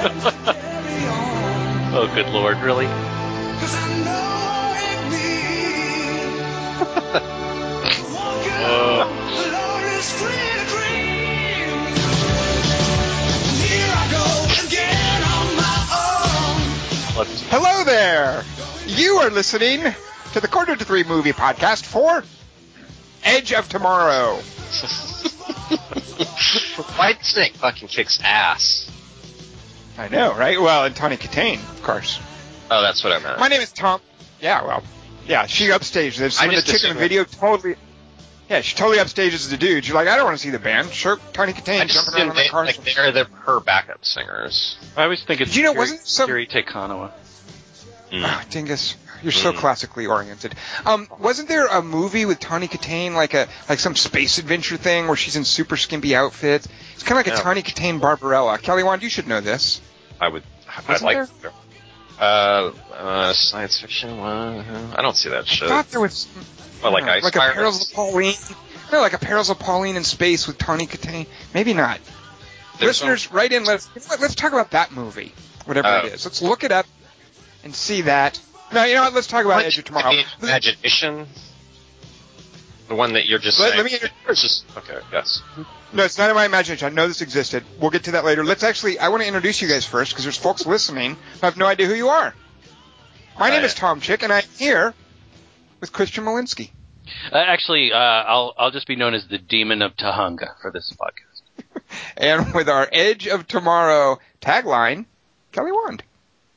oh, good lord, really? Hello there! You are listening to the Quarter to Three movie podcast for Edge of Tomorrow. Whitesnake fucking kicks ass. I know, right? Well, and Tawny Kitaen, of course. Oh, that's what I meant. My name is Tom. Yeah, well, yeah, she upstaged this. I When the just chick in the video totally. Yeah, she totally upstages the dude. You're like, I don't want to see the band. Sure, Tawny I Kitaen just jumping around assumed on that they, car. like they're the, her backup singers. I always think it's Did you know, Kiri- wasn't some- Kiri Te Kanawa. Mm. Oh, dingus. You're so Mm. classically oriented. Um, wasn't there a movie with Tawny Kitaen, like a like some space adventure thing where she's in super skimpy outfits? It's kind of like a No. Tawny Kitaen Barbarella. Kelly Wand, you should know this. I would. I'd Wasn't like. Uh, uh, science fiction. Uh, I don't see that I thought there was Well, like uh, Ice like a Pirates. Perils of Pauline. No, like a Perils of Pauline in space with Tawny Kitaen. Maybe not. There's Listeners, write in. Let's let's talk about that movie, whatever Oh. it is. Let's look it up and see that. No, you know what? Let's talk about What- Edge of Tomorrow. I imagination. The one that you're just Let- saying. let me- It's just okay. Yes. No, it's not in my imagination. I know this existed. We'll get to that later. Let's actually, I want to introduce you guys first because there's folks listening who have no idea who you are. My name is Tom Chick, and I'm here with Christian Malinsky. Uh, actually, uh, I'll I'll just be known as the Demon of Tahunga for this podcast. And with our Edge of Tomorrow tagline, Kelly Wand.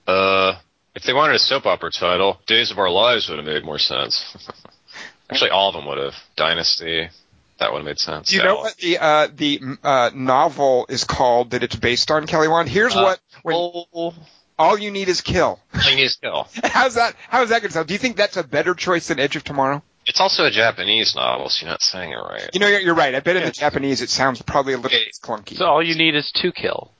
Uh, if they wanted a soap opera title, Days of Our Lives would have made more sense. Actually, all of them would have. Dynasty, that would have made sense. Do you Yeah. know what the uh, the uh, novel is called that it's based on, Kelly Wand? Here's Uh, what when Oh, all you need is kill. Chinese Kill. How's that? How's that going to sound? Do you think that's a better choice than Edge of Tomorrow? It's also a Japanese novel, so you're not saying it right. You know, you're, you're right. I bet in the Japanese it sounds probably a little Okay. clunky. So all you need is to kill.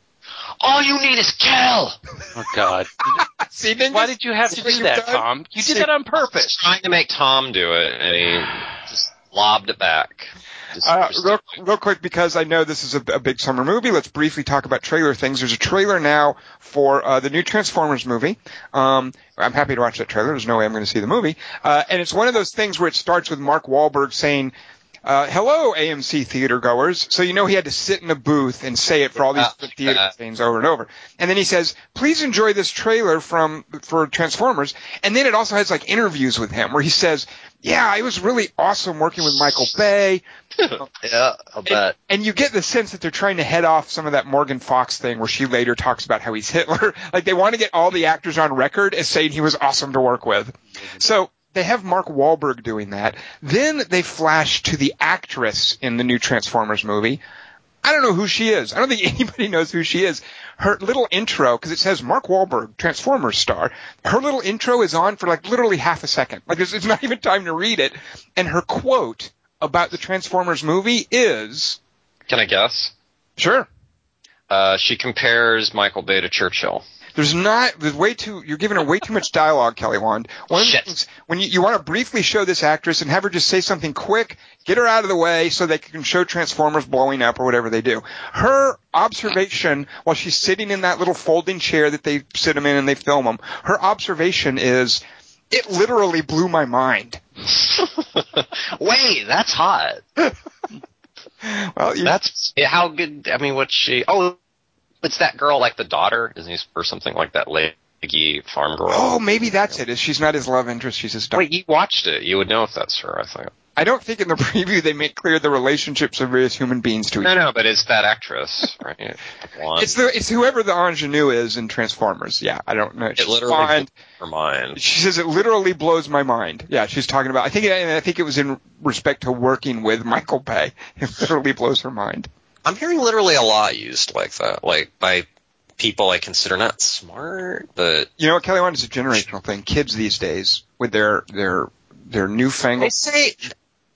All you need is kill. Oh God! See, Dingus? Why did you have to do that, done? Tom? You See- did that on I was purpose. trying to make Tom do it, and he just lobbed it back. Just, Uh, just- real, real quick, because I know this is a, a big summer movie, let's briefly talk about trailer things. There's a trailer now for uh, the new Transformers movie. Um, I'm happy to watch that trailer. There's no way I'm going to see the movie. Uh, and it's one of those things where it starts with Mark Wahlberg saying, uh, hello, AMC theater goers. So you know he had to sit in a booth and say it for all these theater uh, chains over and over. And then he says, please enjoy this trailer from, for Transformers. And then it also has like interviews with him where he says, yeah, it was really awesome working with Michael Bay. yeah, I'll bet. And you get the sense that they're trying to head off some of that Morgan Fox thing where she later talks about how he's Hitler. Like they want to get all the actors on record as saying he was awesome to work with. So they have Mark Wahlberg doing that. Then they flash to the actress in the new Transformers movie. I don't know who she is. I don't think anybody knows who she is. Her little intro, because it says Mark Wahlberg, Transformers star. Her little intro is on for like literally half a second. Like it's, it's not even time to read it. And her quote about the Transformers movie is, Can I guess? sure, Uh, she compares Michael Bay to Churchill. There's not. There's way too. You're giving her way too much dialogue, Kelly Wand. One of the things when you, you want to briefly show this actress and have her just say something quick, get her out of the way so they can show Transformers blowing up or whatever they do. Her observation while she's sitting in that little folding chair that they sit them in and they film them. Her observation is, it literally blew my mind. Wait, that's hot. Well, you, That's how good. I mean, what's she? Oh, it's that girl, like the daughter, isn't he, or something like that, leggy farm girl. oh, maybe that's it. Is she's not his love interest? She's his daughter. Wait, you watched it. You would know if that's her. I think. I don't think in the preview they make clear the relationships of various human beings to each other. No, no, but it's that actress, right? It's the it's whoever the ingenue is in Transformers. Yeah, I don't know. it literally fine. blew her mind. She says it literally blows my mind. Yeah, she's talking about. I think and I think it was in respect to working with Michael Bay. It literally blows her mind. I'm hearing literally a lot used like that, like by people I consider not smart, but You know what, Kelly? One is a generational thing. Kids these days with their their their newfangled. they say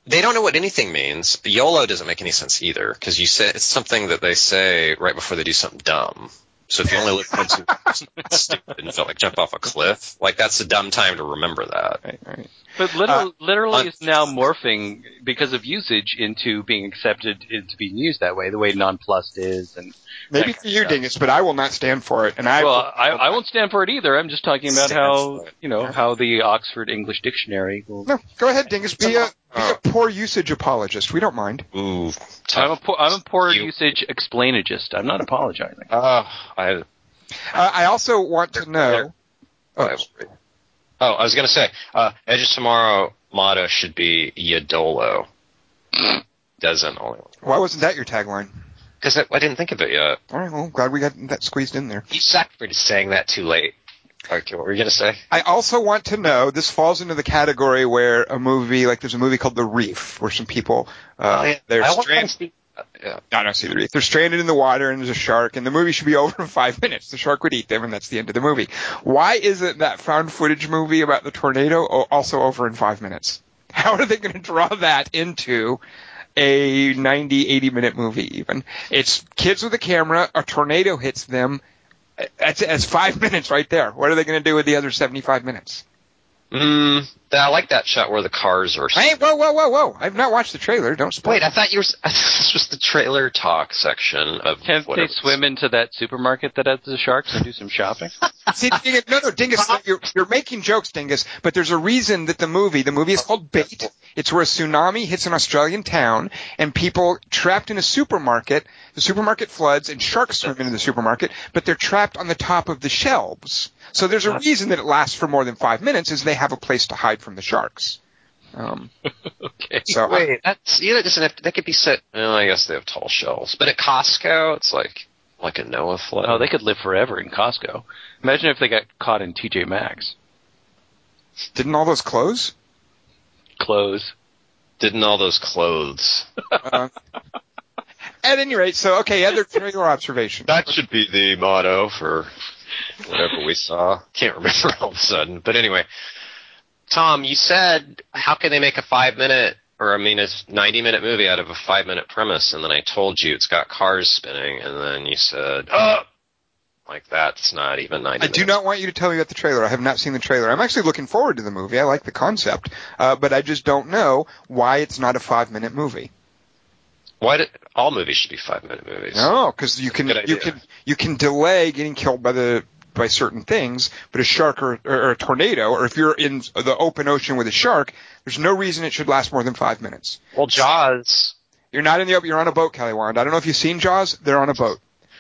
they don't know what anything means. YOLO doesn't make any sense either because you say it's something that they say right before they do something dumb. So if you only live once, you stupid and felt like jump off a cliff, like that's a dumb time to remember that. Right, right. But literally, Uh, literally is now morphing because of usage into being accepted into being used that way, the way nonplussed is. And Maybe for you, of. Dingus, but I will not stand for it. And I well, I, I won't stand for it either. I'm just talking about how you know how the Oxford English Dictionary. Will, No, go ahead, Dingus. Be a, be a poor usage apologist. We don't mind. Ooh, I'm a poor, I'm a poor You- usage explainagist. I'm not apologizing. Oh, I, Uh, I also want to know. Oh, oh, I was gonna say, uh, Edge of Tomorrow motto should be Yadolo. Doesn't only why wasn't that your tagline? Because I, I didn't think of it yet. All right, well, glad we got that squeezed in there. You sucked for saying that too late. Okay, what were you gonna say? I also want to know. This falls into the category where a movie, like there's a movie called The Reef, where some people uh, they're I want stranded. to uh, yeah. I don't see the reef. They're stranded in the water and there's a shark and the movie should be over in five minutes. The shark would eat them and that's the end of the movie. Why isn't that found footage movie about the tornado also over in five minutes? How are they going to draw that into a 90, 80 minute movie even? It's kids with a camera, a tornado hits them. That's, that's five minutes right there. What are they going to do with the other 75 minutes? Mm, I like that shot where the cars are. Hey, whoa, whoa, whoa, whoa. I've not watched the trailer. Don't spoil Wait, I thought you were. This was the trailer talk section of Can't they swim into that supermarket that has the sharks and do some shopping? See, Dingus, no, no, Dingus, you're, you're making jokes, Dingus, but there's a reason that the movie, the movie is called Bait. It's where a tsunami hits an Australian town and people trapped in a supermarket, the supermarket floods and sharks swim into the supermarket, but they're trapped on the top of the shelves. So there's a reason that it lasts for more than five minutes is they have a place to hide from the sharks. Um, okay. so Wait, that's you know, it doesn't have to, that could be set. Well, I guess they have tall shelves, but at Costco, it's like like a Noah flood. Oh, they could live forever in Costco. Imagine if they got caught in TJ Maxx. didn't all those clothes? Clothes. didn't all those clothes. Uh, at any rate, so okay, other trailer observations. That should be the motto for whatever we saw. Can't remember all of a sudden, but anyway. Tom, you said how can they make a five minute or I mean a ninety minute movie out of a five minute premise, and then I told you it's got cars spinning, and then you said, "Oh, like that's not even ninety." I do not want you to tell me about the trailer. I have not seen the trailer. I'm actually looking forward to the movie. I like the concept, uh, but I just don't know why it's not a five minute movie. Why did all movies should be five minute movies? No, because you can you can you can delay getting killed by the by certain things, but a shark or, or a tornado, or if you're in the open ocean with a shark, there's no reason it should last more than five minutes. Well, Jaws. You're not in the open. You're on a boat, Kelly Wand. I don't know if you've seen Jaws. They're on a boat.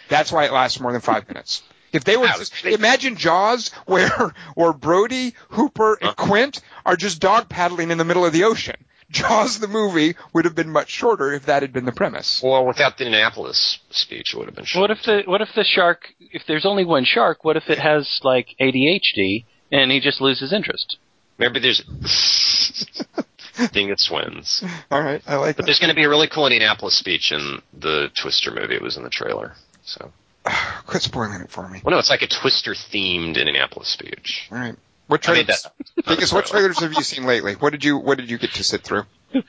That's why it lasts more than five minutes. If they were just imagine Jaws, where where Brody, Hooper, and uh-huh. Quint are just dog paddling in the middle of the ocean. Jaws the movie would have been much shorter if that had been the premise. Well, without the Indianapolis speech, it would have been. short. What if the what if the shark? If there's only one shark, what if it has like ADHD and he just loses interest? Maybe there's. Thing it swims. All right, I like But that. there's going to be a really cool Indianapolis speech in the Twister movie. It was in the trailer. So, Quit spoiling it for me. well, no, it's like a Twister themed Indianapolis speech. All right. What trailers? Dingus, what trailers have you seen lately? What did you What did you get to sit through?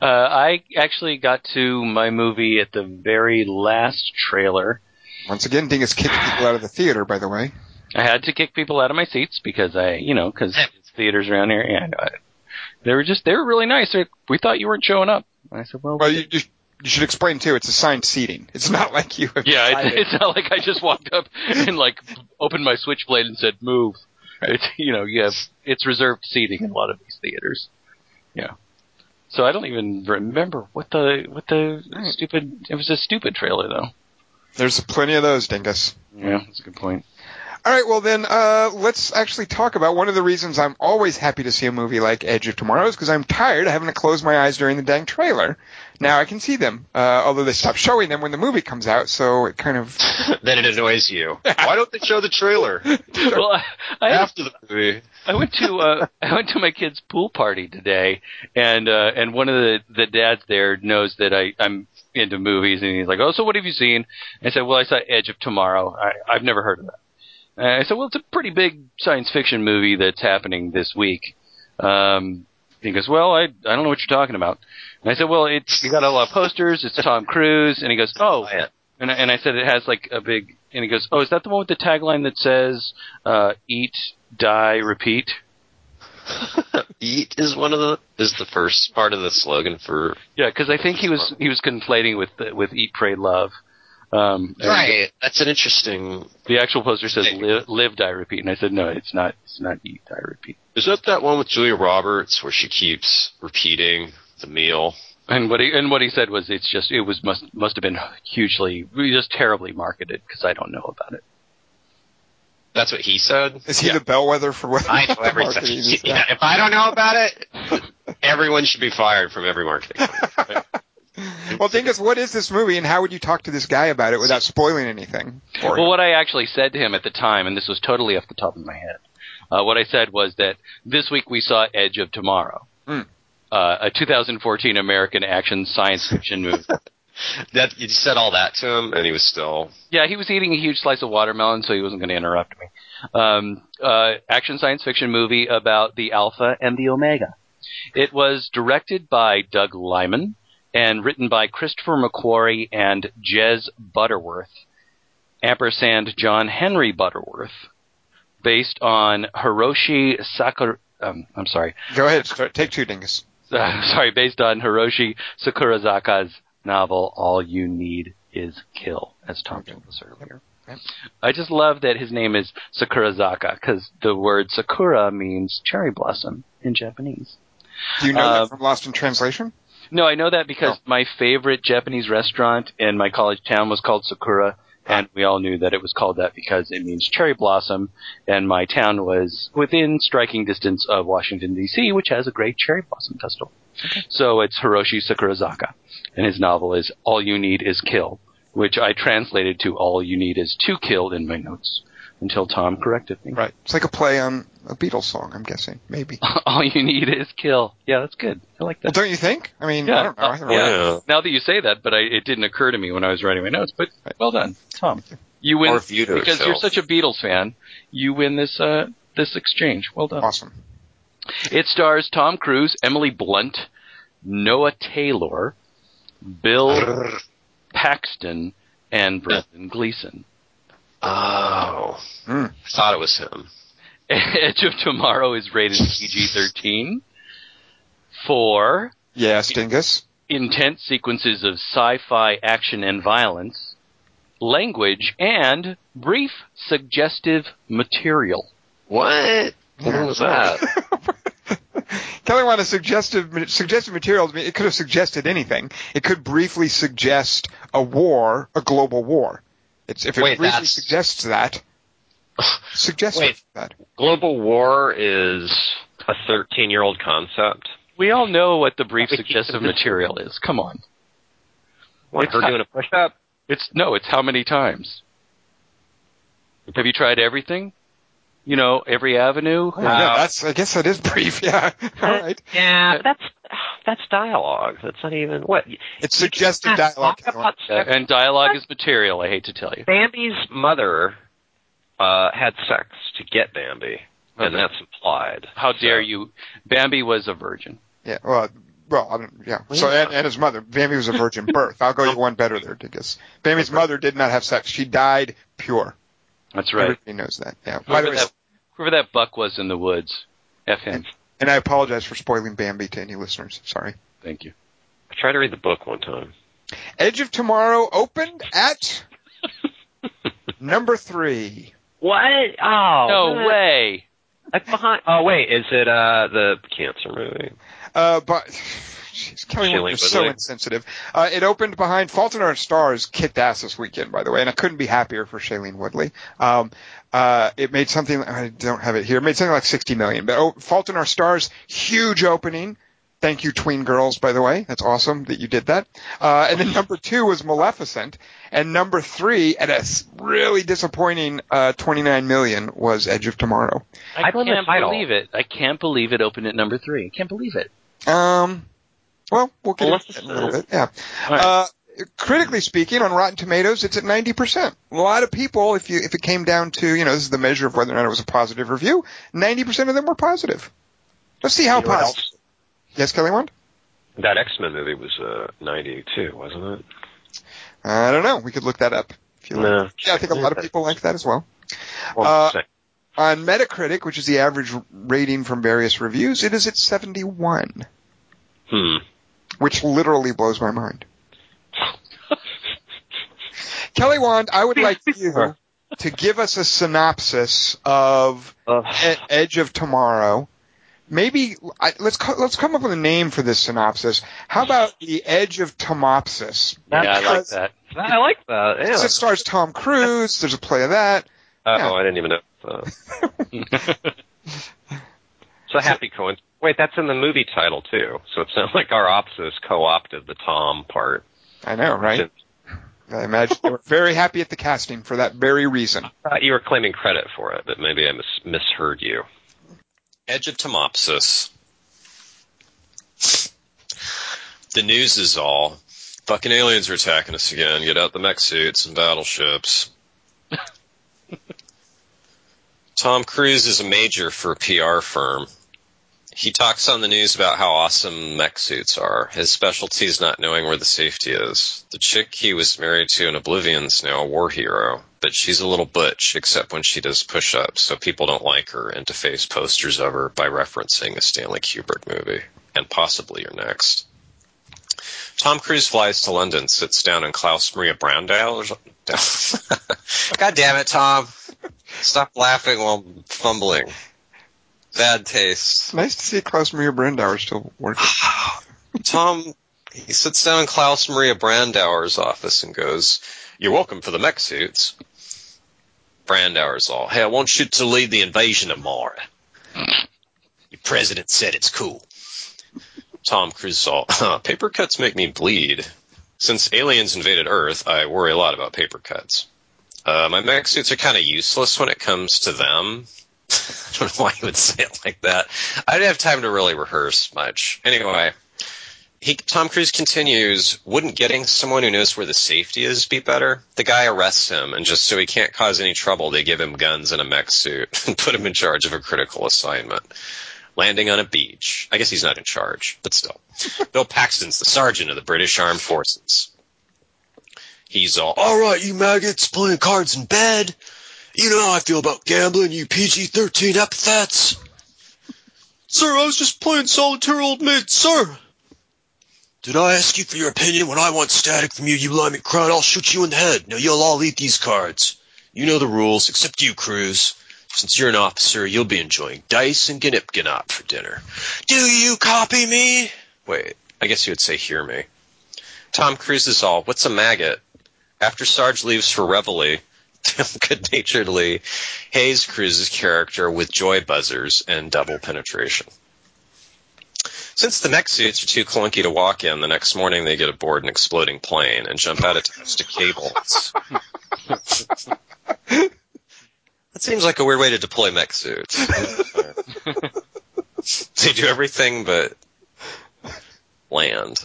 Uh, I actually got to my movie at the very last trailer. Once again, Dingus kicked people out of the theater. By the way, I had to kick people out of my seats because I, you know, because theaters around here, and uh, they were just they were really nice. They're, we thought you weren't showing up. I said, well, well, you, you, you should explain too. It's assigned seating. It's not like you. Have yeah, it's, it's not like I just walked up and like opened my switchblade and said move. It's you know you have it's reserved seating in a lot of these theaters. Yeah. So I don't even remember what the what the stupid. It was a stupid trailer though. There's plenty of those, Dingus. Yeah, that's a good point. All right, well then, uh, let's actually talk about one of the reasons I'm always happy to see a movie like Edge of Tomorrow is because I'm tired of having to close my eyes during the dang trailer. Now I can see them, uh, although they stop showing them when the movie comes out, so it kind of. then it annoys you. Why don't they show the trailer Well, I, I after the movie? I went to uh, I went to my kid's pool party today, and uh, and one of the the dads there knows that I I'm into movies, and he's like, "Oh, so what have you seen?" And I said, "Well, I saw Edge of Tomorrow. I, I've never heard of that." Uh, I said, "Well, it's a pretty big science fiction movie that's happening this week." Um, he goes, "Well, I I don't know what you're talking about." And I said, "Well, it's you got a lot of posters. It's Tom Cruise." And he goes, "Oh." Buy it. And I, and I said it has like a big, and he goes, "Oh, is that the one with the tagline that says uh, "Eat, die, repeat"?" Eat is one of the is the first part of the slogan for Yeah, because I think he was he was conflating with the, with Eat, Pray, Love. Um, and right. That's an interesting. The actual poster says live, live, die, repeat, and I said no, it's not. It's not eat, die, repeat. Is that that one with Julia Roberts where she keeps repeating the meal? And what he and what he said was it's just it was must must have been hugely just terribly marketed because I don't know about it. That's what he said. Is he the bellwether for what I know the marketing everything. Yeah, if I don't know about it, everyone should be fired from every marketing. Company. Well, Dingus, what is this movie, and how would you talk to this guy about it without spoiling anything? Well, him? what I actually said to him at the time, and this was totally off the top of my head, uh, what I said was that this week we saw Edge of Tomorrow, Hmm. uh, a 2014 American action science fiction movie. that you said all that to him, and he was still. Yeah, he was eating a huge slice of watermelon, so he wasn't going to interrupt me. Um, uh, action science fiction movie about the Alpha and the Omega. It was directed by Doug Liman and written by Christopher McQuarrie and Jez Butterworth, ampersand John Henry Butterworth, based on Hiroshi Sakura. Um, I'm sorry, Go ahead, start, take two, Dingus. uh, sorry, based on Hiroshi Sakurazaka's novel "All You Need Is Kill," as Tom told us earlier. Yep. I just love that his name is Sakurazaka because the word sakura means cherry blossom in Japanese. Do you know Uh, that from Lost in Translation? No, I know that because Oh. my favorite Japanese restaurant in my college town was called Sakura, and we all knew that it was called that because it means cherry blossom, and my town was within striking distance of Washington D.C., which has a great cherry blossom festival. So it's Hiroshi Sakurazaka, and his novel is All You Need Is Kill, which I translated to All You Need Is to Kill in my notes until Tom corrected me. Right. It's like a play on a Beatles song, I'm guessing. Maybe. All you need is kill. Yeah, that's good. I like Well, that. don't you think? I mean, Yeah, I don't know. I haven't uh, read yeah. it. Now that you say that, but I, it didn't occur to me when I was writing my notes. But well done, Tom. You win Or viewed it because you're such a Beatles fan. You win this uh, this exchange. Well done. Awesome. It stars Tom Cruise, Emily Blunt, Noah Taylor, Bill Paxton, and Brendan Gleeson. Oh, Hmm. I thought it was him. Edge of Tomorrow is rated PG-13 for Yes, Dingus. intense sequences of sci-fi action and violence, language, and brief suggestive material. What? What was that? Kelly wanted suggestive suggestive materials. I mean, it could have suggested anything. It could briefly suggest a war, a global war. It's if it Wait, briefly that's- suggests that. Suggests Wait. that. Global war is a 13 year old concept. We all know what the brief suggestive material is. Come on. What, It's her not- doing a push up? It's no, it's how many times. Have you tried everything? You know, every avenue? Oh, yeah, that's. I guess that is brief. Yeah. All right. Yeah, that's that's dialogue. That's not even what. It's suggestive dialogue. talk about Uh, and dialogue is material, I hate to tell you. Bambi's mother uh, had sex to get Bambi, and that's implied. How dare you? Bambi was a virgin. Yeah. Well. Well, I don't, yeah. So and, and his mother, Bambi was a virgin birth. I'll go you one better there, Dingus. Bambi's mother did not have sex. She died pure. That's right. Everybody knows that. Yeah. By the Whoever way, that, whoever that buck was in the woods, F him. and I apologize for spoiling Bambi to any listeners. Sorry. Thank you. I tried to read the book one time. Edge of Tomorrow opened at number three. What? Oh No way. Like behind. Oh wait, is it uh the cancer movie? Uh, but jeez, Kelly Shailene Woodley is so Woodley. insensitive. Uh, it opened behind Fault in Our Stars kicked ass this weekend, by the way, and I couldn't be happier for Shailene Woodley. Um, uh, it made something, I don't have it here, it made something like 60 million, but oh, Fault in Our Stars, huge opening. Thank you, Tween Girls, by the way. That's awesome that you did that. Uh, and then number two was Maleficent. And number three, at a really disappointing, uh, 29 million was Edge of Tomorrow. I, I can't believe it. I can't believe it opened at number three. I can't believe it. Um, well, we'll get into Maleficent. it in a little bit. Yeah. All right. Uh, critically speaking, on Rotten Tomatoes, it's at 90%. A lot of people, if you, if it came down to, you know, this is the measure of whether or not it was a positive review, 90% of them were positive. Let's see how You know what positive. Yes, Kelly Wand? That X Men movie was uh 92, wasn't it? I don't know. We could look that up. If you like. Yeah, I think a lot of people like that as well. Uh, On Metacritic, which is the average rating from various reviews, it is at 71, Hmm. which literally blows my mind. Kelly Wand, I would like you to give us a synopsis of E- Edge of Tomorrow. Maybe I, let's co- let's come up with a name for this synopsis. How about the Edge of Tomopsis? Yeah, I like that. I like that. Yeah. It stars Tom Cruise. There's a play of that. Oh, yeah. I didn't even know. that. It's a happy coincidence. Wait, that's in the movie title too. So it sounds like our opsis co-opted the Tom part. I know, right? I imagine they were very happy at the casting for that very reason. I thought you were claiming credit for it, but maybe I mis- misheard you. Edge of Tomopsis. The news is all. Fucking aliens are attacking us again. Get out the mech suits and battleships. Tom Cruise is a major for a PR firm. He talks on the news about how awesome mech suits are. His specialty is not knowing where the safety is. The chick he was married to in Oblivion's now a war hero, but she's a little butch except when she does push-ups, so people don't like her and deface posters of her by referencing a Stanley Kubrick movie, and possibly your next. Tom Cruise flies to London, sits down in Klaus Maria Brandau. God damn it, Tom. Stop laughing while fumbling. Bad taste. Nice to see Klaus Maria Brandauer still working. Tom, he sits down in Klaus Maria Brandauer's office and goes, You're welcome for the mech suits. Brandauer's all, Hey, I want you to lead the invasion of Mara. Your president said it's cool. Tom Cruise is all, Paper cuts make me bleed. Since aliens invaded Earth, I worry a lot about paper cuts. Uh, my mech suits are kind of useless when it comes to them. I don't know why he would say it like that. I didn't have time to really rehearse much. Anyway, he, Tom Cruise continues, wouldn't getting someone who knows where the safety is be better? The guy arrests him, and just so he can't cause any trouble, they give him guns and a mech suit and put him in charge of a critical assignment. Landing on a beach. I guess he's not in charge, but still. Bill Paxton's the sergeant of the British Armed Forces. He's all, alright, you maggots playing cards in bed. You know how I feel about gambling, you PG-13 epithets. Sir, I was just playing solitaire old maid, sir. Did I ask you for your opinion? When I want static from you, you limey crowd, I'll shoot you in the head. Now you'll all eat these cards. You know the rules, except you, Cruz. Since you're an officer, you'll be enjoying dice and gnop for dinner. Do you copy me? Wait, I guess you would say hear me. Tom Cruise is all, what's a maggot? After Sarge leaves for Reveille, good naturedly Hayes Cruise's character with joy buzzers and double penetration. Since the mech suits are too clunky to walk in, the next morning they get aboard an exploding plane and jump out attached to cables. that seems like a weird way to deploy mech suits. they do everything but land.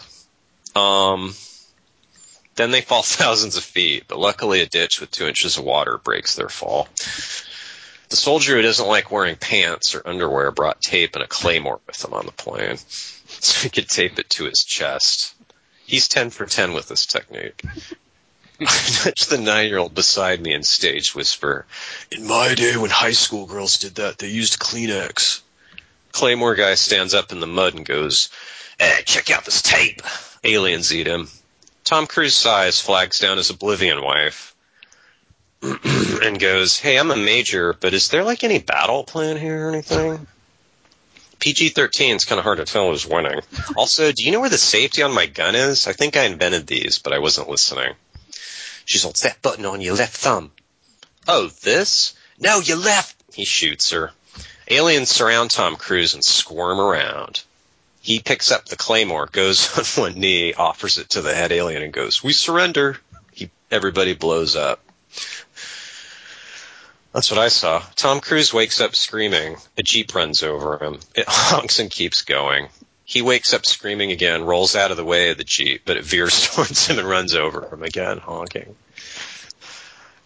Um, then they fall thousands of feet, but luckily a ditch with two inches of water breaks their fall. The soldier who doesn't like wearing pants or underwear brought tape and a claymore with him on the plane, so he could tape it to his chest. He's 10 for 10 with this technique. I nudged the nine-year-old beside me in stage whisper, In my day when high school girls did that, they used Kleenex. Claymore guy stands up in the mud and goes, Hey, check out this tape. Aliens eat him. Tom Cruise sighs, flags down his Oblivion wife, and goes, Hey, I'm a major, but is there like any battle plan here or anything? PG 13 is kind of hard to tell who's winning. Also, do you know where the safety on my gun is? I think I invented these, but I wasn't listening. She's holds that button on your left thumb. Oh, this? No, your left. He shoots her. Aliens surround Tom Cruise and squirm around. He picks up the claymore, goes on one knee, offers it to the head alien, and goes, "We surrender." He, everybody blows up. That's what I saw. Tom Cruise wakes up screaming. A jeep runs over him. It honks and keeps going. He wakes up screaming again, rolls out of the way of the jeep, but it veers towards him and runs over him again, honking.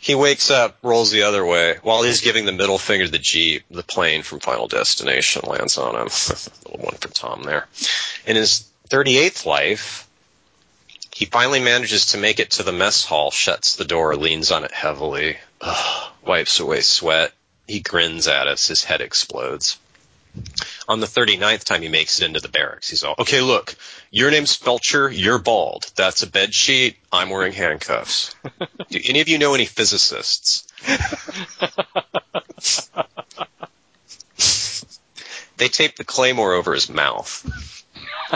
He wakes up, rolls the other way. While he's giving the middle finger to the Jeep, the plane from Final Destination lands on him. little one for Tom there. In his 38th life, he finally manages to make it to the mess hall, shuts the door, leans on it heavily, ugh, wipes away sweat, He grins at us. His head explodes. On the 39th time he makes it into the barracks, he's all, okay, look, your name's Felcher, you're bald. That's a bed sheet. I'm wearing handcuffs. Do any of you know any physicists? they tape the claymore over his mouth.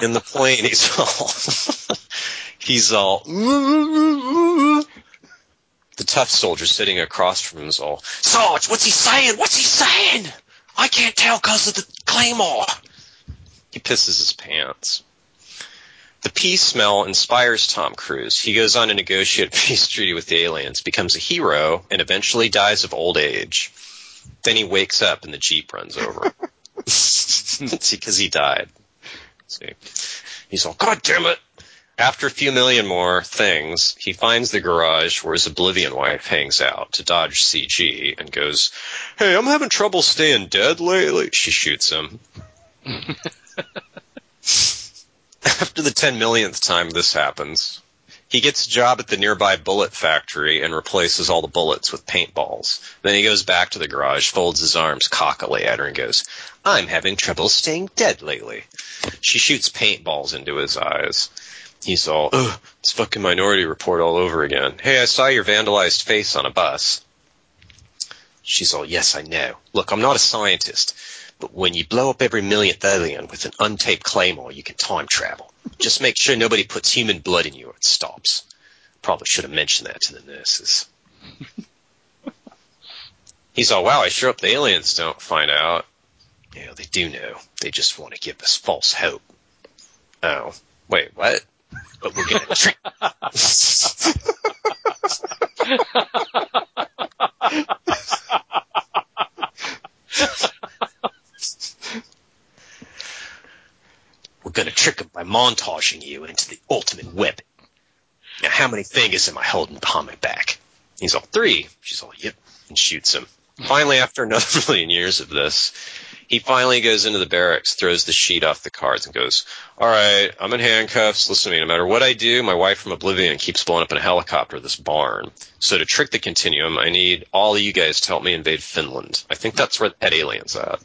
In the plane, he's all, he's all, the tough soldier sitting across from him is all, Sarge, what's he saying? What's he saying? I can't tell because of the claymore. He pisses his pants. The peace smell inspires Tom Cruise. He goes on to negotiate a peace treaty with the aliens, becomes a hero, and eventually dies of old age. Then he wakes up and the Jeep runs over. See, because he died. See, he's all, God damn it! After a few million more things, he finds the garage where his Oblivion wife hangs out to dodge CG and goes, Hey, I'm having trouble staying dead lately. She shoots him. After the 10 millionth time this happens, he gets a job at the nearby bullet factory and replaces all the bullets with paintballs. Then he goes back to the garage, folds his arms cockily at her and goes, I'm having trouble staying dead lately. She shoots paintballs into his eyes. He's all, ugh, it's fucking Minority Report all over again. Hey, I saw your vandalized face on a bus. She's all, yes, I know. Look, I'm not a scientist, but when you blow up every millionth alien with an untaped claymore, you can time travel. Just make sure nobody puts human blood in you or it stops. Probably should have mentioned that to the nurses. He's all, wow, I sure hope the aliens don't find out. Yeah, they do know. They just want to give us false hope. Oh, wait, what? But we're gonna trick. we're gonna trick him by montaging you into the ultimate weapon. Now, how many fingers am I holding behind my back? He's all three. She's all yep, and shoots him. Finally, after another million years of this, he finally goes into the barracks, throws the sheet off the cards, and goes, "All right, I'm in handcuffs. Listen to me. No matter what I do, my wife from Oblivion keeps blowing up in a helicopter this barn. So to trick the continuum, I need all of you guys to help me invade Finland. I think that's where that alien's at.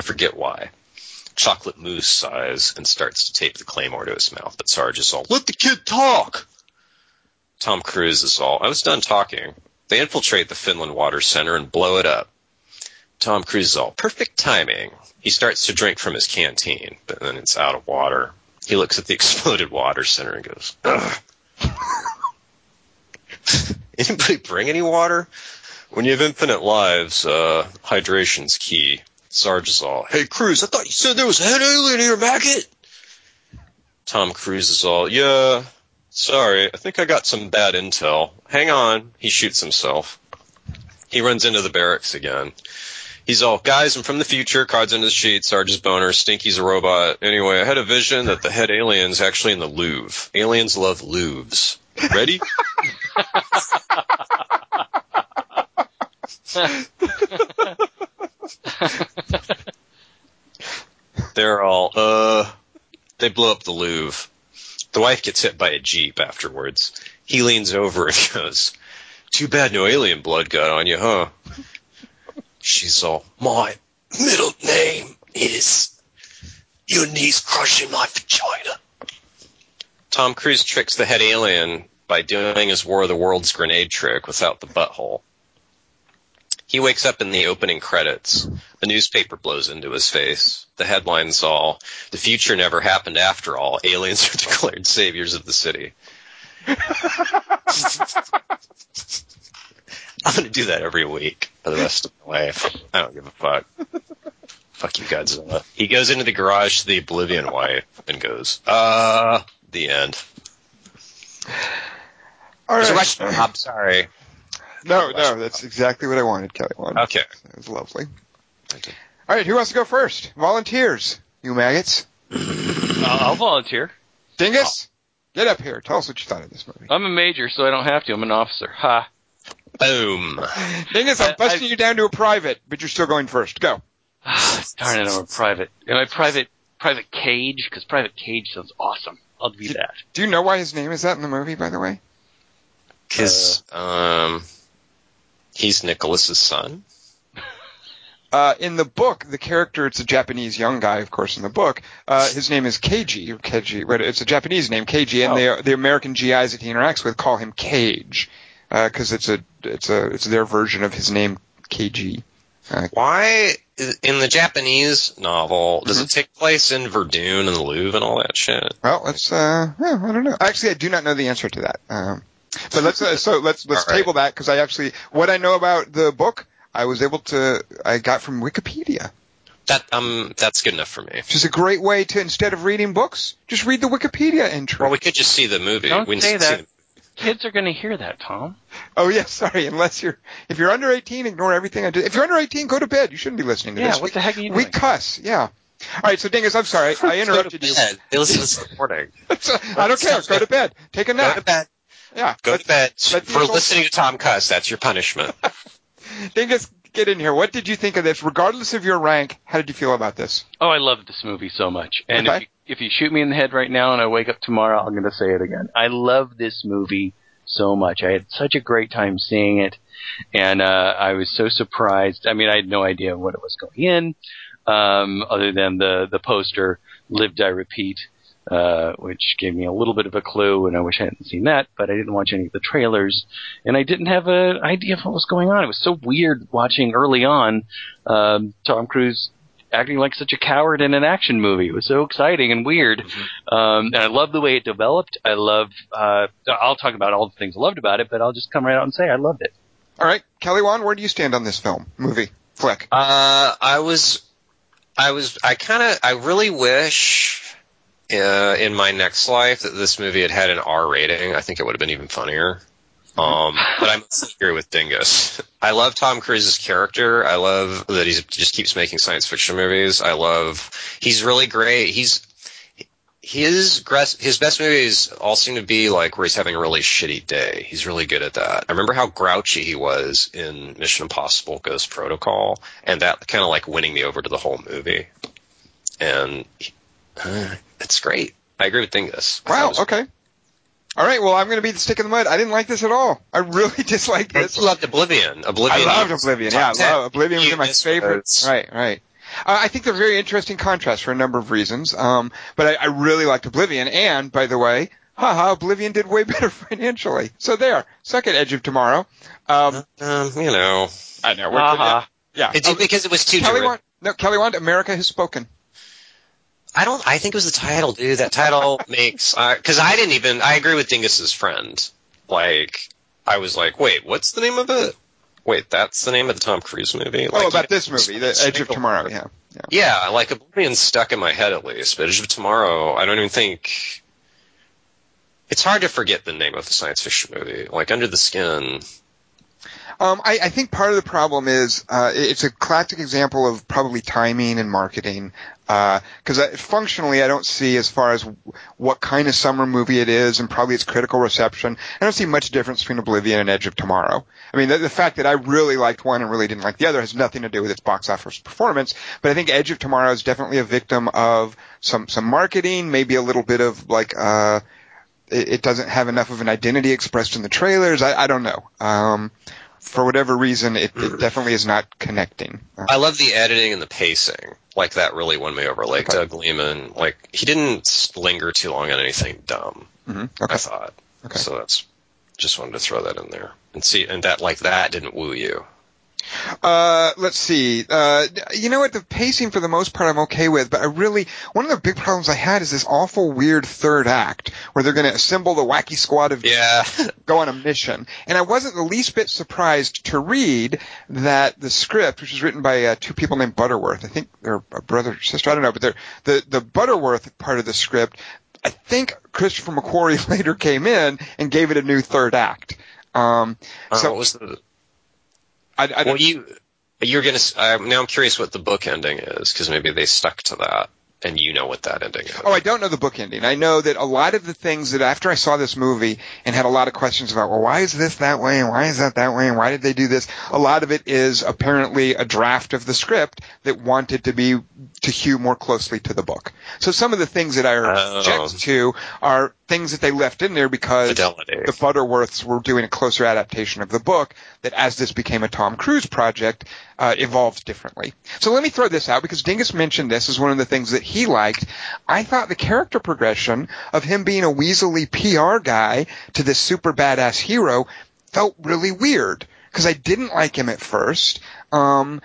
I forget why." Chocolate Moose sighs and starts to tape the claymore to his mouth, but Sarge is all, "Let the kid talk." Tom Cruise is all, "I was done talking." They infiltrate the Finland Water Center and blow it up. Tom Cruise is all perfect timing. He starts to drink from his canteen, but then it's out of water. He looks at the exploded water center and goes, Ugh. Anybody bring any water? When you have infinite lives, uh, hydration's key. Sarge is all, hey Cruise, I thought you said there was a head alien here, your maggot. Tom Cruise is all, yeah, sorry, I think I got some bad intel. Hang on. He shoots himself. He runs into the barracks again. He's all, guys, I'm from the future, cards into the sheet, Sarge's boner, Stinky's a robot. Anyway, I had a vision that the head alien's actually in the Louvre. Aliens love Louvres. Ready? They're all, uh, they blow up the Louvre. The wife gets hit by a Jeep afterwards. He leans over and goes, too bad no alien blood got on you, huh? She's all, my middle name is your knees crushing my vagina. Tom Cruise tricks the head alien by doing his War of the Worlds grenade trick without the butthole. He wakes up in the opening credits. A newspaper blows into his face. The headline's all, the future never happened after all. Aliens are declared saviors of the city. I'm going to do that every week for the rest of my life. I don't give a fuck. fuck you, Godzilla. He goes into the garage to the Oblivion wife and goes, uh, the end. All. Russian. I'm sorry. No, no, that's exactly what I wanted, Kelly. Wanted. Okay. It was lovely. All right, who wants to go first? Volunteers, you maggots. Uh, I'll volunteer. Dingus, get up here. Tell us what you thought of this movie. I'm a major, so I don't have to. I'm an officer. Ha. Boom. Dingus, I'm I- busting I- you down to a private, but you're still going first. Go. Darn it, I'm a private. Am I private? Private Cage? Because Private Cage sounds awesome. I'll be that. Do you know why his name is that in the movie, by the way? Cause, um, He's Nicholas's son. Uh, in the book, the character, it's a Japanese young guy, of course, in the book. Uh, his name is Keiji, Keiji, but it's a Japanese name, Keiji, and Oh. the, the American GIs that he interacts with call him Cage, uh, cause it's a, it's a, it's their version of his name, Keiji. Why in the Japanese novel does Mhm. it take place in Verdun and the Louvre and all that shit? Well, let's, uh, yeah, I don't know. Actually, I do not know the answer to that. Um, but let's, uh, so let's, let's All right. table that, cause I actually, what I know about the book, I was able to, I got from Wikipedia. That um, that's good enough for me. Which is a great way to, instead of reading books, just read the Wikipedia entry. Well, we could just see the movie. Don't we say can see that. Kids are going to hear that, Tom. Oh yeah, sorry. Unless you're if you're under 18, ignore everything I did. If you're under 18, go to bed. You shouldn't be listening to Yeah, this. Yeah, what the heck are you doing? we cuss. Yeah. All right. So Dingus, I'm sorry. I interrupted you. Bed. They listen to this recording. I don't care. Go to bed. Take a Go to nap. bed. Yeah. Go Let's- to bed let for adults- listening to Tom Cuss. That's your punishment. Dingus, get in here. What did you think of this? Regardless of your rank, how did you feel about this? Oh, I love this movie so much. And Okay. if, you, if you shoot me in the head right now and I wake up tomorrow, I'm going to say it again. I love this movie so much. I had such a great time seeing it, and uh, I was so surprised. I mean, I had no idea what it was going in, um, other than the the poster "Live Die Repeat," uh, which gave me a little bit of a clue, and I wish I hadn't seen that. But I didn't watch any of the trailers, and I didn't have an idea of what was going on. It was so weird watching early on um, Tom Cruise acting like such a coward in an action movie. It was so exciting and weird. Um, and I love the way it developed. I love, uh, I'll talk about all the things I loved about it, but I'll just come right out and say I loved it. All right, Kelly Wand, where do you stand on this film, movie, flick? Uh, I was, I was, I kind of, I really wish uh, in my next life that this movie had had an R rating. I think it would have been even funnier. Um, but I must agree with Dingus. I love Tom Cruise's character. I love that he just keeps making science fiction movies. I love he's really great. He's his his best movies all seem to be like where he's having a really shitty day. He's really good at that. I remember how grouchy he was in Mission Impossible Ghost Protocol, and that kind of like winning me over to the whole movie. And uh, it's great. I agree with Dingus. Wow. was- Okay. All right. Well, I'm going to be the stick in the mud. I didn't like this at all. I really disliked this. you loved Oblivion. I Oblivion. loved Oblivion. Yeah, I 10. love Oblivion was You one of my those. Right, right. Uh, I think they're very interesting contrasts for a number of reasons. Um, but I, I really liked Oblivion. And by the way, haha, Oblivion did way better financially. So there, second Edge of Tomorrow. Um, Um, you know, I don't know. Haha. Yeah. it's Uh, because it was too. Kelly. Wand, no, Kelly Wand, America has spoken. I don't. I think it was the title, dude. That title makes uh, because I didn't even. I agree with Dingus's friend. Like, I was like, wait, what's the name of it? Wait, that's the name of the Tom Cruise movie. Oh, like, oh, about you- this movie, The Edge of Tomorrow. Yeah. yeah. Yeah, like Oblivion's stuck in my head at least, but Edge of Tomorrow, I don't even think. It's hard to forget the name of the science fiction movie. Like Under the Skin. Um, I, I think part of the problem is uh, it's a classic example of probably timing and marketing. Because I functionally, I don't see as far as what kind of summer movie it is, and probably its critical reception. I don't see much difference between Oblivion and Edge of Tomorrow. I mean, the, the fact that I really liked one and really didn't like the other has nothing to do with its box office performance. But I think Edge of Tomorrow is definitely a victim of some some marketing, maybe a little bit of like. Uh, it, it doesn't have enough of an identity expressed in the trailers. I, I don't know. Um, for whatever reason, it, it definitely is not connecting. Uh, I love the editing and the pacing. Like that really won me over. Like Okay. Doug Liman, like he didn't linger too long on anything dumb. mhm, I thought. Okay. So that's just wanted to throw that in there and see, and that like that didn't woo you. Uh, let's see. Uh, you know what? The pacing for the most part I'm okay with, but I really, one of the big problems I had is this awful weird third act where they're going to assemble the wacky squad of Yeah, go on a mission. And I wasn't the least bit surprised to read that the script, which was written by uh, two people named Butterworth, I think they're a brother or sister, I don't know, but they're, the, the Butterworth part of the script, I think Christopher McQuarrie later came in and gave it a new third act. Um, Uh, so what was the? I, I, Well, you you're gonna. s- Uh, now I'm curious what the book ending is because maybe they stuck to that, and you know what that ending is. Oh, I don't know the book ending. I know that a lot of the things that after I saw this movie and had a lot of questions about, well, why is this that way and why is that that way and why did they do this? A lot of it is apparently a draft of the script that wanted to be to hew more closely to the book. So some of the things that I Oh. object to are things that they left in there because Fidelity. the Butterworths were doing a closer adaptation of the book that as this became a Tom Cruise project, uh, evolved differently. So let me throw this out because Dingus mentioned this as one of the things that he liked. I thought the character progression of him being a weaselly PR guy to this super badass hero felt really weird because I didn't like him at first. Um,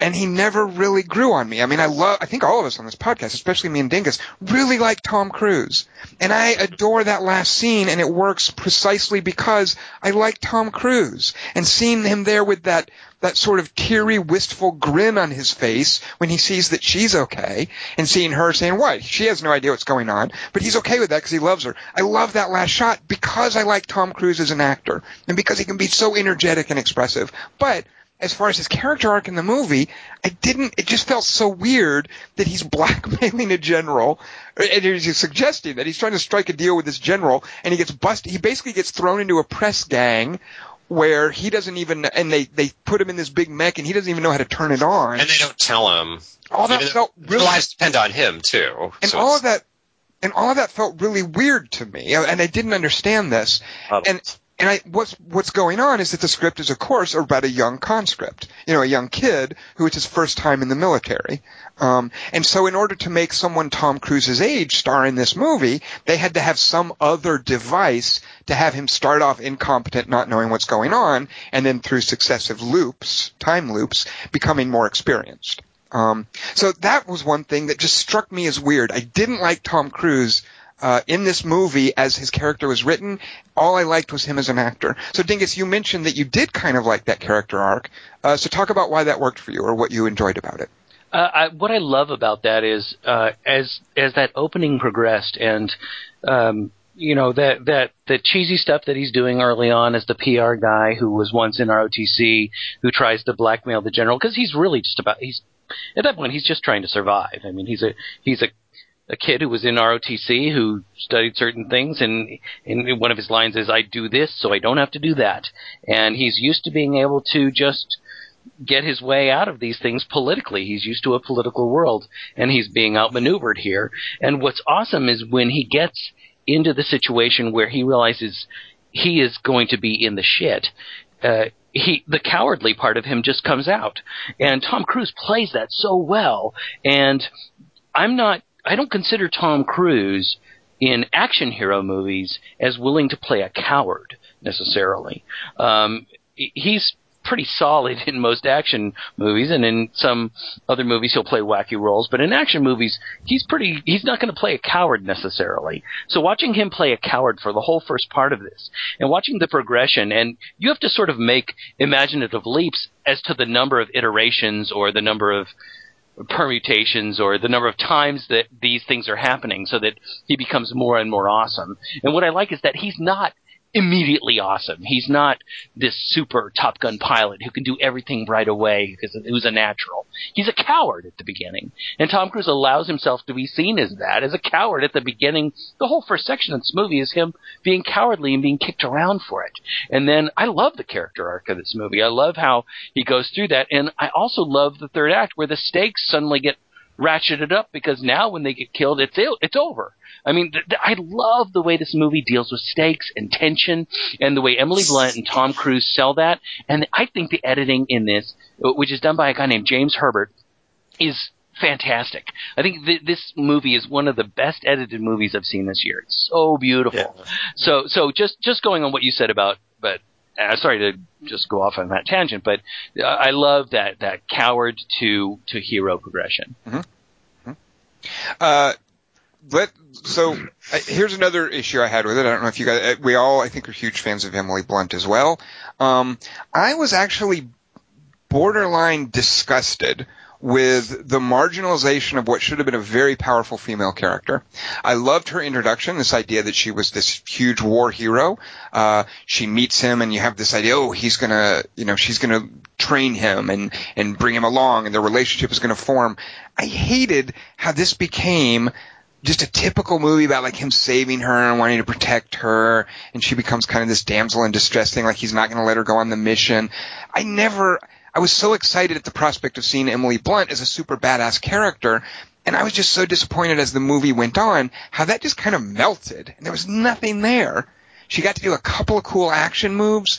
and he never really grew on me. I mean, I love, I think all of us on this podcast, especially me and Dingus, really like Tom Cruise. And I adore that last scene and it works precisely because I like Tom Cruise. And seeing him there with that, that sort of teary, wistful grin on his face when he sees that she's okay and seeing her saying, what? She has no idea what's going on, but he's okay with that because he loves her. I love that last shot because I like Tom Cruise as an actor and because he can be so energetic and expressive. But as far as his character arc in the movie, I didn't. It just felt so weird that he's blackmailing a general, and he's suggesting that he's trying to strike a deal with this general, and he gets busted. He basically gets thrown into a press gang where he doesn't even, and they they put him in this big mech, and he doesn't even know how to turn it on. and they don't tell him. all that felt really, lives depend on him too. and so all of that, and all of that felt really weird to me, and I didn't understand this. uh, and and I, what's what's going on is that the script is, of course, about a young conscript, you know, a young kid who it's his first time in the military. Um, and so, in order to make someone Tom Cruise's age star in this movie, they had to have some other device to have him start off incompetent, not knowing what's going on, and then through successive loops, time loops, becoming more experienced. Um, so that was one thing that just struck me as weird. I didn't like Tom Cruise uh, in this movie as his character was written. All I liked was him as an actor. So Dingus, you mentioned that you did kind of like that character arc. Uh, so talk about why that worked for you or what you enjoyed about it. Uh, I, what I love about that is uh, as as that opening progressed, and um, you know that that the cheesy stuff that he's doing early on as the PR guy who was once in ROTC who tries to blackmail the general because he's really just about he's at that point he's just trying to survive. I mean he's a he's a a kid who was in ROTC who studied certain things, and, and one of his lines is, "I do this so I don't have to do that," and he's used to being able to just get his way out of these things politically. He's used to a political world, and he's being outmaneuvered here. And what's awesome is when he gets into the situation where he realizes he is going to be in the shit. Uh, he the cowardly part of him just comes out, and Tom Cruise plays that so well. And I'm not. I don't consider Tom Cruise in action hero movies as willing to play a coward necessarily. Um, he's pretty solid in most action movies, and in some other movies he'll play wacky roles. But in action movies, he's pretty. He's not going to play a coward necessarily. So watching him play a coward for the whole first part of this, and watching the progression, and you have to sort of make imaginative leaps as to the number of iterations or the number of permutations or the number of times that these things are happening so that he becomes more and more awesome. And what I like is that he's not immediately awesome. He's not this super Top Gun pilot who can do everything right away because it was a natural. He's a coward at the beginning. And Tom Cruise allows himself to be seen as that, as a coward at the beginning. The whole first section of this movie is him being cowardly and being kicked around for it. And then I love the character arc of this movie. I love how he goes through that. And I also love the third act where the stakes suddenly get ratcheted up because now when they get killed, it's it's over. I mean, th- th- I love the way this movie deals with stakes and tension, and the way Emily Blunt and Tom Cruise sell that. And I think the editing in this, uh, which is done by a guy named James Herbert, is fantastic. I think th- this movie is one of the best edited movies I've seen this year. It's so beautiful. So, so just just going on what you said about, but uh, sorry to just go off on that tangent, but uh, I love that that coward to to hero progression. Uh, let so uh, here's another issue I had with it. I don't know if you guys, uh, we all I think are huge fans of Emily Blunt as well. Um, I was actually borderline disgusted with the marginalization of what should have been a very powerful female character. I loved her introduction, this idea that she was this huge war hero. Uh, she meets him and you have this idea, oh, he's gonna, you know, she's gonna train him and, and bring him along and their relationship is gonna form. I hated how this became just a typical movie about like him saving her and wanting to protect her and she becomes kind of this damsel in distress thing like he's not going to let her go on the mission. I never I was so excited at the prospect of seeing Emily Blunt as a super badass character And I was just so disappointed as the movie went on how that just kind of melted and there was nothing there. She got to do a couple of cool action moves,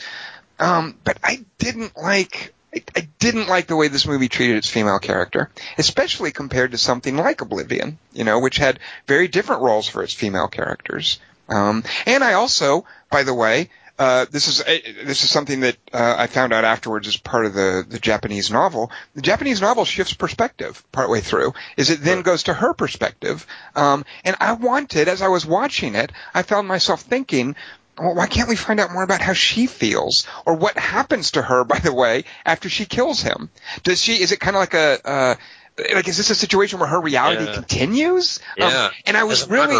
um, but I didn't like I, I didn't like the way this movie treated its female character, especially compared to something like Oblivion, you know, which had very different roles for its female characters. Um, and I also, by the way, uh, this is this is something that uh, I found out afterwards as part of the the Japanese novel. The Japanese novel shifts perspective partway through. Is it then goes to her perspective, um, and I wanted as I was watching it, I found myself thinking, well, why can't we find out more about how she feels or what happens to her, by the way, after she kills him? Does she, is it kind of like a, uh, like, is this a situation where her reality yeah. continues? Yeah. Um, and I was really,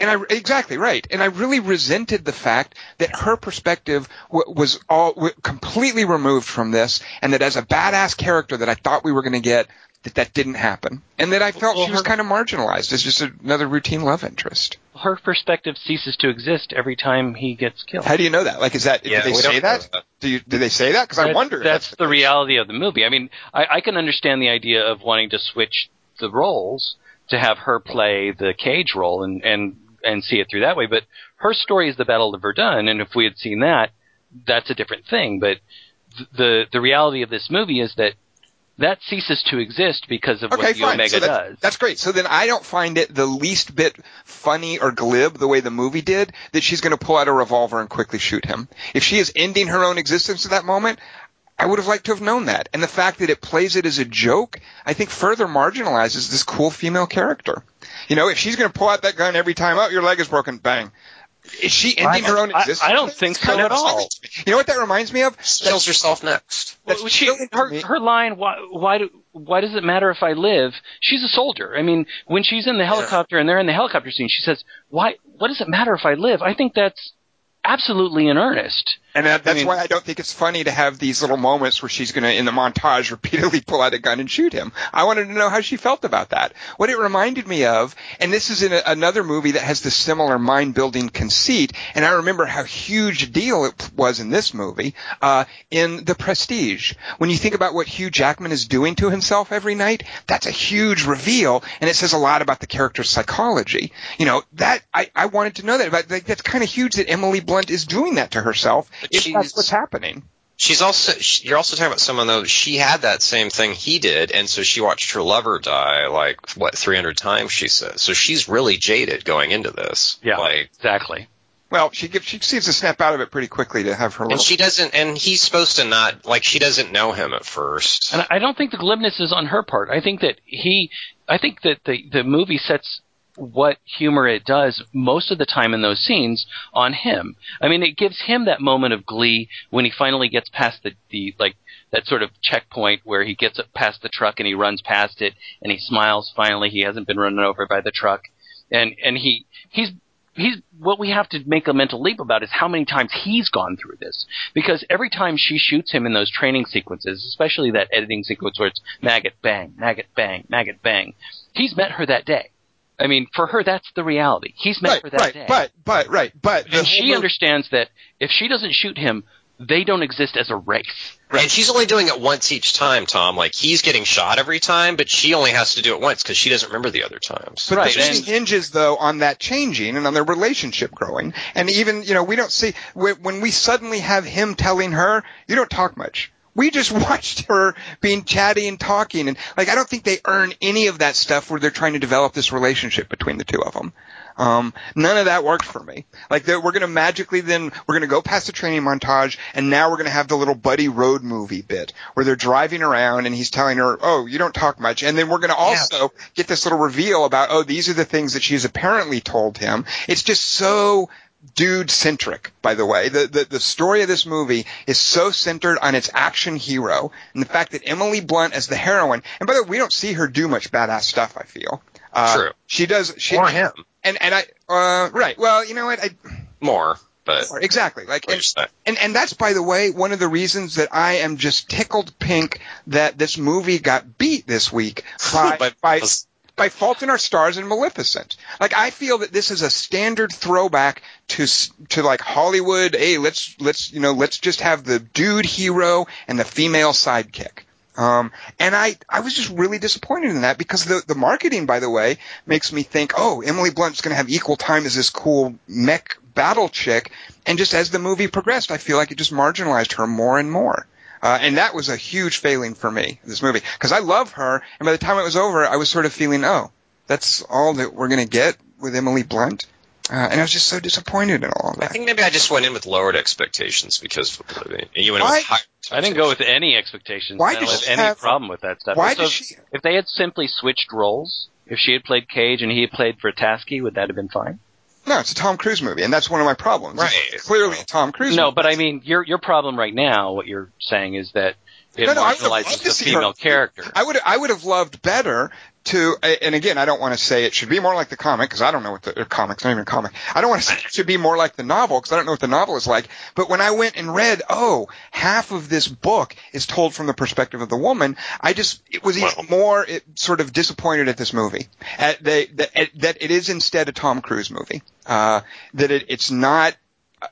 and I, exactly right. And I really resented the fact that her perspective w- was all w- completely removed from this and that as a badass character that I thought we were going to get, that that didn't happen, and that I felt well, she was her, kind of marginalized as just another routine love interest. Her perspective ceases to exist every time he gets killed. How do you know that? Like, is that yeah, do they say that? that? Do you do they say that? Because I wonder. That's, that's the reality of the movie. I mean, I, I can understand the idea of wanting to switch the roles to have her play the cage role and and and see it through that way. But her story is the Battle of Verdun, and if we had seen that, that's a different thing. But the the reality of this movie is that that ceases to exist because of okay, what the fine. Omega so that, does. That's great. So then I don't find it the least bit funny or glib the way the movie did that she's going to pull out a revolver and quickly shoot him. If she is ending her own existence at that moment, I would have liked to have known that. And the fact that it plays it as a joke, I think further marginalizes this cool female character. You know, if she's going to pull out that gun every time, oh, your leg is broken, bang. Is she ending I, her own existence? I, I don't think so at all. You know what that reminds me of? Kills herself next. Well, she, her, her line, why, why, do, why does it matter if I live? She's a soldier. I mean, when she's in the helicopter yeah. and they're in the helicopter scene, she says, why, what does it matter if I live? I think that's absolutely in earnest. And that, that's I mean, why I don't think it's funny to have these little moments where she's going to, in the montage, repeatedly pull out a gun and shoot him. I wanted to know how she felt about that. What it reminded me of, and this is in a, another movie that has this similar mind-building conceit, and I remember how huge a deal it was in this movie, uh, in The Prestige. When you think about what Hugh Jackman is doing to himself every night, that's a huge reveal, and it says a lot about the character's psychology. You know, that, I, I wanted to know that, but that's kind of huge that Emily Blunt is doing that to herself if that's what's happening. She's also you're also talking about someone though she had that same thing he did, and so she watched her lover die like what 300 times she says. So she's really jaded going into this. Yeah, like, exactly. Well, she gives, she seems to snap out of it pretty quickly to have her. And she doesn't, and he's supposed to not like she doesn't know him at first. And I don't think the glibness is on her part. I think that he, I think that the the movie sets what humor it does most of the time in those scenes on him. I mean, it gives him that moment of glee when he finally gets past the, the like that sort of checkpoint where he gets past the truck and he runs past it and he smiles finally. He hasn't been run over by the truck. And and he he's he's what we have to make a mental leap about is how many times he's gone through this because every time she shoots him in those training sequences especially that editing sequence where it's maggot bang maggot bang maggot bang he's met her that day I mean, for her, that's the reality. He's meant right, for that right, day. But, but, right, but. And she understands that if she doesn't shoot him, they don't exist as a race. Right. And she's only doing it once each time, Tom. Like he's getting shot every time, but she only has to do it once because she doesn't remember the other times. But right. the movie hinges though on that changing and on their relationship growing. And even you know we don't see when we suddenly have him telling her, "You don't talk much." We just watched her being chatty and talking and like I don't think they earn any of that stuff where they're trying to develop this relationship between the two of them. Um, none of that worked for me. Like we're going to magically then we're going to go past the training montage and now we're going to have the little buddy road movie bit where they're driving around and he's telling her, "Oh, you don't talk much," and then we're going to also yeah. get this little reveal about, "Oh, these are the things that she's apparently told him." It's just so dude centric, by the way. The, the, the story of this movie is so centered on its action hero and the fact that Emily Blunt as the heroine, and by the way, we don't see her do much badass stuff, I feel. Uh, True. She does, she, More him. And, and I, uh, right. Well, you know what? I, more, but. More, exactly. Like, and, and, and that's, by the way, one of the reasons that I am just tickled pink that this movie got beat this week by, by, by by Fault in Our Stars and Maleficent. Like I feel that this is a standard throwback to to like Hollywood. Hey, let's let's you know let's just have the dude hero and the female sidekick. Um, and I, I was just really disappointed in that because the, the marketing, by the way, makes me think, oh, Emily Blunt's going to have equal time as this cool mech battle chick. And just as the movie progressed, I feel like it just marginalized her more and more. Uh, and that was a huge failing for me, this movie, because I love her. And by the time it was over, I was sort of feeling, oh, that's all that we're going to get with Emily Blunt. Uh, and I was just so disappointed in all of that. I think maybe I just went in with lowered expectations because of Oblivion, and you went in Why- with higher. I didn't go with any expectations. Why I don't have any have- problem with that stuff. Why So does if- she? If they had simply switched roles, if she had played Cage and he had played Vrataski, would that have been fine? No, it's a Tom Cruise movie, and that's one of my problems. Right. It's clearly a Tom Cruise. No, movie. but I mean, your your problem right now, what you're saying is that it No, no, I would've loved marginalizes the female her- character. I would I would have loved better to and again I don't want to say it should be more like the comic because I don't know what the or comics not even a comic. I don't want to say it should be more like the novel because I don't know what the novel is like. But when I went and read oh half of this book is told from the perspective of the woman I just it was even more it, sort of disappointed at this movie. At they that, at, that it is instead a Tom Cruise movie. Uh, that it, it's not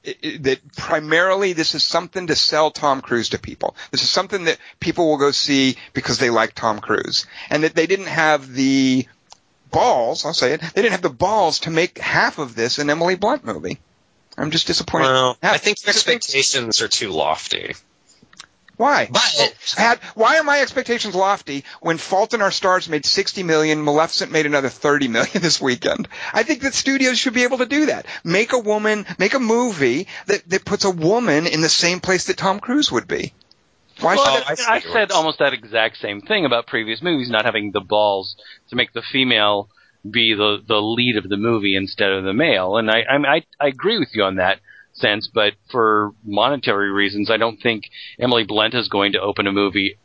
that primarily this is something to sell Tom Cruise to people. This is something that people will go see because they like Tom Cruise. And that they didn't have the balls, I'll say it, they didn't have the balls to make half of this an Emily Blunt movie. I'm just disappointed. Well, Half- I think expectations are too lofty. Why? But- Had, why are my expectations lofty when Fault in Our Stars made 60 million, Maleficent made another 30 million this weekend? I think that studios should be able to do that. Make a woman, make a movie that, that puts a woman in the same place that Tom Cruise would be. Why Well, should I I, said almost that exact same thing about previous movies not having the balls to make the female be the the lead of the movie instead of the male, and I I I, I agree with you on that sense, but for monetary reasons, I don't think Emily Blunt is going to open a movie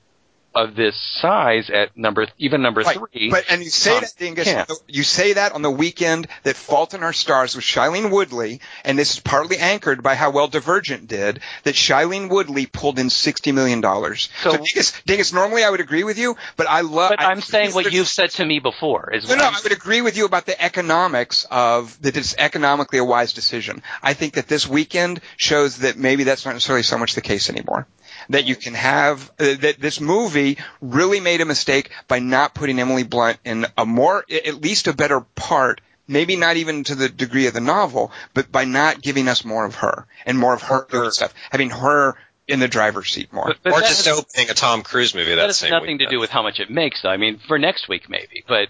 of this size at number even number Right, three. But and you say Tom that, Dingus. can't. You say that on the weekend that Fault in Our Stars with Shailene Woodley, and this is partly anchored by how well Divergent did. That Shailene Woodley pulled in sixty million dollars. So, So- Dingus, Dingus, normally I would agree with you, but I love. but I- I'm saying what you've said to me before is No, no, I'm- I would agree with you about the economics of that it's economically a wise decision. I think that this weekend shows that maybe that's not necessarily so much the case anymore. That you can have uh, that this movie really made a mistake by not putting Emily Blunt in a more at least a better part. Maybe not even to the degree of the novel, but by not giving us more of her and more of her doing stuff, having her in the driver's seat more. but, but or just has- opening a Tom Cruise movie that, that has same nothing to weekend. do with how much it makes. Though. I mean, for next week maybe, but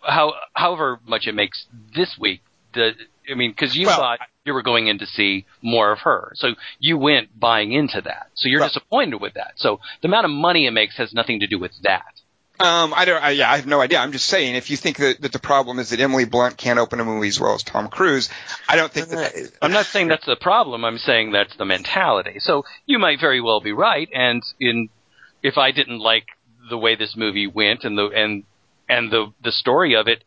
how however much it makes this week. The, I mean, because you Well, thought you were going in to see more of her, so you went buying into that. So you're Right. disappointed with that. So the amount of money it makes has nothing to do with that. Um, I don't. I, yeah, I have no idea. I'm just saying, if you think that, that the problem is that Emily Blunt can't open a movie as well as Tom Cruise, I don't think that. I'm not saying that's the problem. I'm saying that's the mentality. So you might very well be right. And in if I didn't like the way this movie went and the and and the the story of it,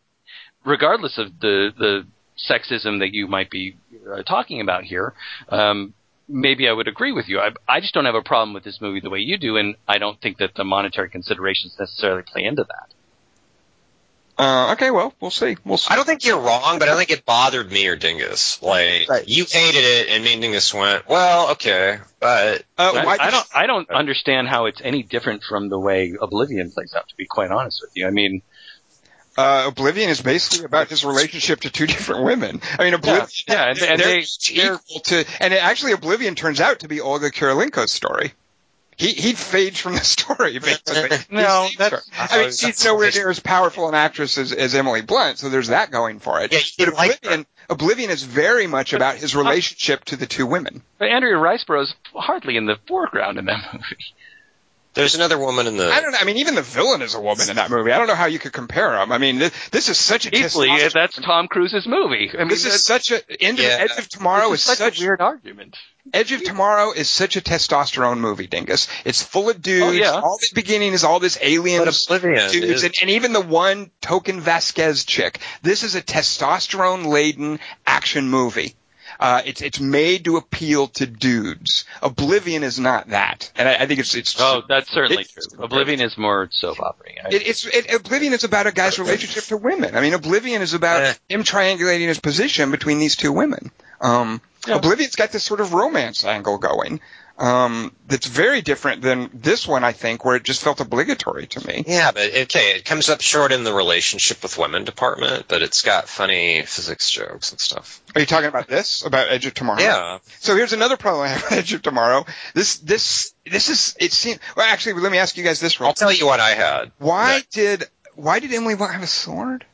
regardless of the the sexism that you might be uh, talking about here, um, maybe I would agree with you. I, I just don't have a problem with this movie the way you do, and I don't think that the monetary considerations necessarily play into that. Uh, okay, well, we'll see. We'll see. I don't think you're wrong, but I don't think it bothered me or Dingus. Like Right. you hated it, and me and Dingus went, "Well, okay," but Uh, I, I don't. I don't understand how it's any different from the way Oblivion plays out. To be quite honest with you, I mean, Uh, Oblivion is basically about his relationship to two different women. I mean, Oblivion, yeah, and- they're, and they're they- they're- equal to, and it, actually, Oblivion turns out to be Olga Kurylenko's story. He he fades from the story basically. No, that's- I mean, she's nowhere near as powerful an actress as, as Emily Blunt, so there's that going for it. Yeah, but didn't like Oblivion, Oblivion is very much about his relationship to the two women. but Andrea is hardly in the foreground in that movie. There's another woman in the. I don't know. I mean, even the villain is a woman in that movie. I don't know how you could compare them. I mean, this, this is such a Easily, testosterone- that's Tom Cruise's movie. I mean, This is such a end of, Yeah. Edge of Tomorrow this is, is such, such a weird argument. Edge of Tomorrow is such a testosterone movie, Dingus. It's full of dudes. Oh, yeah. All the beginning is all this alien. Oblivion Dudes, and, and even the one token Vasquez chick. This is a testosterone laden action movie. Uh, it's it's made to appeal to dudes. Oblivion is not that, and I, I think it's it's. Oh, that's certainly it's- true. Oblivion is more soap opera. I- It, it's it, Oblivion is about a guy's relationship to women. I mean, Oblivion is about Eh. him triangulating his position between these two women. Um, Yeah. Oblivion's got this sort of romance angle going. Um, that's very different than this one, I think, where it just felt obligatory to me. Yeah, but okay, it comes up short in the relationship with women department, but it's got funny physics jokes and stuff. Are you talking about this? About Edge of Tomorrow? Yeah. So here's another problem I have with Edge of Tomorrow. This, this, this is, it seems, well actually, let me ask you guys this real I'll tell you what I had. Why Yeah. did, why did Emily have a sword?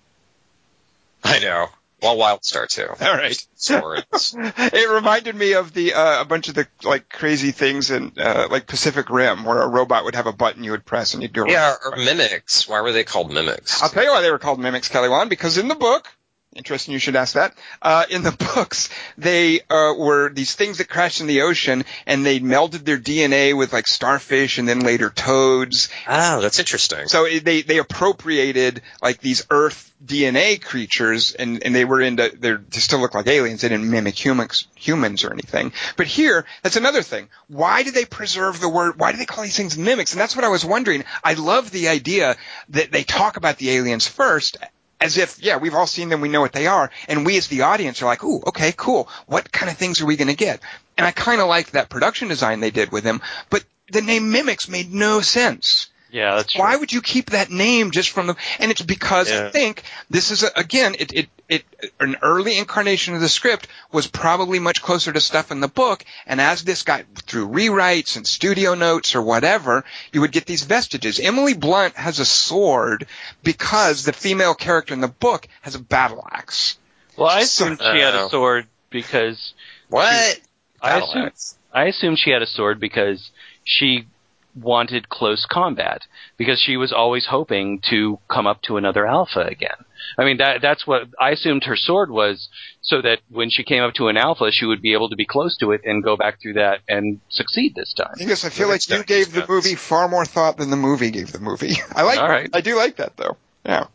I know. Well, Wildstar too. All right. Swords. it reminded me of the uh, a bunch of the like crazy things in uh, like Pacific Rim, where a robot would have a button you would press and you'd do. yeah, or mimics. Why were they called mimics? I'll tell you why they were called mimics, Kelly Wand, because in the book, interesting, you should ask that. Uh, in the books, they uh, were these things that crashed in the ocean, and they melded their DNA with like starfish and then later toads. Oh, that's interesting. So they they appropriated like these Earth DNA creatures, and and they were into they they still look like aliens. They didn't mimic humans humans or anything. But here, that's another thing. Why do they preserve the word? Why do they call these things mimics? And that's what I was wondering. I love the idea that they talk about the aliens first. As if, yeah, we've all seen them, we know what they are, and we as the audience are like, ooh, okay, cool. What kind of things are we gonna get? And I kinda liked that production design they did with them, but the name Mimics made no sense. Yeah, that's true. Why would you keep that name just from the? And it's because I think this is a, again, it, it it an early incarnation of the script was probably much closer to stuff in the book. And as this got through rewrites and studio notes or whatever, you would get these vestiges. Emily Blunt has a sword because the female character in the book has a battle axe. well, I assumed she had Oh. a sword because what? I assume axe. I assumed she had a sword because she wanted close combat because she was always hoping to come up to another alpha again. I mean that that's what I assumed her sword was so that when she came up to an alpha she would be able to be close to it and go back through that and succeed this time. I I feel That like you gave the movie far more thought than the movie gave the movie. I like. All right. I do like that though. Yeah.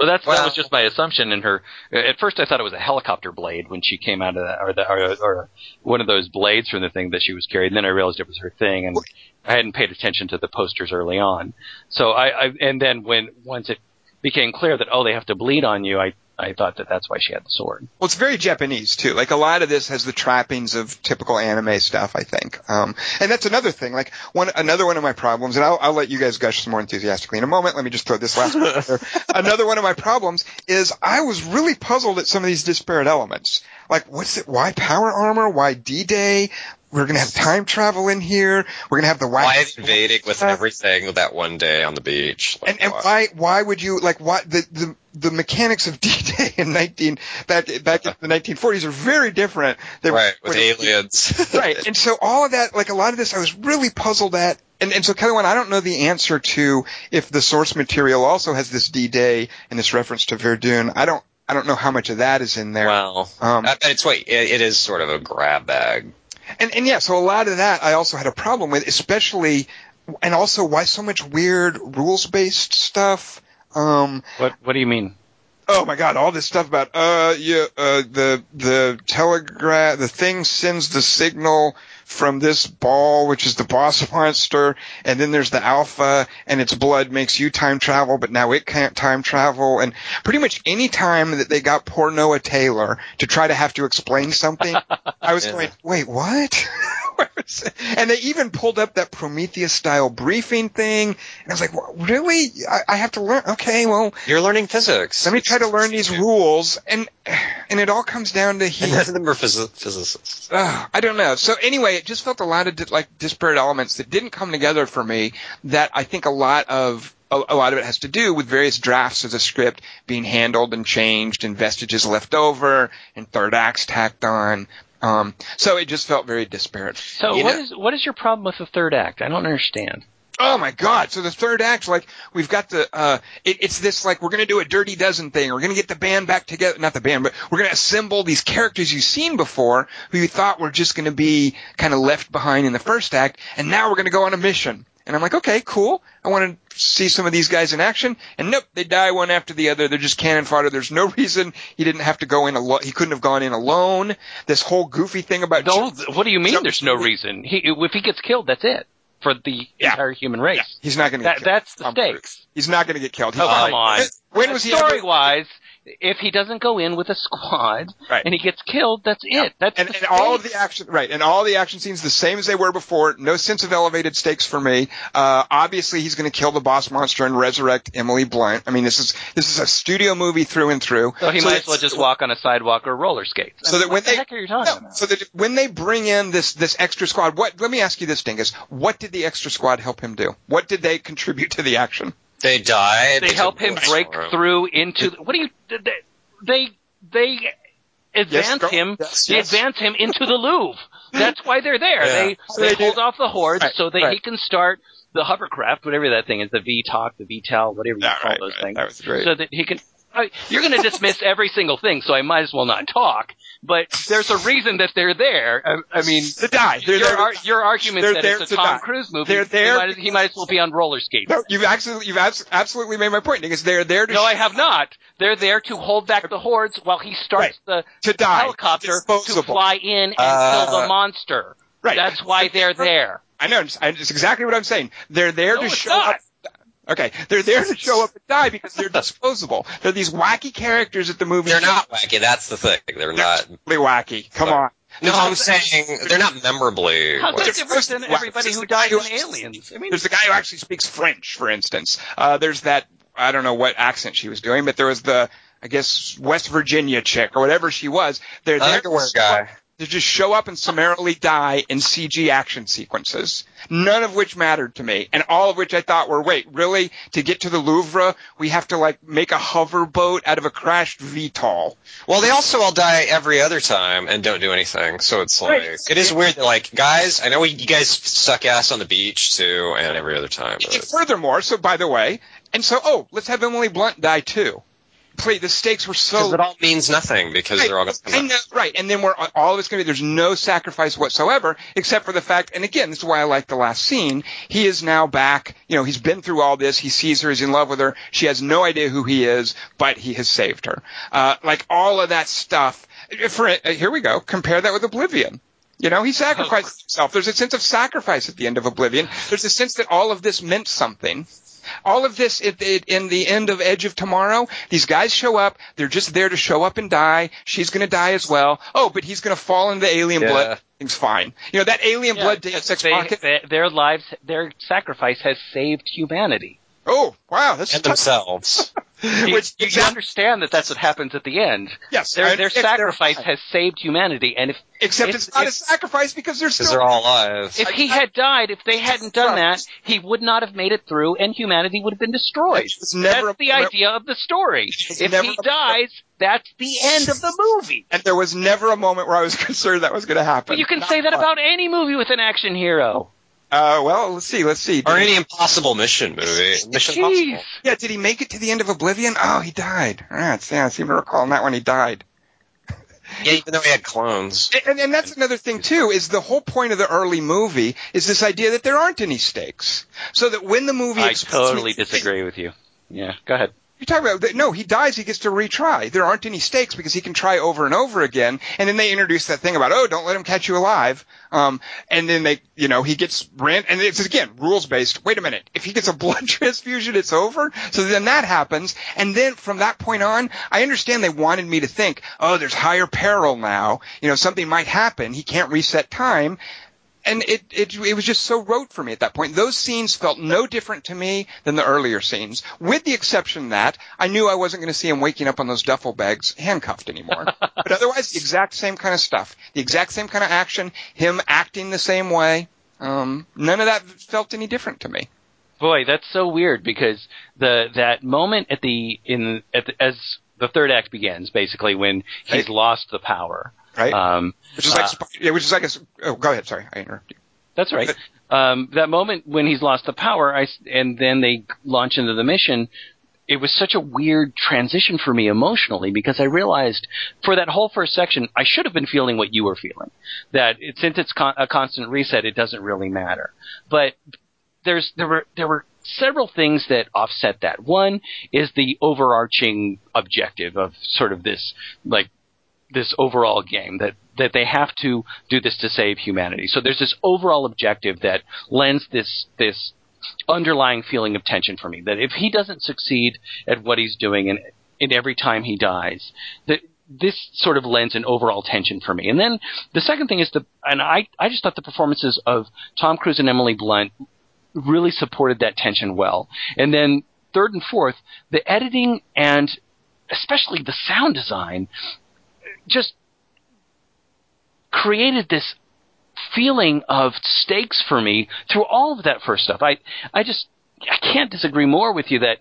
But that's that was just my assumption in her. At first, I thought it was a helicopter blade when she came out of that, or, the, or, or one of those blades from the thing that she was carrying. Then I realized it was her thing, and I hadn't paid attention to the posters early on. So I, I and then when once it became clear that oh they have to bleed on you, I I thought that that's why she had the sword. Well, it's very Japanese too. Like a lot of this has the trappings of typical anime stuff, I think. Um, and that's another thing. Like one, another one of my problems, and I'll, I'll let you guys gush some more enthusiastically in a moment. Let me just throw this last one. Another one of my problems is I was really puzzled at some of these disparate elements. Like, what's it? Why power armor? Why D-Day? We're gonna have time travel in here. We're gonna have the Why wax- invading with everything that one day on the beach? Like, and and why? why why would you like why the the the mechanics of D-Day in 19 back back in the 1940s are very different. They were- Right, with when- aliens. right. And so all of that, like a lot of this, I was really puzzled at. And, and so Kelly, one, I don't know the answer to if the source material also has this D-Day and this reference to Verdun. I don't, I don't know how much of that is in there. Well, Um, I- it's wait, it, it is sort of a grab bag. And, and yeah, so a lot of that I also had a problem with, especially, and also why so much weird rules-based stuff. Um, What what do you mean? oh my god, all this stuff about uh yeah uh the the telegraph the thing sends the signal from this ball, which is the boss monster, and then there's the alpha, and its blood makes you time travel, but now it can't time travel, and pretty much any time that they got poor Noah Taylor to try to have to explain something, I was Yeah. going, wait, what? Where was it? and they even pulled up that Prometheus style briefing thing, and I was like, "Wha- really? I, I have to learn? Okay, well, You're learning physics. let me try to learn these rules, and and it all comes down to he. And none of them are physicists. Uh, I don't know. So anyway, it just felt a lot of like disparate elements that didn't come together for me. That I think a lot of a, a lot of it has to do with various drafts of the script being handled and changed, and vestiges left over, and third acts tacked on. Um, so it just felt very disparate. So You what know- is what is your problem with the third act? I don't understand. Oh my god! So the third act, like we've got the, uh, it, it's this like we're gonna do a Dirty Dozen thing. We're gonna get the band back together, not the band, but we're gonna assemble these characters you've seen before, who you thought were just gonna be kind of left behind in the first act, and now we're gonna go on a mission. And I'm like, okay, cool. I want to see some of these guys in action. And nope, they die one after the other. They're just cannon fodder. There's no reason he didn't have to go in alone. He couldn't have gone in alone. This whole goofy thing about No, what do you mean? There's no reason. He, if he gets killed, that's it for the Yeah. entire human race. he's not gonna get That killed. that's the Tom Cruise. stakes. He's not gonna get killed. He- Oh, come on. When was he story wise? If he doesn't go in with a squad Right. and he gets killed, that's it. That's and, and all of the action, right? And all the action scenes the same as they were before. No sense of elevated stakes for me. Uh, obviously, he's going to kill the boss monster and resurrect Emily Blunt. I mean, this is this is a studio movie through and through. So he So might as well just walk on a sidewalk or roller skates. I So mean, that when the they heck are you talking no, about? so that when they bring in this this extra squad, what? Let me ask you this, Dingus. What did the extra squad help him do? What did they contribute to the action? They die. they help him break bullets him. through into. What do you? They they, they advance go- him. yes, they yes. advance him into the Louvre. That's why they're there. Yeah. They So they, they hold off the hordes Right, so that right. he can start the hovercraft, whatever that thing is, the VTOL, the VTEL, whatever you Yeah, call right, those right. things. That was great. So that he can. I, you're going to dismiss every single thing, so I might as well not talk. But there's a reason that they're there. I, I mean, To die. They're your, there. ar- your argument that it's a to Tom die. Cruise movie. They're there He might, as- he might as well be on roller skates. no, you've absolutely you've abs- absolutely made my point, Because They're there to No, I have not. They're there to hold back the hordes while he starts the to die. helicopter to fly in and Uh, kill the monster. Right. That's why they're there. I know. It's, exactly what I'm saying. They're there No, to show up. Okay, they're there to show up and die because they're disposable. They're these wacky characters at the movie. They're not wacky. That's the thing. They're not. really wacky. Come Sorry. on. No, I'm saying they're not memorably. How's that different than everybody who the dies guy in Aliens? I mean, There's the guy who actually speaks French, for instance. Uh, there's that I don't know what accent she was doing, but there was the I guess West Virginia chick or whatever she was. They're there Underwear guy. To just show up and summarily die in CG action sequences, none of which mattered to me, and all of which I thought were, wait, really? To get to the Louvre, we have to like make a hover boat out of a crashed VTOL. Well, they also all die every other time and don't do anything. So it's like Right. it is weird. That, like guys, I know you guys suck ass on the beach too, and every other time. But furthermore, so by the way, and so, oh, let's have Emily Blunt die too. Please, the stakes were so because it all means nothing because Right, they're all going to I come out. know, right, and then we're all of it's going to be there's no sacrifice whatsoever, except for the fact. And again, this is why I like the last scene. He is now back. You know, he's been through all this. He sees her. He's in love with her. She has no idea who he is, but he has saved her. Uh, like all of that stuff. For uh, here we go. Compare that with Oblivion. You know, he sacrificed himself. There's a sense of sacrifice at the end of Oblivion. There's a sense that all of this meant something. All of this it, it, in the end of Edge of Tomorrow, these guys show up. They're just there to show up and die. She's going to die as well. Oh, but he's going to fall into the alien Yeah. blood. Thing's fine. You know that alien yeah, blood Deus Ex they- Machina- they- their lives, their sacrifice has saved humanity. Oh, wow, that's and tough. themselves. You, Which you, you understand that that's what happens at the end. yes, Their, their if sacrifice has saved humanity, and if Except if- it's not if- a sacrifice because they're still. they're all alive. if he had died, if they hadn't done that, he would not have made it through, and humanity would have been destroyed. It's never That's the idea of the story. If never he a- dies, that's the end of the movie. and there was never a moment where I was concerned that was going to happen. But you can Not say that one. about any movie with an action hero. Uh, well, let's see. Let's see. or any impossible mission movie. Mission Jeez. Impossible. Yeah, did he make it to the end of Oblivion? Oh, he died. Ah, it's- yeah, I seem to recall on that one he died. Yeah, even though he had clones. And, and that's another thing too, is the whole point of the early movie is this idea that there aren't any stakes. So that when the movie I explains- totally disagree with you. Yeah, go ahead. You're talking about that- no, he dies, he gets to retry. There aren't any stakes because he can try over and over again. And then they introduce that thing about oh, don't let him catch you alive. Um, and then they, you know, he gets ran, and it's again rules based. Wait a minute, if he gets a blood transfusion, it's over. So then that happens, and then from that point on, I understand they wanted me to think, oh, there's higher peril now. You know, something might happen. He can't reset time and it, it it was just so rote for me at that point. Those scenes felt no different to me than the earlier scenes, with the exception that I knew I wasn't going to see him waking up on those duffel bags handcuffed anymore. but otherwise, the exact same kind of stuff, the exact same kind of action, him acting the same way. Um, none of that felt any different to me. Boy, that's so weird because the that moment at the in at the, as the third act begins, basically when he's Right. lost the power. Right? Um, which is like, uh, yeah, which is like a. Oh, go ahead. Sorry, I interrupted you. That's right. Um, that moment when he's lost the power, I and then they launch into the mission. It was such a weird transition for me emotionally because I realized for that whole first section, I should have been feeling what you were feeling. That it, since it's con- a constant reset, it doesn't really matter. But there's there were there were several things that offset that. One is the overarching objective of sort of this like this overall game that that they have to do this to save humanity. So there's this overall objective that lends this this underlying feeling of tension for me that if he doesn't succeed at what he's doing and in every time he dies. That this sort of lends an overall tension for me. And then the second thing is the and I I just thought the performances of Tom Cruise and Emily Blunt really supported that tension well. And then third and fourth, the editing and especially the sound design just created this feeling of stakes for me through all of that first stuff. I I just I can't disagree more with you that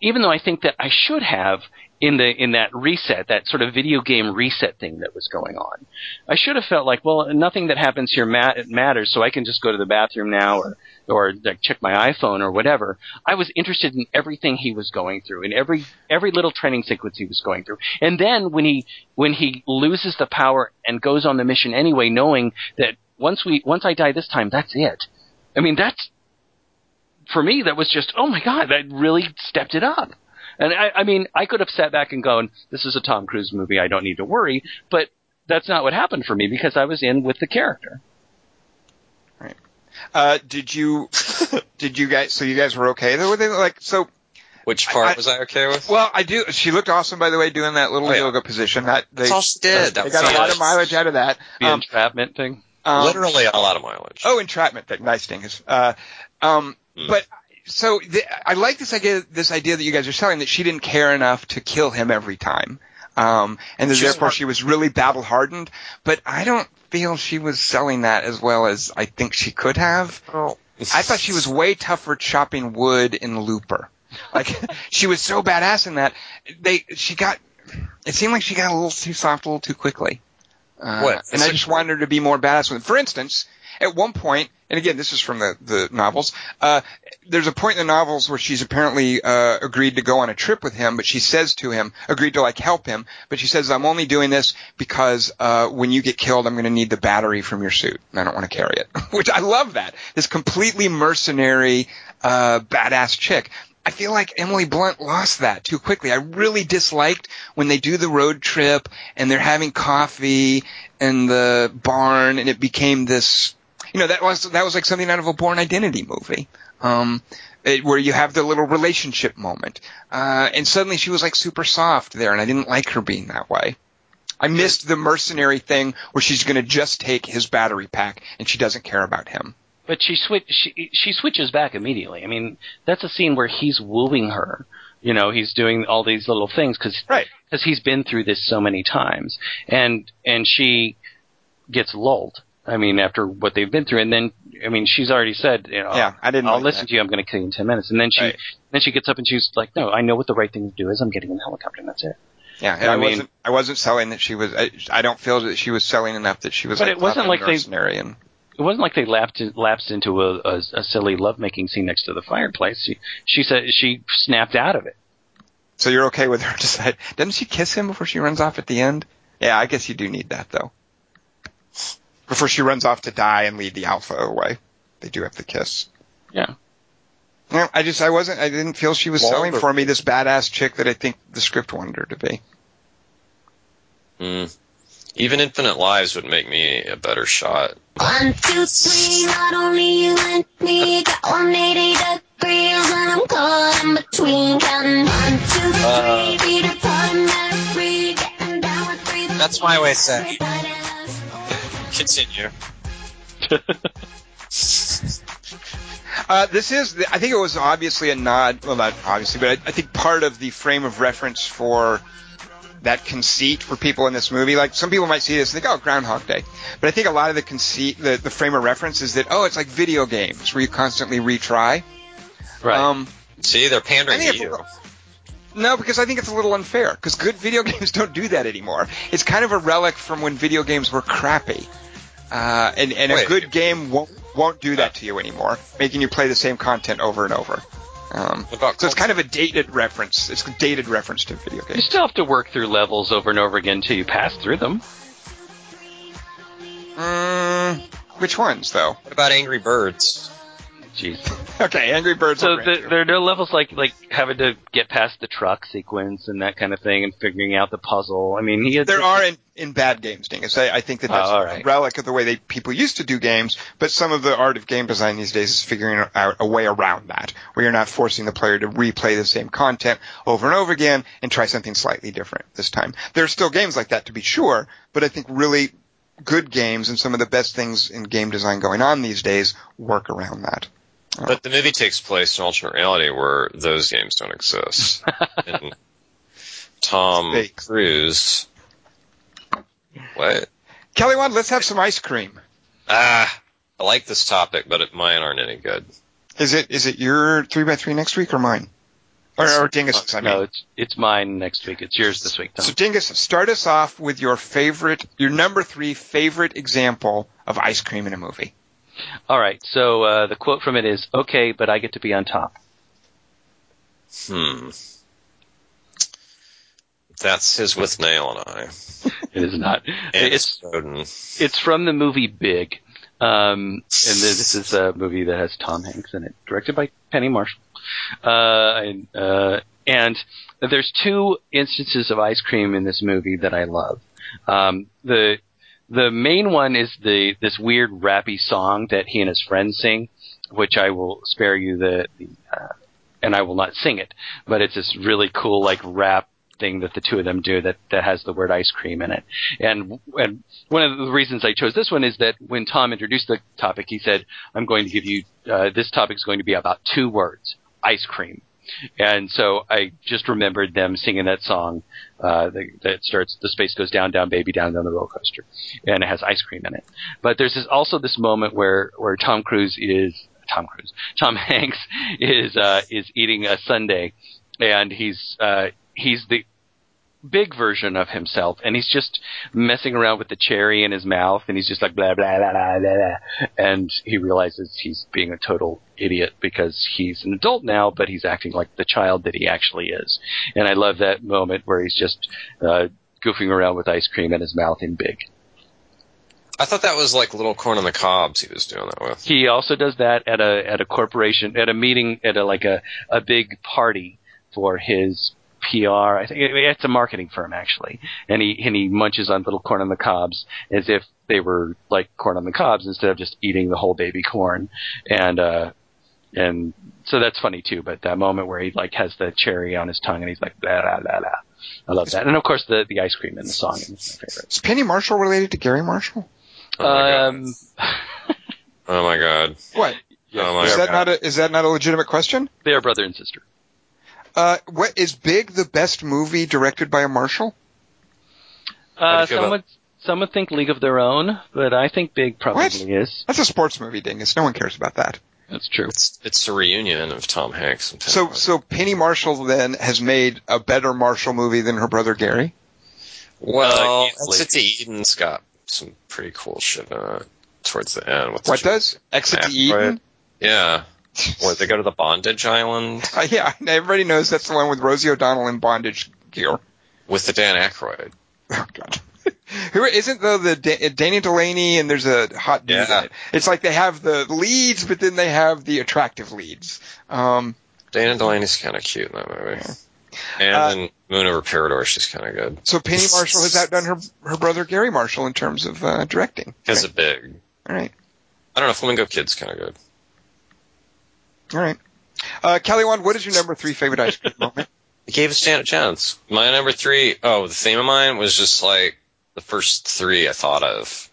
even though I think that I should have in the in that reset, that sort of video game reset thing that was going on, I should have felt like, well, nothing that happens here mat- matters, so I can just go to the bathroom now or or like check my iPhone or whatever. I was interested in everything he was going through, and every every little training sequence he was going through. And then when he when he loses the power and goes on the mission anyway, knowing that once we once I die this time, that's it. I mean, that's for me. That was just oh my god, that really stepped it up. And I, I mean, I could have sat back and gone, "This is a Tom Cruise movie. I don't need to worry." But that's not what happened for me because I was in with the character. Uh, did you did you guys so you guys were okay though with it? Like so Which part I- was I okay with? well I do she looked awesome by the way doing that little Oh, yeah. yoga position. That they, That's all she did. they That got a lot of mileage out of that. The Um, entrapment thing. um, Literally a lot of mileage. Oh, entrapment thing. Nice dingus. Uh, um, Hmm. but so the, I like this idea, this idea that you guys are selling that she didn't care enough to kill him every time. Um, and therefore she was really battle hardened, but I don't feel she was selling that as well as I think she could have. Oh. I thought she was way tougher chopping wood in Looper. Like she was so badass in that. They she got. It seemed like she got a little too soft, a little too quickly. Uh, What? And I just wanted her to be more badass with. For instance, at one point, and again, this is from the the novels. Uh, there's a point in the novels where she's apparently uh, agreed to go on a trip with him, but she says to him, agreed to like help him, but she says, "I'm only doing this because uh, when you get killed, I'm going to need the battery from your suit, and I don't want to carry it." Which I love that. This completely mercenary, uh, badass chick. I feel like Emily Blunt lost that too quickly. I really disliked when they do the road trip and they're having coffee in the barn and it became this, you know, that was, that was like something out of a Bourne Identity movie. Um, it, where you have the little relationship moment. Uh, and suddenly she was like super soft there and I didn't like her being that way. I missed the mercenary thing where she's going to just take his battery pack and she doesn't care about him. But she switch she she switches back immediately. I mean, that's a scene where he's wooing her. You know, he's doing all these little things because Right. because he's been through this so many times, and and she gets lulled. I mean, after what they've been through, and then I mean, she's already said, you know, Yeah, I didn't I'll like listen that. to you. I'm going to kill you in ten minutes, and then she Right. then she gets up and she's like, no, I know what the right thing to do is. I'm getting in the helicopter, and that's it. Yeah, and I I, mean- wasn't. I wasn't selling that she was. I, I don't feel that she was selling enough that she was. But like it wasn't like they- and It wasn't like they lapsed lapsed into a, a, a silly lovemaking scene next to the fireplace. She she said she snapped out of it. So you're okay with her decide? Doesn't she kiss him before she runs off at the end? Yeah, I guess you do need that though. Before she runs off to die and lead the alpha away, they do have the kiss. Yeah. No, I just I wasn't. I didn't feel she was Longer. selling for me this badass chick that I think the script wanted her to be. Mm. Even Infinite Lives would make me a better shot. One, two, three, not only you and me, got 180 degrees and I'm caught in between. Counting one, two, three, feet apart and they're free, getting down with three. That's my way set. Continue. Uh, this is, I think it was obviously a nod, well not obviously, but I, I think part of the frame of reference for that conceit for people in this movie. Like some people might see this and think, oh, Groundhog Day. But I think a lot of the conceit, the, the frame of reference is that, oh, it's like video games where you constantly retry. Right. Um, See, they're pandering to you. No, because I think it's a little unfair. Because good video games don't do that anymore. It's kind of a relic from when video games were crappy. Uh, and and a good game won't won't do that to you anymore, making you play the same content over and over. Um, so it's kind of a dated reference. It's a dated reference to video games. you still have to work through levels over and over again until you pass through them. Mm, which ones though? What about Angry Birds? Jeez. Okay, Angry Birds. So the, there are no levels like like having to get past the truck sequence and that kind of thing, and figuring out the puzzle. I mean, There are in, in bad games, Dingus. I, I think that oh, that's Oh, all a relic of the way they people used to do games, but some of the art of game design these days is figuring out a way around that, where you're not forcing the player to replay the same content over and over again and try something slightly different this time. There are still games like that to be sure, but I think really good games and some of the best things in game design going on these days work around that. But the movie takes place in alternate reality where those games don't exist. and Tom Fake. Cruise. What? Kelly Wand, let's have some ice cream. Ah, I like this topic, but it, mine aren't any good. Is it is it your three by three next week or mine? Or, or Dingus's, I mean. no, it's it's mine next week. It's yours this week, Tom. So Dingus, start us off with your favorite, your number three favorite example of ice cream in a movie. All right. So uh, the quote from it is, "Okay, but I get to be on top." Hmm. That's his Withnail and I. It is not. And it's Snowden. it's from the movie Big, um, and this is a movie that has Tom Hanks in it, directed by Penny Marshall. Uh, and, uh, and there's two instances of ice cream in this movie that I love. Um, the the main one is the this weird rappy song that he and his friends sing, which I will spare you the, the uh, and I will not sing it, but it's this really cool like rap thing that the two of them do that that has the word ice cream in it. And and one of the reasons I chose this one is that when Tom introduced the topic, he said, "I'm going to give you uh, this topic is going to be about two words: ice cream." And so I just remembered them singing that song uh, that, that starts "The space goes down, down, baby, down, down the roller coaster," and it has ice cream in it. But there's this, also this moment where where Tom Cruise is Tom Cruise, Tom Hanks is uh, is eating a sundae, and he's uh, he's the big version of himself, and he's just messing around with the cherry in his mouth, and he's just like blah blah blah blah blah, blah. and he realizes he's being a total idiot because he's an adult now, but he's acting like the child that he actually is. And I love that moment where he's just uh, goofing around with ice cream in his mouth in big. I thought that was like little corn on the cobs he was doing that with. He also does that at a at a corporation at a meeting at a like a a big party for his PR. I think it's a marketing firm actually, and he and he munches on little corn on the cobs as if they were like corn on the cobs instead of just eating the whole baby corn, and uh and so that's funny too. But that moment where he like has the cherry on his tongue and he's like blah blah blah blah. I love that, and of course the the ice cream in the song is my favorite. Is Penny Marshall related to Garry Marshall? Oh my god. Um, Oh my god. What? Oh Is that god. not a is that not a legitimate question? they are brother and sister. Uh, what is Big the best movie directed by a Marshall? Uh, some about- would some would think League of Their Own, but I think Big probably What? is. That's a sports movie, dingus. No one cares about that. That's true. It's it's a reunion of Tom Hanks and Penny So, Marshall. so Penny Marshall then has made a better Marshall movie than her brother Garry. well, uh, easily. Exit to Eden's got some pretty cool shit in it towards the end. With the What does Exit to Eden? Yeah. Where they go to the bondage island Uh, yeah, everybody knows that's the one with Rosie O'Donnell in bondage gear. with the Dan Aykroyd. Oh God. Who isn't though the Da- Dana Delany and there's a hot dude Yeah. in it. It's like they have the leads, but then they have the attractive leads. Um, Dana Delany's kind of cute in that movie. And Uh, then Moon over Parador, she's kind of good. so Penny Marshall has outdone her her brother Garry Marshall in terms of uh, directing. Because a Big. All right, I don't know, Flamingo Kid's kind of good. All right. Uh, Kelly, Wand, what is your number three favorite ice cream moment? It gave us Janet chance. My number three, oh, the theme of mine was just like the first three I thought of.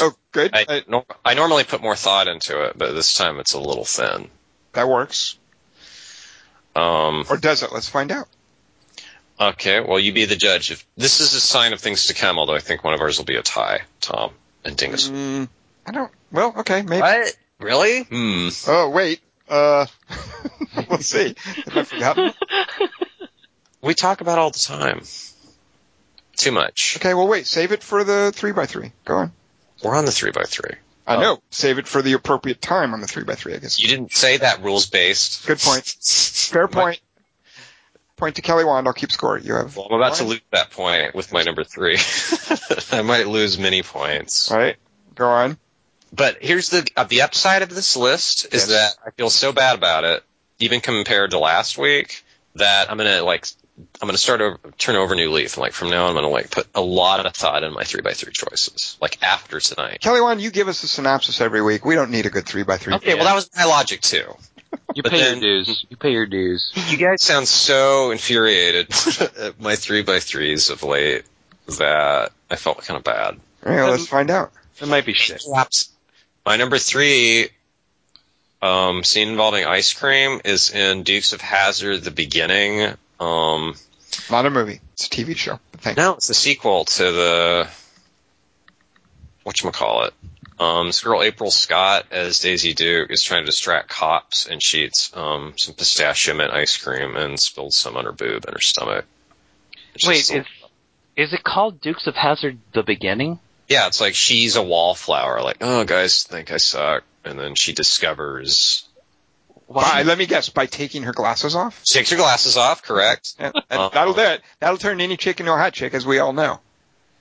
Oh, good. I, nor- I normally put more thought into it, but this time it's a little thin. that works. Um, Or does it? Let's find out. okay, well, you be the judge. If this is a sign of things to come, although I think one of ours will be a tie, Tom and Dingus. Mm, I don't. Well, okay, maybe. What? Really? Hmm. Oh, wait. Uh, we'll see. Have I forgotten? We talk about all the time. Too much. Okay, well, wait. Save it for the three by three. Go on. We're on the three by three. I Oh. know. Save it for the appropriate time on the three by three. I guess. You didn't say that rules based. Good point. Fair point. Point to Kelly Wand. I'll keep score. You have. Well, I'm about to lose that point with my number three. I might lose many points. All right. Go on. But here's the uh, the upside of this list is Yes. that I feel so bad about it, even compared to last week, that I'm gonna like I'm gonna start over turn over a new leaf. Like from now on, I'm gonna like put a lot of thought in my three by three choices. Like after tonight. Kelly Wand, you give us a synopsis every week. We don't need a good three by three. Okay, well that was my logic too. You But pay then- your dues. You pay your dues. You guys sound so infuriated at my three by threes of late that I felt kind of bad. All right, let's find out. It might be shit. My number three um, scene involving ice cream is in Dukes of Hazzard: The Beginning. Um, Not a movie. It's a TV show. Thanks. no, it's the sequel to the whatchamacallit. Um, this girl April Scott as Daisy Duke is trying to distract cops, and she eats um, some pistachio mint ice cream and spills some on her boob and her stomach. It's Wait, is is it called Dukes of Hazzard: The Beginning? Yeah, it's like she's a wallflower. Like, oh, guys think I suck, and then she discovers. By, let me guess. By taking her glasses off. She takes her glasses off, correct? Yeah, that- that'll do it. That'll turn any chick into a hot chick, as we all know.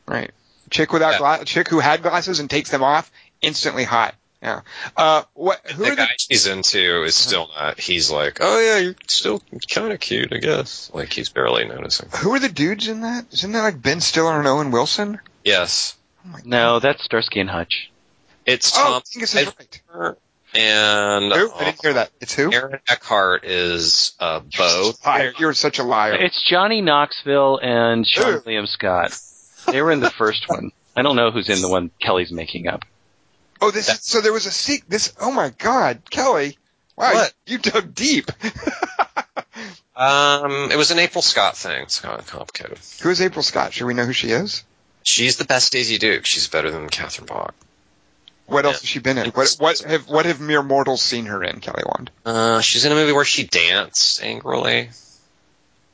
Right. Chick without Yeah. gla- chick who had glasses and takes them off, instantly hot. Yeah. Uh, what? Who the are guy the? she's into is still not. He's like, oh yeah, you're still kind of cute, I guess. Like he's barely noticing. Who are the dudes in that? Isn't that like Ben Stiller and Owen Wilson? Yes, Oh No, that's Starsky and Hutch. it's Oh, Tom Angus is right. And Who? I didn't hear that. It's who? Aaron Eckhart is uh, Bo. Liar. You're such a liar. It's Johnny Knoxville and Seann Ugh. William Scott. They were in the first one. I don't know who's in the one Kelly's making up. Oh, this is, so there was a seek. This. Oh my God, Kelly. Wow, What? you dug deep. Um, it was an April Scott thing. It's kind of complicated. who is April Scott? Should we know who she is? She's the best Daisy Duke. She's better than Catherine Bach. What else Yeah. has she been in? What what have what have mere mortals seen her in, Kelly Wand? Uh, she's in a movie where she danced angrily.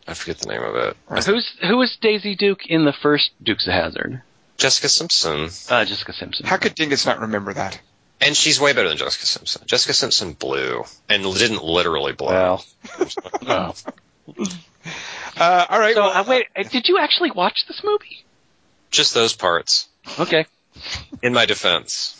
I forget the name of it. Who's who was Daisy Duke in the first Dukes of Hazzard? Jessica Simpson. Uh, Jessica Simpson. How could Dingus not remember that? And she's way better than Jessica Simpson. Jessica Simpson blew. And didn't literally blow. well, oh. Uh, all right. So well, uh, wait, uh, did you actually watch this movie? Just those parts. Okay. In my defense.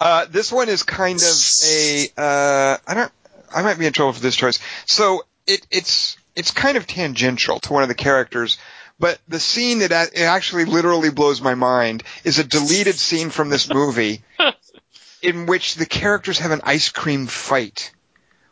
Uh, this one is kind of a uh, I don't I might be in trouble for this choice. So it it's it's kind of tangential to one of the characters, but the scene that a- it actually literally blows my mind is a deleted scene from this movie in which the characters have an ice cream fight.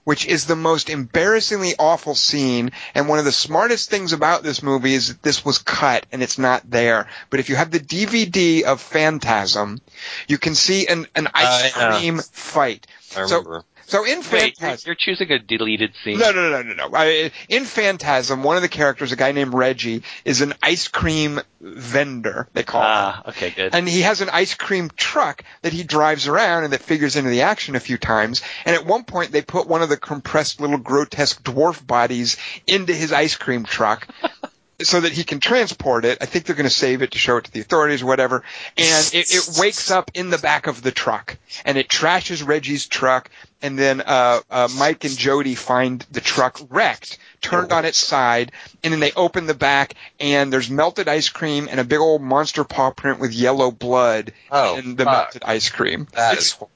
Which is the most embarrassingly awful scene, and one of the smartest things about this movie is that this was cut and it's not there. But if you have the DVD of Phantasm, you can see an, an ice Uh, yeah. cream fight. I remember. So in Wait, Phantasm, you're choosing a deleted scene. no, no, no, no, no. I, in Phantasm, one of the characters, a guy named Reggie, is an ice cream vendor. They call him. Ah, okay, good. And he has an ice cream truck that he drives around and that figures into the action a few times. And at one point, they put one of the compressed little grotesque dwarf bodies into his ice cream truck. So that he can transport it. I think they're going to save it to show it to the authorities or whatever. And it, it wakes up in the back of the truck and it trashes Reggie's truck. And then, uh, uh, Mike and Jody find the truck wrecked, turned on its side. And then they open the back and there's melted ice cream and a big old monster paw print with yellow blood Oh, in the fuck. melted ice cream. That It's- is horrifying.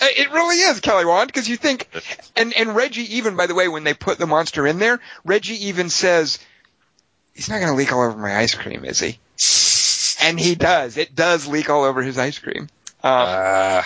it really is, Kelly Wand, because you think, and, and Reggie even, by the way, when they put the monster in there, Reggie even says, he's not going to leak all over my ice cream, is he? And he does. It does leak all over his ice cream. Um, Uh,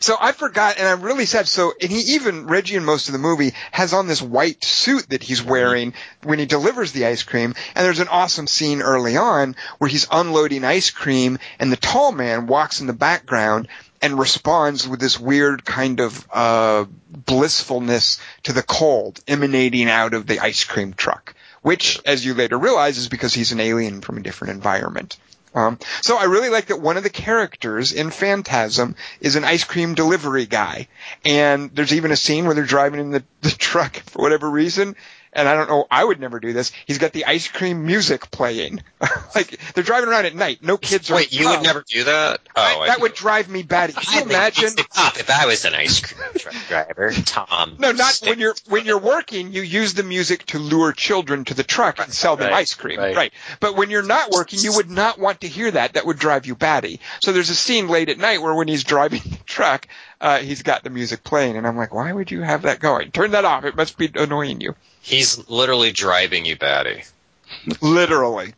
so I forgot, and I'm really sad. So, and he even Reggie in most of the movie has on this white suit that he's wearing when he delivers the ice cream. And there's an awesome scene early on where he's unloading ice cream, and the tall man walks in the background and responds with this weird kind of uh, blissfulness to the cold emanating out of the ice cream truck. Which, as you later realize, is because he's an alien from a different environment. Um, so I really like that one of the characters in Phantasm is an ice cream delivery guy, and there's even a scene where they're driving in the, the truck for whatever reason, and I don't know, I would never do this. He's got the ice cream music playing. like they're driving around at night. No kids are. Wait, you would never do that? Oh, I- that would drive me batty. Can you imagine? pop if I was an ice cream truck driver, Tom. No, not when you're when you're working. You use the music to lure children to the truck and sell them Right, ice cream, right. But when you're not working, you would not want to hear that. That would drive you batty. So there's a scene late at night where when he's driving the truck, uh, he's got the music playing, and I'm like, why would you have that going? Turn that off. It must be annoying you. He's literally driving you batty. Literally.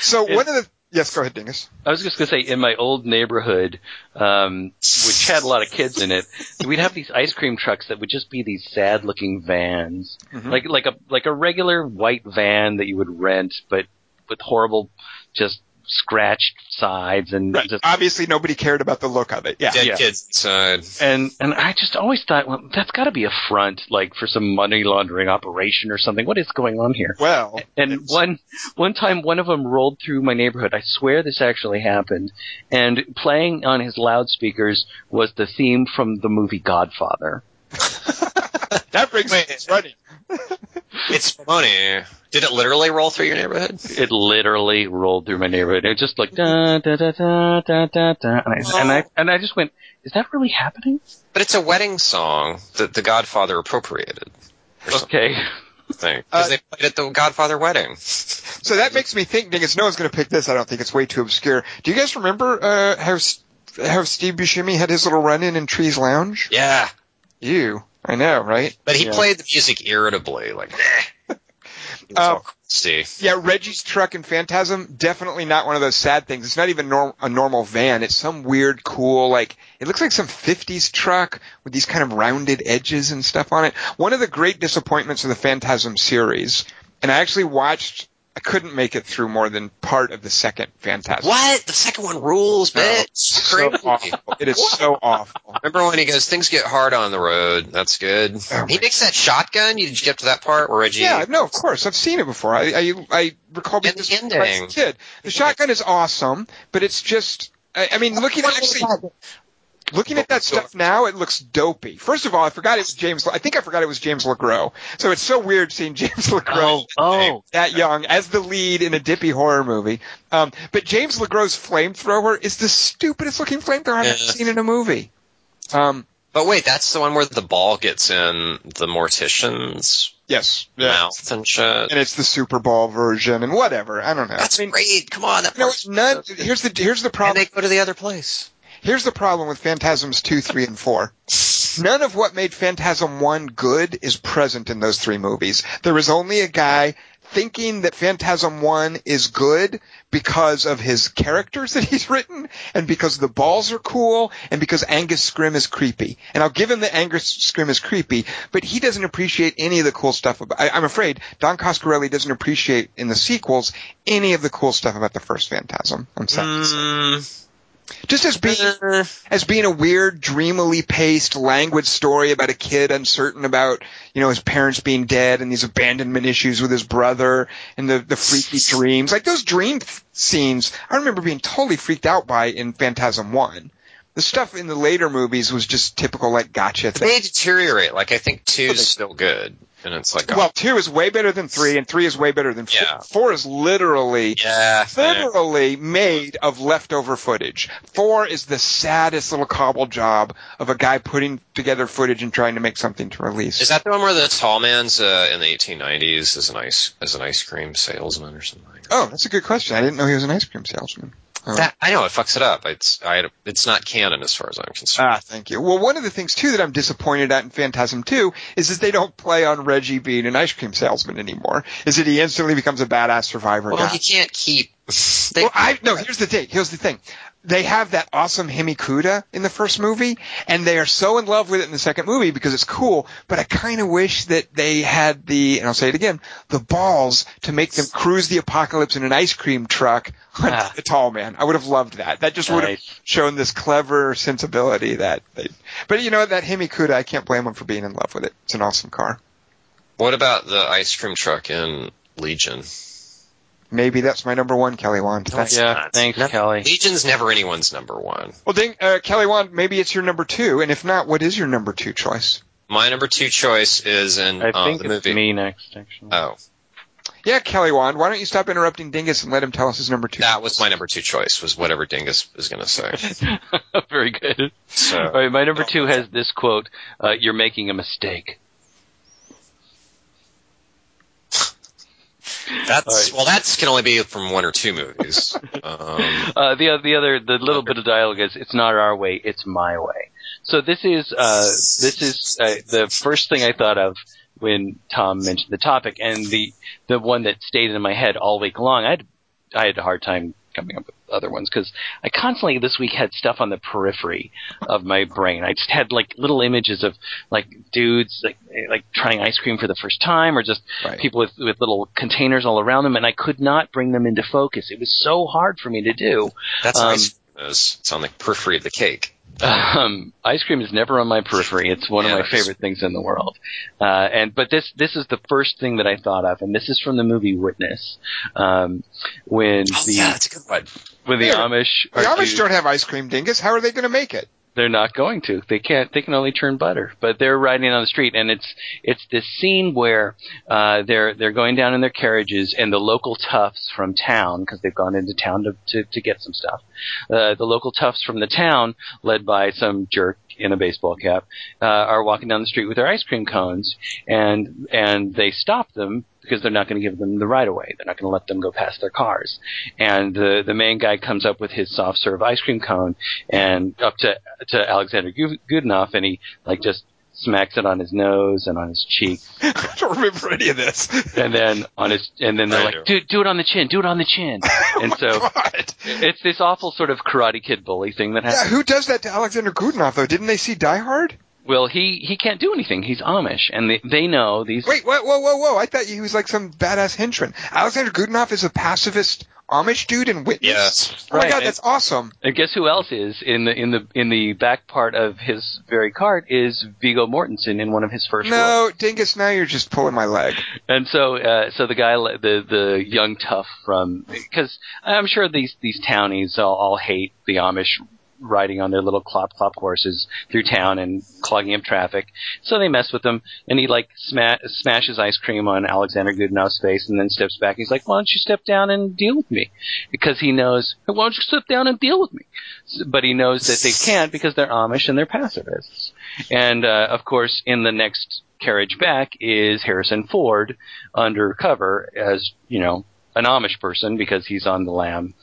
So It- one of the yes, go ahead, Dingus. I was just gonna say, in my old neighborhood, um, which had a lot of kids in it, we'd have these ice cream trucks that would just be these sad-looking vans, Mhm. like like a like a regular white van that you would rent, but with horrible, just scratched sides and Right. just Obviously, nobody cared about the look of it. Yeah. Dead Yeah. kids inside. and and I just always thought, well, that's got to be a front, like for some money laundering operation or something. What is going on here? Well, And one one time, one of them rolled through my neighborhood. I swear this actually happened. And playing on his loudspeakers was the theme from the movie Godfather. that brings me us running. It's funny. Did it literally roll through your neighborhood? It literally rolled through my neighborhood. It was just like da da da da da da da, and I, and I and I just went, "Is that really happening?" But it's a wedding song that the Godfather appropriated. Or something, Okay. because Uh, they played it at the Godfather wedding. So that makes me think, Dingus, no one's going to pick this. I don't think it's way too obscure. Do you guys remember uh, how how Steve Buscemi had his little run-in in Trees Lounge? Yeah, You, I know, right? but he Yeah. played the music irritably, like. Uh, crusty. Yeah, Reggie's truck and Phantasm, definitely not one of those sad things. It's not even norm- a normal van. It's some weird, cool, like, it looks like some 50s truck with these kind of rounded edges and stuff on it. One of the great disappointments of the Phantasm series, and I actually watched, I couldn't make it through more than part of the second Fantastic. What? The second one rules, No, bitch. It's It's so awful. It is so awful. Remember when he goes, things get hard on the road. That's good. Oh he my- makes that shotgun. You did you get to that part where Reggie? Yeah, no, of course. I've seen it before. I I, I recall being And the disappointed as a ending. kid. The shotgun is awesome, but it's just. I, I mean, looking at actually, looking at that stuff now, it looks dopey. First of all, I forgot it was James. I think I forgot it was James LeGros. So it's so weird seeing James LeGros oh, that young as the lead in a dippy horror movie. Um, but James LeGros flamethrower is the stupidest looking flamethrower I've ever seen in a movie. Um, But wait, that's the one where the ball gets in the mortician's yes, mouth and shit. and it's the Super Bowl version and whatever. I don't know. That's I mean, great. Come on, that You know, none. Here's the here's the And problem. they go to the other place. Here's the problem with Phantasms two, three, and four. None of what made Phantasm one good is present in those three movies. There is only a guy thinking that Phantasm one is good because of his characters that he's written, and because the balls are cool, and because Angus Scrimm is creepy. And I'll give him that Angus Scrimm is creepy, but he doesn't appreciate any of the cool stuff. About, I, I'm afraid Don Coscarelli doesn't appreciate in the sequels any of the cool stuff about the first Phantasm. I'm sorry. Mm, Just as being uh, as being a weird, dreamily paced, languid story about a kid uncertain about, you know, his parents being dead and these abandonment issues with his brother and the, the freaky dreams. Like those dream f- scenes, I remember being totally freaked out by in Phantasm 1. The stuff in the later movies was just typical, like, gotcha thing. they deteriorate. Like I think two is still good, and it's like, oh, Well, two is way better than three, and three is way better than four. Yeah. Four is literally yeah, literally made of leftover footage. Four is the saddest little cobble job of a guy putting together footage and trying to make something to release. Is that the one where the tall man's uh, in the 1890s as an ice as an ice cream salesman or something? Like that? oh, that's a good question. I didn't know he was an ice cream salesman. That I know it fucks it up. It's I, it's not canon as far as I'm concerned. Ah, thank you. Well, one of the things too that I'm disappointed at in Phantasm 2 is that they don't play on Reggie being an ice cream salesman anymore. Is that he instantly becomes a badass survivor well, guy? he can't keep. They, well, I no. Here's the thing. Here's the thing. They have that awesome Hemi 'Cuda in the first movie, and they are so in love with it in the second movie because it's cool. But I kind of wish that they had the, and I'll say it again, the balls to make them cruise the apocalypse in an ice cream truck on Ah. the tall man. I would have loved that. That just would have Nice. shown this clever sensibility that they. But you know that Hemi 'Cuda, I can't blame them for being in love with it. It's an awesome car. what about the ice cream truck in Legion? Maybe that's my number one, Kelly Wand. No, Thanks. it's Yeah, not. thanks, No- Kelly. Legion's never anyone's number one. Well, then, uh, Kelly Wand, maybe it's your number two, and if not, what is your number two choice? my number two choice is in I uh, think the it's movie. me next, actually. Oh, Yeah, Kelly Wand, why don't you stop interrupting Dingus and let him tell us his number two? that was my number two choice. Was whatever Dingus is going to say. Very good. So All right, my number two has this quote: uh, "You're making a mistake." That's right. well, that's can only be from one or two movies. Um, Uh, the the other the little bit of dialogue is it's not our way, it's my way. So this is uh, this is uh, the first thing I thought of when Tom mentioned the topic, and the the one that stayed in my head all week long. I had I had a hard time coming up with other ones because I constantly this week had stuff on the periphery of my brain. I just had like little images of like dudes like like trying ice cream for the first time, or just Right. people with with little containers all around them, and I could not bring them into focus. It was so hard for me to do. that's Um, ice. It's on the periphery of the cake. Um, ice cream is never on my periphery. It's one Yeah, of my favorite things in the world. Uh, and but this this is the first thing that I thought of, and this is from the movie Witness, um, when Oh, the yeah, that's a good one. when the Yeah. Amish The are Amish due- don't have ice cream, Dingus. How are they going to make it? They're not going to. They can't. They can only churn butter. But they're riding on the street, and it's it's this scene where uh, they're they're going down in their carriages, and the local toughs from town, because they've gone into town to, to to get some stuff. Uh, the local toughs from the town, led by some jerk in a baseball cap, uh, are walking down the street with their ice cream cones, and and they stop them because they're not going to give them the right of way. They're not going to let them go past their cars. And the the main guy comes up with his soft serve ice cream cone and up to to Alexander Godunov, and he like just smacks it on his nose and on his cheek, I don't remember any of this. and then on his and then they're I like, do. do do it on the chin, do it on the chin, oh and so. God. It's this awful sort of Karate Kid bully thing that Yeah, happens. who does that to Alexander Godunov though? Didn't they see Die Hard? Well, he he can't do anything. He's Amish, and they they know these. Wait, whoa, whoa, whoa, whoa! I thought he was like some badass henchman. Alexander Godunov is a pacifist Amish dude in Witness. Yes. Oh my Right, god, and- that's awesome. And guess who else is in the in the in the back part of his very cart is Viggo Mortensen in one of his first roles. No, Dingus, now you're just pulling my leg. And so uh, so the guy le- the the young tough from because I'm sure these these townies all, all hate the Amish riding on their little clop clop horses through town and clogging up traffic. So they mess with him, and he like sma- smashes ice cream on Alexander Godunov's face, and then steps back. He's like, "Why don't you step down and deal with me?" Because he knows, "Why don't you step down and deal with me?" But he knows that they can't because they're Amish and they're pacifists. And uh, of course, in the next carriage back is Harrison Ford undercover as you know an Amish person because he's on the lam.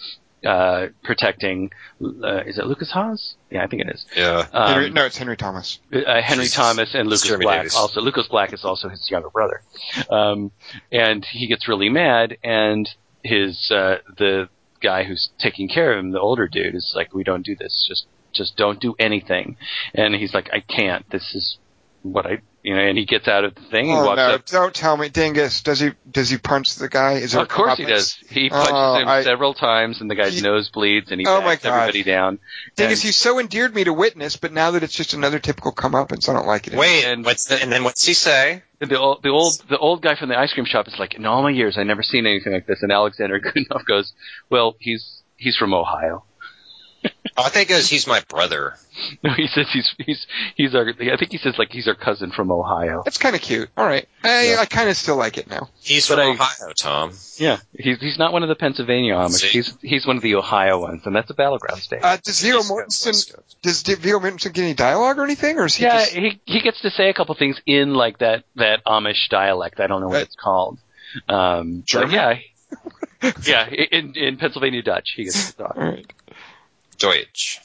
Uh, protecting, uh, is it Lukas Haas? Yeah, I think it is. Yeah. Henry, Um, no, it's Henry Thomas. uh, Henry Jesus. Thomas and Lucas Jeremy Black. Davis. Also, Lucas Black is also his younger brother. Um, and he gets really mad, and his uh, the guy who's taking care of him, the older dude, is like, "We don't do this. Just just don't do anything." And he's like, "I can't. This is what I." You know, and he gets out of the thing and Oh walks no! up. Don't tell me, Dingus. Does he does he punch the guy? Is there Of course he does. He punches Oh, him I- several times, and the guy's He- nose bleeds, and he Oh, my backs God. everybody down. Dingus, And- you so endeared me to Witness, but now that it's just another typical comeuppance, I don't like it. Wait, And- what's the, and then what's he say? The old, the old, the old guy from the ice cream shop is like, in all my years, I never seen anything like this. And Alexander Godunov goes, well, he's he's from Ohio. Oh, I think it was, he's my brother. No, he says he's he's he's our. I think he says like he's our cousin from Ohio. That's kind of cute. All right, I, Yeah. I kind of still like it now. He's But from I- Ohio, Tom. Yeah, he's he's not one of the Pennsylvania Amish. See? He's he's one of the Ohio ones, and that's a battleground state. Uh, does Viggo East Mortensen does D- Viggo Mortensen get any dialogue or anything, or is he yeah, just he he gets to say a couple things in like that that Amish dialect. I don't know what Right. it's called. Um, German? yeah, yeah, in in Pennsylvania Dutch, he gets to talk. All right. Deutsch.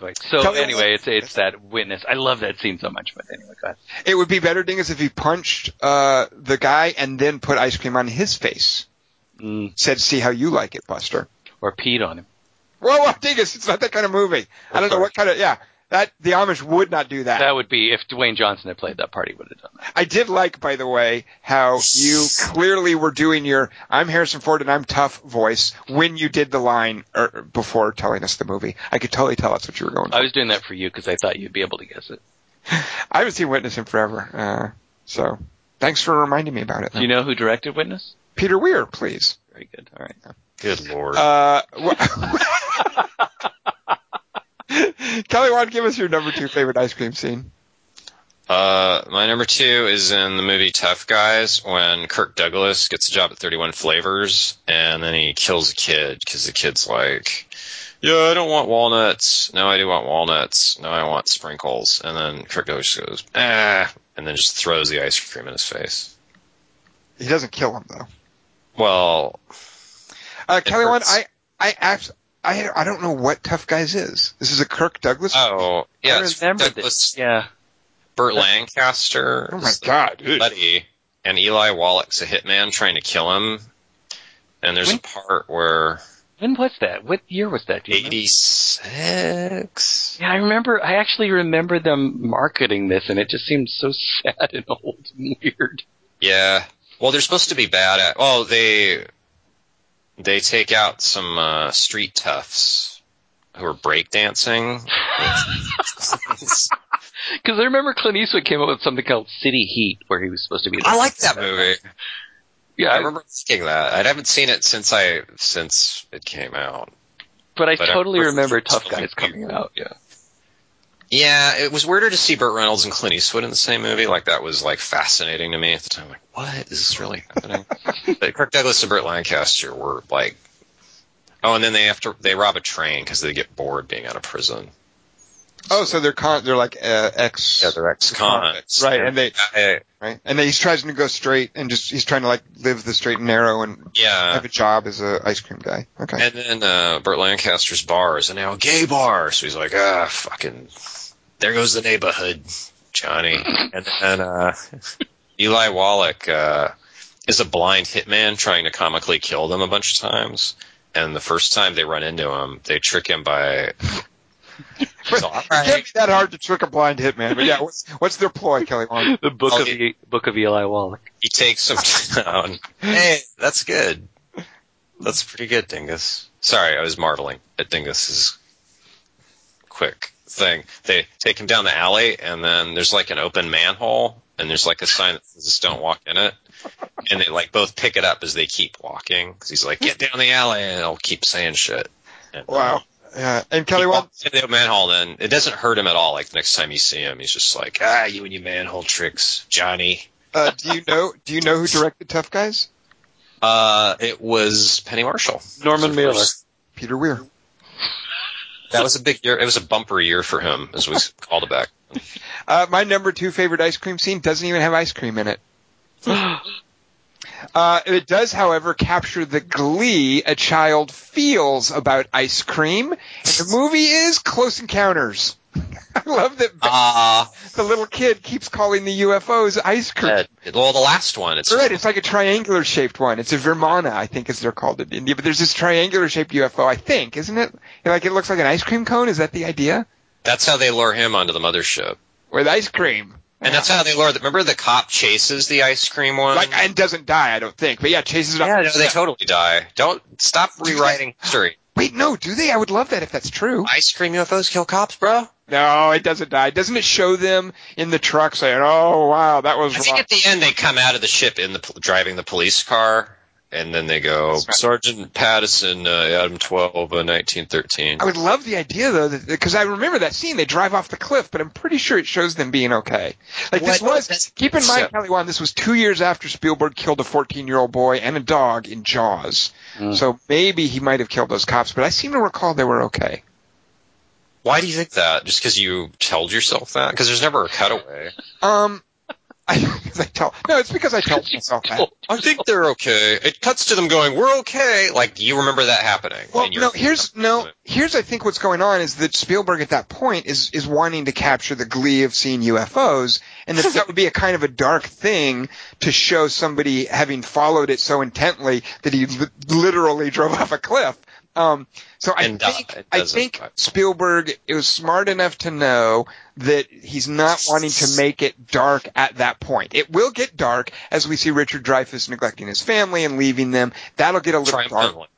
Right. So Tell anyway, what- it's it's that witness. I love that scene so much. But anyway, go ahead. It would be better, Dingus, if he punched uh, the guy and then put ice cream on his face. Mm, Said, "See how you like it, Buster." or peed on him. Whoa, whoa, Dingus! It's not that kind of movie. I don't know what kind of. Yeah, that the Amish would not do that. That would be if Dwayne Johnson had played that part, he would have done that. I did like, by the way, how you clearly were doing your "I'm Harrison Ford and I'm tough" voice when you did the line er, before telling us the movie. I could totally tell that's what you were going for. I was doing that for you because I thought you'd be able to guess it. I haven't seen Witness in forever, uh, so thanks for reminding me about it. Do you know who directed Witness? Peter Weir, please. Very good. All right. Good lord. Uh, wh- Kelly, don't give us your number two favorite ice cream scene? Uh, my number two is in the movie Tough Guys when Kirk Douglas gets a job at 31 Flavors and then he kills a kid because the kid's like, yeah, I don't want walnuts. No, I do want walnuts. No, I want sprinkles. And then Kirk Douglas goes, ah, and then just throws the ice cream in his face. He doesn't kill him though. Well, Uh, Kelly, one. I, I, abs- I, I don't know what Tough Guys is. This is a Kirk Douglas. oh, yeah, I it's remember Douglas, this. Yeah. Burt Lancaster. Oh my is the God, dude. buddy, and Eli Wallach's a hitman trying to kill him. And there's When- a part where When was that? What year was that? Do you 86. Yeah, I remember. I actually remember them marketing this, and it just seemed so sad and old and weird. Yeah. Well, they're supposed to be bad at. Well, they they take out some uh, street toughs who are breakdancing. Because I remember Clint Eastwood came up with something called City Heat, where he was supposed to be. I like that movie. Yeah, I I remember thinking that. I haven't seen it since I since it came out. but I but I totally remember remember Tough Guys coming out. Yeah. Yeah, it was weirder to see Burt Reynolds and Clint Eastwood in the same movie. Like that was like fascinating to me at the time. Like, what is this really happening? but Kirk Douglas and Burt Lancaster were like, oh, and then they have to they rob a train because they get bored being out of prison. Oh, so they're con- they're like uh, ex. Yeah, they're ex-convicts. Right, and they I- right, and then he's tries to go straight and just he's trying to like live the straight and narrow and yeah. have a job as a ice cream guy. Okay. And then uh, Burt Lancaster's bar is now a gay bar, so he's like, ah, fucking, there goes the neighborhood, Johnny. And then uh, Eli Wallach uh, is a blind hitman trying to comically kill them a bunch of times. And the first time they run into him, they trick him by. He's all, "All It can't be that hard to trick a blind hitman, but yeah, what's, what's their ploy, Kelly Wand? The book Oh, of it- book of Eli Wallach. He takes him down. Hey, that's good. That's pretty good, Dingus. Sorry, I was marveling at Dingus's quick thing. They take him down the alley, and then there's like an open manhole, and there's like a sign that says "Don't walk in it." And they like both pick it up as they keep walking because he's like, "Get down the alley," and they'll keep saying shit. And, Wow. Yeah, and Kelly Wand. walks into the manhole, then it doesn't hurt him at all. Like the next time you see him, he's just like, "Ah, you and your manhole tricks, Johnny." Uh, do you know? Do you know who directed Tough Guys? Uh, it was Penny Marshall. Norman It Mailer. Peter Weir. That was a big year. It was a bumper year for him, as we called it back. Uh, my number two favorite ice cream scene doesn't even have ice cream in it. Uh, it does, however, capture the glee a child feels about ice cream. And the movie is Close Encounters. I love that Ah, the little kid keeps calling the UFOs ice cream. uh, well, the last one. It's Right, it's like a triangular shaped one. It's a Vimana, I think, as they're called in India. But there's this triangular shaped UFO, I think, isn't it? Like it looks like an ice cream cone. Is that the idea? that's how they lure him onto the mothership, With ice cream. and that's how they lure. The, remember, the cop chases the ice cream one. like and doesn't die, I don't think. But yeah, chases it off. yeah, no, they totally die. Don't stop rewriting history. Wait, no, do they? I would love that if that's true. Ice cream UFOs kill cops, bro. No, it doesn't die. Doesn't it show them in the truck saying, "Oh wow, that was I think wrong." at the end they come out of the ship in the driving the police car, and then they go right. Sergeant Pattison, uh, Adam twelve, uh, nineteen thirteen. I would love the idea though, because I remember that scene. They drive off the cliff, but I'm pretty sure it shows them being okay. Like this was. That's- Keep in mind, so- Kelly Wand, this was two years after Spielberg killed a 14 year old boy and a dog in Jaws. Mm. So maybe he might have killed those cops, but I seem to recall they were okay. Why do you think that? Just because you told yourself that? Because there's never a cutaway. Um, I, 'cause I tell no, it's because I tell myself that. I think they're okay. It cuts to them going, "We're okay." Like you remember that happening. Well, no, here's no, here's I think what's going on is that Spielberg at that point is is wanting to capture the glee of seeing UFOs, and that that would be a kind of a dark thing to show somebody having followed it so intently that he li- literally drove off a cliff. Um, so I And, uh, think I think Spielberg was smart enough to know that he's not wanting to make it dark at that point. It will get dark as we see Richard Dreyfuss neglecting his family and leaving them. That'll get a little dark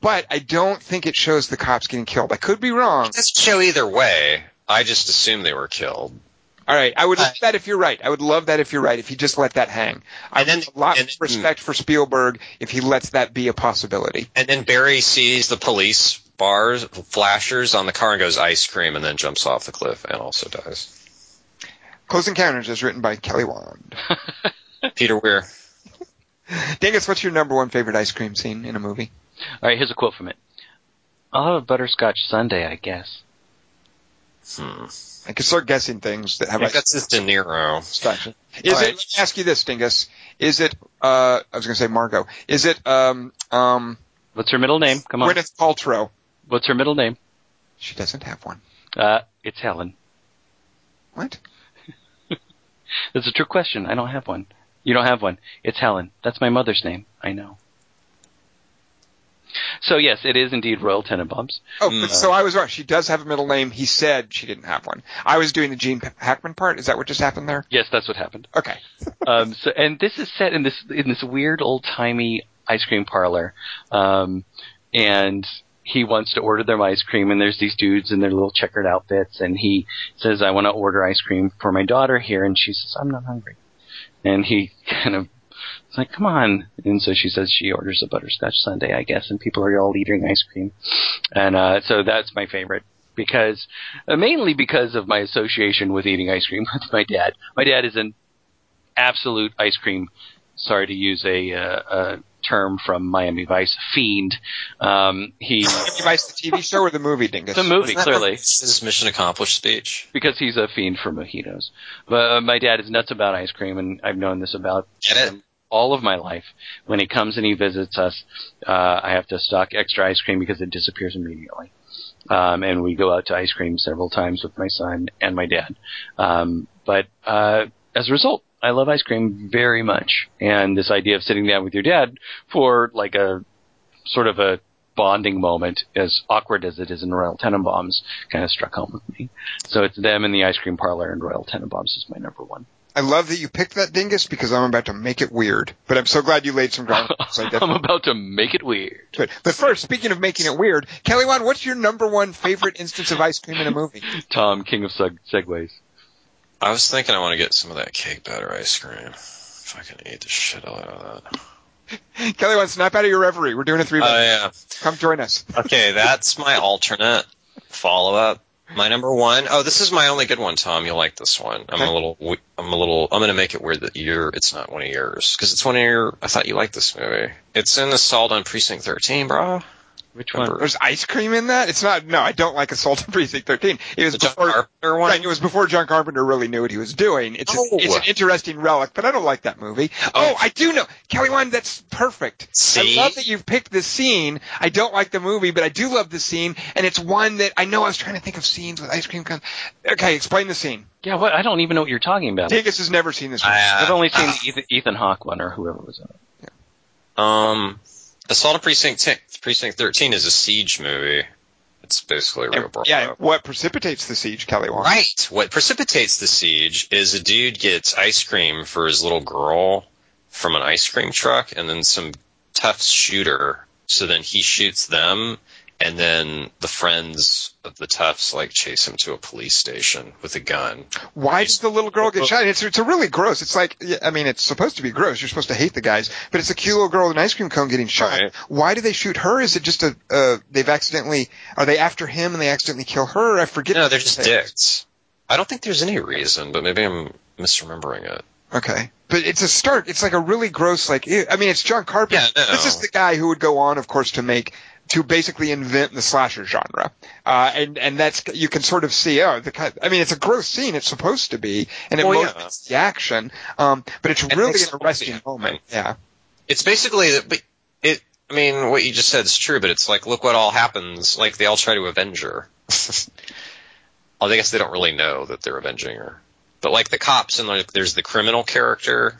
but I don't think it shows the cops getting killed. I could be wrong. It doesn't show either way. I just assume they were killed. All right, I would love Uh, that if you're right. I would love that if you're right. If he just let that hang, I And then- have a lot and of then- respect for Spielberg if he lets that be a possibility. And then Barry sees the police bars, flashers on the car and goes ice cream, and then jumps off the cliff and also dies. Close Encounters is written by Kelly Wand. Peter Weir. Dingus, what's your number one favorite ice cream scene in a movie? All right, here's a quote from it. I'll have a butterscotch sundae, I guess. Hmm. I can start guessing things that I have think ice that's his De Niro. Is All it? right. Let me ask you this, Dingus. Is it? Uh, I was going to say Margot. Is it? Um, um, What's her middle name? Come on. Gwyneth Paltrow. What's her middle name? She doesn't have one. Uh, it's Helen. What? That's a true question. I don't have one. You don't have one. It's Helen. That's my mother's name. I know. So yes, it is indeed Royal Tenenbaums. Oh, Mm. so I was wrong. She does have a middle name. He said she didn't have one. I was doing the Gene Hackman part. Is that what just happened there? Yes, that's what happened. Okay. um, so, and this is set in this in this weird old timey ice cream parlor, um, and he wants to order them ice cream, and there's these dudes in their little checkered outfits, and he says, "I want to order ice cream for my daughter here," and she says, "I'm not hungry," and he kind of. It's like, come on. And so she says she orders a butterscotch sundae, I guess, and people are all eating ice cream. And, uh, so that's my favorite because, uh, mainly because of my association with eating ice cream with my dad. My dad is an absolute ice cream. Sorry to use a, uh, a term from Miami Vice fiend. Um, he Vice the TV show or the movie, Dingus? the movie Wasn't that clearly His mission accomplished speech. because he's a fiend for mojitos. But uh, my dad is nuts about ice cream, and I've known this about Get it? All of my life. When he comes and he visits us, uh, I have to stock extra ice cream because it disappears immediately. Um, and we go out to ice cream several times with my son and my dad. Um, but uh, as a result, I love ice cream very much. And this idea of sitting down with your dad for like a sort of a bonding moment, as awkward as it is in Royal Tenenbaums, kind of struck home with me. So it's them in the ice cream parlor, and Royal Tenenbaums is my number one. I love that you picked that, Dingus, because I'm about to make it weird. But I'm so glad you laid some ground. so I I'm about to make it weird. do. But first, speaking of making it weird, Kelly Wand, what's your number one favorite instance of ice cream in a movie? Tom, king of seg- segues. I was thinking I want to get some of that cake batter ice cream. If I can eat the shit out of that. Kelly Wand, snap out of your reverie. We're doing a three. Oh yeah. Come join us. Okay, that's my alternate follow up. My number one. Oh, this is my only good one, Tom. You'll like this one. I'm Okay. a little. we- I'm a little. I'm gonna make it weird that you're. It's not one of yours because it's one of your. I thought you liked this movie. It's in Assault on Precinct 13, bro. Which Remember- There's ice cream in that? It's not, no, I don't like Assault on Precinct 13. It was The John before, Carpenter one. right, it was before John Carpenter really knew what he was doing. It's, Oh. an, it's an interesting relic, but I don't like that movie. Oh, I do know. Kelly Wand, that's perfect. See? I love that you've picked this scene. I don't like the movie, but I do love the scene, and it's one that I know I was trying to think of scenes with ice cream cones. Okay, explain the scene. Yeah, what? I don't even know what you're talking about. Dingus has never seen this movie. I, uh, I've only seen the Ethan, Ethan Hawke one or whoever was in it. Um, Assault on Precinct 10, Precinct 13 is a siege movie. It's basically real And- brawl. yeah, what precipitates the siege, Kelly Wand? Right. What precipitates the siege is a dude gets ice cream for his little girl from an ice cream truck, and then some tough shooter. So then he shoots them, and then the friends of the toughs like chase him to a police station with a gun. Why does the little girl get shot? It's it's a really gross. It's like I mean, it's supposed to be gross. You're supposed to hate the guys, but it's a cute little girl with an ice cream cone getting shot. Right. Why do they shoot her? Is it just a uh, they've accidentally are they after him and they accidentally kill her? I forget. No, they're just dicks. I don't think there's any reason, but maybe I'm misremembering it. Okay, but it's a start. It's like a really gross. Like ew. I mean, it's John Carpenter. Yeah, no. This is the guy who would go on, of course, to make to basically invent the slasher genre. Uh, and and that's you can sort of see. Oh, the kind. I mean, it's a gross scene. It's supposed to be, and it Well, yeah. the action. Um, but it's And really it's- an arresting moment. Yeah. It's basically but it. I mean, what you just said is true, but it's like, look what all happens. Like they all try to avenge her. I guess they don't really know that they're avenging her. But like the cops and like there's the criminal character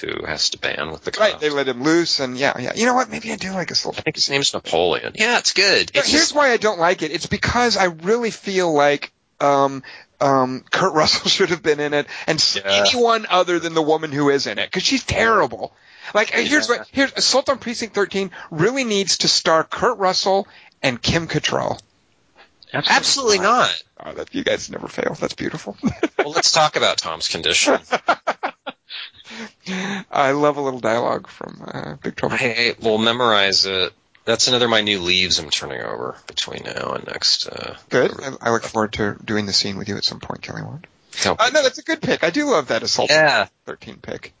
who has to band with the cops. Right, they let him loose, and yeah, yeah. You know what? Maybe I do like a slow. I think his name's Napoleon. Yeah, it's good. It's here's just, why I don't like it. It's because I really feel like um, um, Kurt Russell should have been in it, and Yeah. anyone other than the woman who is in it, because she's terrible. Like, uh, here's what here's Assault on Precinct 13 really needs to star Kurt Russell and Kim Cattrall. Absolutely not. Oh, that you guys never fail. That's beautiful. Well, let's talk about Tom's condition. I love a little dialogue from uh, Big Trouble. I will memorize it. That's another of my new leaves I'm turning over between now and next. Uh, Good. I, I look forward to doing the scene with you at some point, Kelly Wand. Don't- Uh, no, that's a good pick. I do love that assault yeah. 13 pick.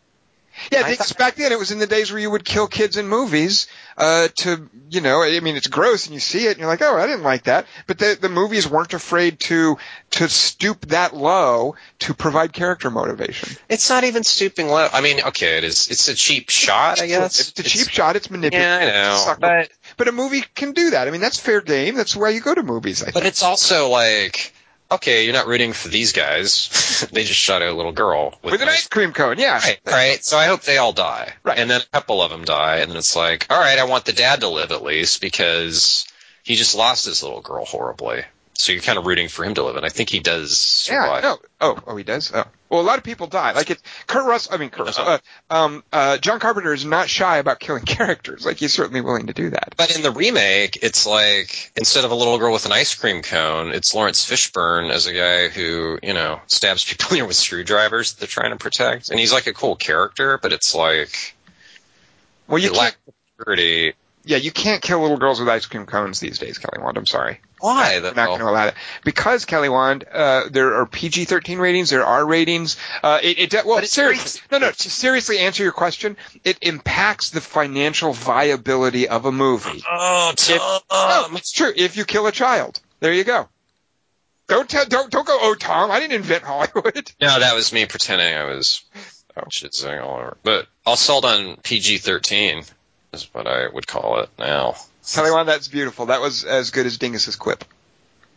Yeah, I because back then it was in the days where you would kill kids in movies uh, to, you know, I mean, it's gross and you see it and you're like, oh, I didn't like that. But the, the movies weren't afraid to to stoop that low to provide character motivation. It's not even stooping low. I mean, okay, it is. It's a cheap shot, I guess. It's a cheap shot. It's manipulative. Yeah, I know. But But a movie can do that. I mean, that's fair game. That's why you go to movies. I think. but it's also like, okay, you're not rooting for these guys. they just shot a little girl with, with an ice cream cone, yeah. Right, right. So I hope they all die. Right. And then a couple of them die, and then it's like, all right, I want the dad to live at least because he just lost his little girl horribly. So you're kind of rooting for him to live, and I think he does Yeah, survive. no. Oh, oh, he does. Oh, well, a lot of people die. Like it's Kurt Russell. I mean, Kurt Russell. Uh, um, uh, John Carpenter is not shy about killing characters. Like he's certainly willing to do that. But in the remake, it's like instead of a little girl with an ice cream cone, it's Laurence Fishburne as a guy who, you know, stabs people here with screwdrivers that they're trying to protect. And he's like a cool character, but it's like Well, you can't. lacks purity. Yeah, you can't kill little girls with ice cream cones these days, Kelly Wand. I'm sorry. Why? We're not going to allow that because Kelly Wand. Uh, there are PG-13 ratings. There are ratings. Uh, it, it well, it's seriously, no, no. To seriously answer your question, it impacts the financial viability of a movie. Oh, Tom! No, Tom. it's true. If you kill a child, there you go. Don't tell, don't don't go. Oh, Tom, I didn't invent Hollywood. No, that was me pretending I was oh. shit saying all over. But I'll sold on PG thirteen is what I would call it now. Kelly that's beautiful. That was as good as Dingus's quip.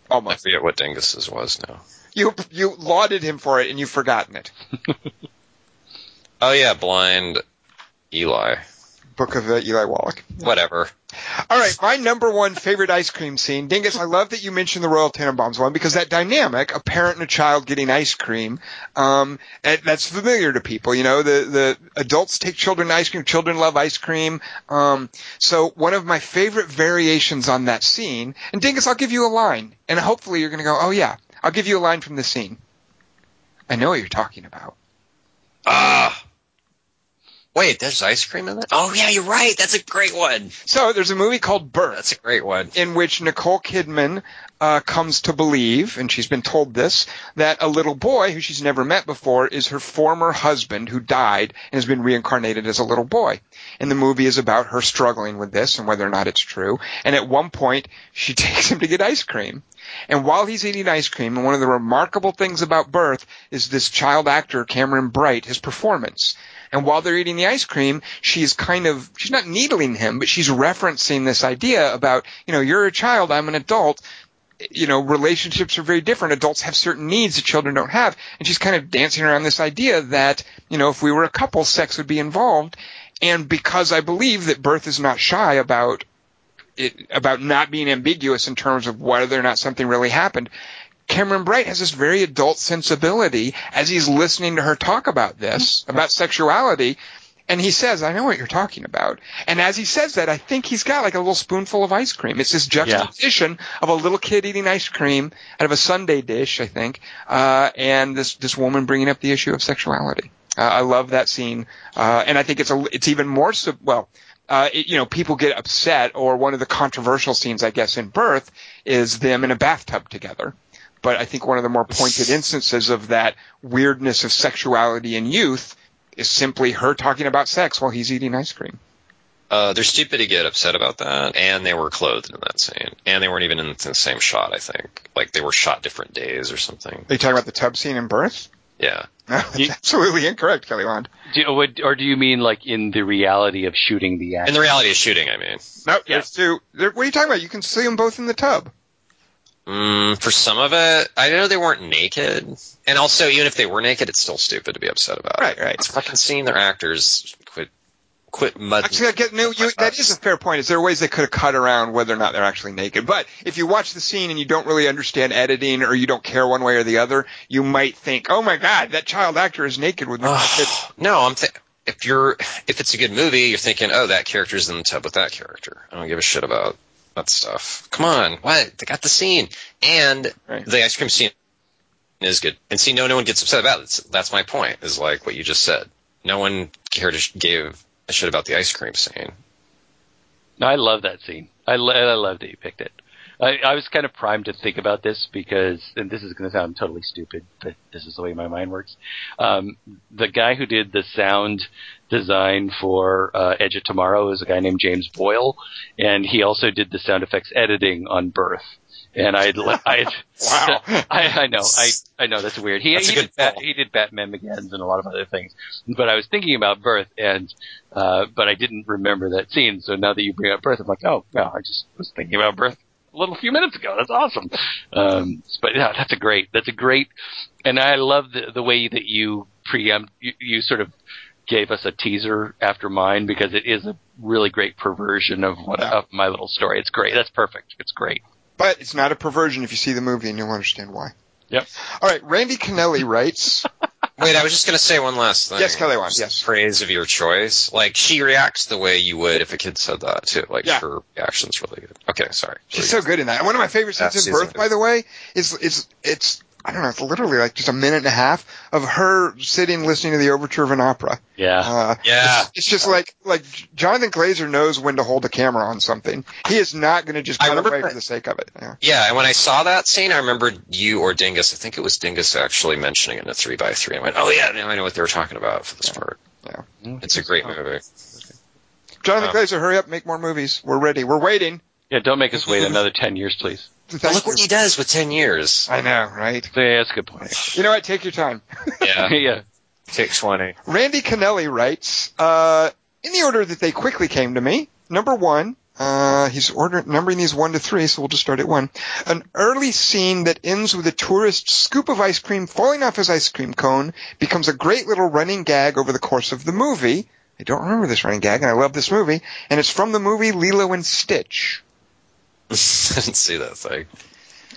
I Almost. forget what Dingus's was now. You you lauded him for it, and you've forgotten it. Oh yeah, blind Eli. Book of uh, Eli Wallach. Whatever. All right, my number one favorite ice cream scene, Dingus. I love that you mentioned the Royal Tenenbaums one because that dynamic, a parent and a child getting ice cream, um, that's familiar to people. You know, the the adults take children ice cream, children love ice cream. Um, so one of my favorite variations on that scene, and Dingus, I'll give you a line, and hopefully you're going to go, oh yeah, I'll give you a line from the scene. I know what you're talking about. Ah. Wait, there's ice cream in that? Oh yeah, you're right. That's a great one. So there's a movie called Birth. That's a great one. in which Nicole Kidman uh, comes to believe, and she's been told this, that a little boy who she's never met before is her former husband who died and has been reincarnated as a little boy. And the movie is about her struggling with this and whether or not it's true. And at one point, she takes him to get ice cream. And while he's eating ice cream, and one of the remarkable things about Birth is this child actor, Cameron Bright, his performance. And while they're eating the ice cream, she's kind of, she's not needling him, but she's referencing this idea about, you know, you're a child, I'm an adult. You know, relationships are very different. Adults have certain needs that children don't have. And she's kind of dancing around this idea that, you know, if we were a couple, sex would be involved. And because I believe that birth is not shy about it, about not being ambiguous in terms of whether or not something really happened, Cameron Bright has this very adult sensibility as he's listening to her talk about this, about sexuality, and he says, I know what you're talking about. And as he says that, I think he's got like a little spoonful of ice cream. It's this juxtaposition of a little kid eating ice cream out of a sundae dish, I think, uh, and this, this woman bringing up the issue of sexuality. Uh, I love that scene, uh, and I think it's a, it's even more, sub- well, uh, it, you know, people get upset, or one of the controversial scenes, I guess, in Birth is them in a bathtub together. But I think one of the more pointed instances of that weirdness of sexuality in youth is simply her talking about sex while he's eating ice cream. Uh, they're stupid to get upset about that, and they were clothed in that scene, and they weren't even in the same shot. I think, like they were shot different days or something. Are you talking about the tub scene in Birth? Yeah, No, that's You- absolutely incorrect, Kelly Wand. Do, or, or do you mean like in the reality of shooting the in the reality of shooting, I mean. No, Yeah. there's two. There, what are you talking about? You can see them both in the tub. Mm, for some of it, I know they weren't naked, and also even if they were naked, it's still stupid to be upset about. Right, it. right. It's fucking seeing their actors quit, quit mud. Actually, I get, no, you, that is a fair point. Is there ways they could have cut around whether or not they're actually naked? But if you watch the scene and you don't really understand editing or you don't care one way or the other, you might think, "Oh my God, that child actor is naked with no kid." no, I'm. Th- if you're, if it's a good movie, you're thinking, oh, that character's in the tub with that character. I don't give a shit about that stuff. Come on, what? They got the scene, and Right. the ice cream scene is good. And see, no, no one gets upset about it. That's my point. Is like what you just said. No one cared, gave a shit about the ice cream scene. No, I love that scene. I, lo- I love that you picked it. I, I was kind of primed to think about this because, and this is going to sound totally stupid, but this is the way my mind works. Um, the guy who did the sound design for uh, Edge of Tomorrow is a guy named James Boyle, and he also did the sound effects editing on Birth. And I, I, Wow. I, I know, I, I know that's weird. He, That's he did, Bat, he did Batman Begins and a lot of other things, but I was thinking about Birth, and uh, but I didn't remember that scene. So now that you bring up Birth, I'm like, oh, well, I just was thinking about Birth a little few minutes ago. That's awesome. Um, but yeah, that's a great, that's a great, and I love the the way that you preempt, you, you sort of gave us a teaser after mine because it is a really great perversion of what Yeah. of my little story. It's great. That's perfect. It's great. But it's not a perversion if you see the movie and you'll understand why. Yep. All right, Randy Kennelly writes. Wait, I was just going to say one last thing. Yes, Kelly Wand, Just yes. Praise of your choice. Like, she reacts the way you would if a kid said that, too. Like, Yeah. her reaction's really good. Okay, sorry. She's so good in that. And one of my favorite scenes in Birth, by the way, is is it's I don't know, it's literally like just a minute and a half of her sitting listening to the overture of an opera. Yeah. Uh, Yeah. it's, it's just like like Jonathan Glazer knows when to hold the camera on something. He is not going to just I cut remember- away for the sake of it. Yeah. Yeah, and when I saw that scene, I remembered you or Dingus. I think it was Dingus actually mentioning it in a three by three. I went, "Oh yeah, now I know what they were talking about for this part." Yeah. It's a great movie. Jonathan Wow. Glazer, hurry up, make more movies. We're ready. We're waiting. Yeah, don't make us wait another 10 years, please. But Thank look what he does with ten years. I know, right? So, yeah, that's a good point. You know what? Take your time. Yeah, yeah. take twenty. Randy Kennelly writes, uh, in the order that they quickly came to me, number one, uh, he's ordering, numbering these one to three, so we'll just start at one. An early scene that ends with a tourist scoop of ice cream falling off his ice cream cone becomes a great little running gag over the course of the movie. I don't remember this running gag, and I love this movie, and it's from the movie Lilo and Stitch. I didn't see that thing.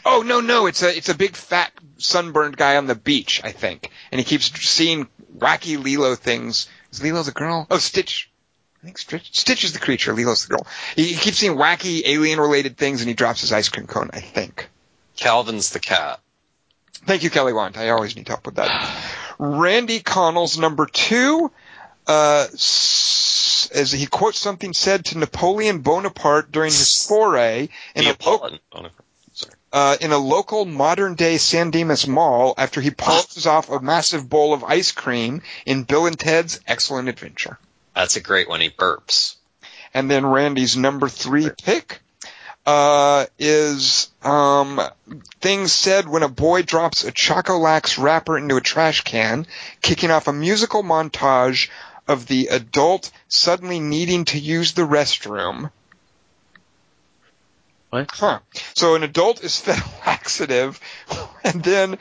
Oh no, no, it's a it's a big fat sunburned guy on the beach, I think, and he keeps seeing wacky Lilo things. Is Lilo the girl? Oh, Stitch. I think Stitch, Stitch is the creature. Lilo's the girl. He, he keeps seeing wacky alien related things, and he drops his ice cream cone. I think. Calvin's the cat. Thank you, Kelly Wand. I always need help with that. Randy Connell's number two, uh, as he quotes something said to Napoleon Bonaparte during his foray in a, lo- Neapolitan. Oh. Sorry. uh, in a local modern day San Dimas mall after he pulls off a massive bowl of ice cream in Bill and Ted's Excellent Adventure. That's a great one. He burps. And then Randy's number three pick uh, is um, things said when a boy drops a Chocolax wrapper into a trash can, kicking off a musical montage of the adult suddenly needing to use the restroom. What? Huh. So an adult is fed a laxative, and then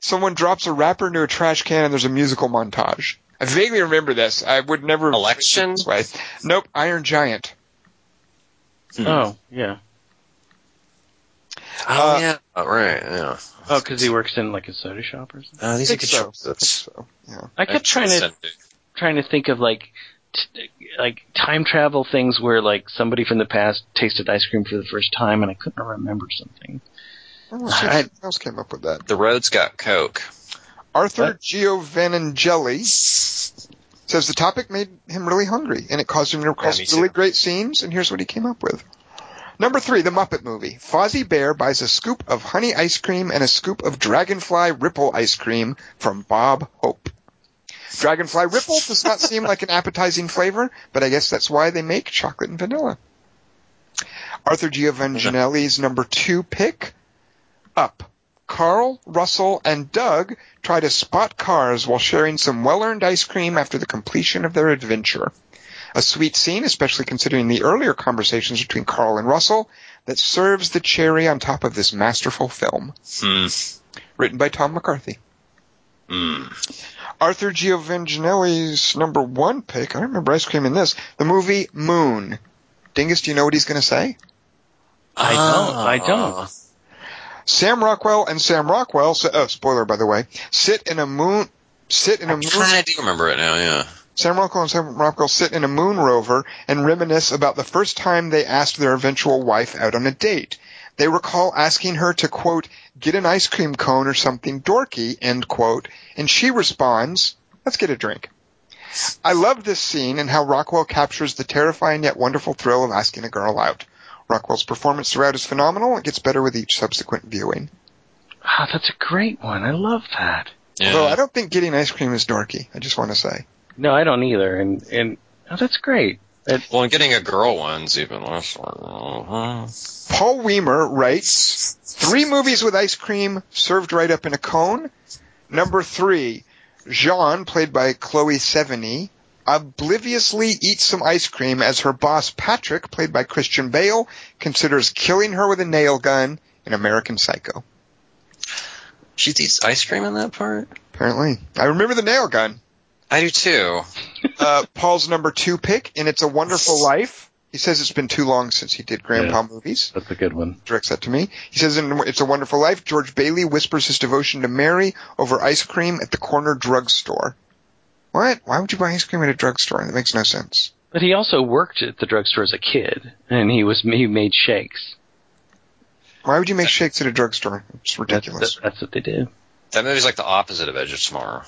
someone drops a wrapper into a trash can, and there's a musical montage. I vaguely remember this. I would never Election? this way. Nope. Iron Giant. Oh, yeah. Oh Uh, yeah. Oh, right. Yeah. Oh, because he works in like a soda shop or something. Uh, these Think are good so. shows. So. Yeah. I kept trying to trying to think of like t- like time travel things where like somebody from the past tasted ice cream for the first time, and I couldn't remember something. Oh, see if I- someone else came up with that. The road's got Coke. Arthur What? Giovanangeli says the topic made him really hungry, and it caused him to recall me some really too. great scenes. And here's what he came up with. Number three, The Muppet Movie. Fozzie Bear buys a scoop of honey ice cream and a scoop of Dragonfly Ripple ice cream from Bob Hope. Dragonfly Ripple does not seem like an appetizing flavor, but I guess that's why they make chocolate and vanilla. Arthur Giovangelli's number two pick, Up. Carl, Russell, and Doug try to spot cars while sharing some well-earned ice cream after the completion of their adventure. A sweet scene, especially considering the earlier conversations between Carl and Russell, that serves the cherry on top of this masterful film. Hmm. Written by Tom McCarthy. Hmm. Arthur Giovangelli's number one pick, I remember ice cream in this, the movie Moon. Dingus, do you know what he's going to say? I don't. I don't. Sam Rockwell and Sam Rockwell, sa- oh, spoiler by the way, sit in a moon, sit in a I moon, kind of do remember it now. Yeah. Sam Rockwell and Sam Rockwell sit in a moon rover and reminisce about the first time they asked their eventual wife out on a date. They recall asking her to quote, get an ice cream cone or something dorky, end quote, and she responds, let's get a drink. I love this scene and how Rockwell captures the terrifying yet wonderful thrill of asking a girl out. Rockwell's performance throughout is phenomenal. It gets better with each subsequent viewing. Ah, that's a great one. I love that. Yeah. Although I don't think getting ice cream is dorky. I just want to say. No, I don't either. And and oh, that's great. It, well, and getting a girl one's even less. Uh-huh. Paul Weimer writes three movies with ice cream served right up in a cone. Number three, Jean, played by Chloe Sevigny, obliviously eats some ice cream as her boss Patrick, played by Christian Bale, considers killing her with a nail gun in American Psycho. She eats ice cream in that part? Apparently, I remember the nail gun. I do too. Uh, Paul's number two pick, and It's a Wonderful Life. He says it's been too long since he did Grandpa movies. that's a good one. directs that to me. He says in It's a Wonderful Life, George Bailey whispers his devotion to Mary over ice cream at the corner drugstore. What? Why would you buy ice cream at a drugstore? That makes no sense. But he also worked at the drugstore as a kid, and he was he made shakes. Why would you make shakes at a drugstore? It's That's, ridiculous. that- that's what they do. That movie's like the opposite of Edge of Tomorrow.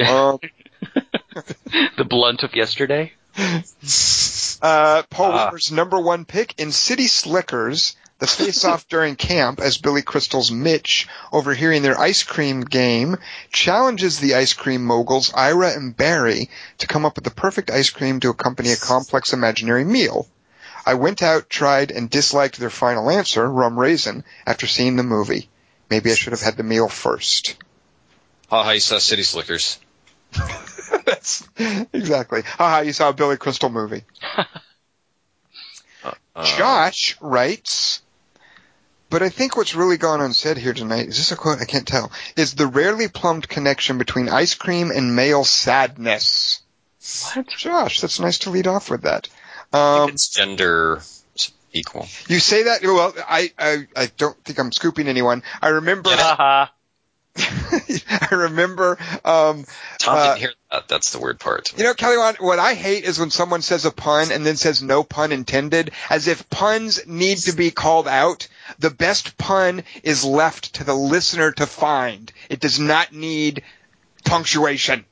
Uh, the blunt of yesterday. uh, Paul. Weimer's number one pick in City Slickers, the face-off during camp as Billy Crystal's Mitch, overhearing their ice cream game, challenges the ice cream moguls Ira and Barry to come up with the perfect ice cream to accompany a complex imaginary meal. I went out, tried, and disliked their final answer, rum raisin, after seeing the movie. Maybe I should have had the meal first. Haha, you saw City Slickers. That's exactly. Haha, you saw a Billy Crystal movie. Uh, Josh writes, but I think what's really gone unsaid here tonight, is this a quote? I can't tell, is the rarely plumbed connection between ice cream and male sadness. What? Josh, that's nice to lead off with that. Um, it's gender equal. you say that, well, I, I, I don't think I'm scooping anyone. I remember, Haha. I remember, um, Tom Uh, didn't hear that. That's the weird part. You know, Kelly, what what I hate is when someone says a pun and then says no pun intended, as if puns need to be called out. The best pun is left to the listener to find. It does not need punctuation.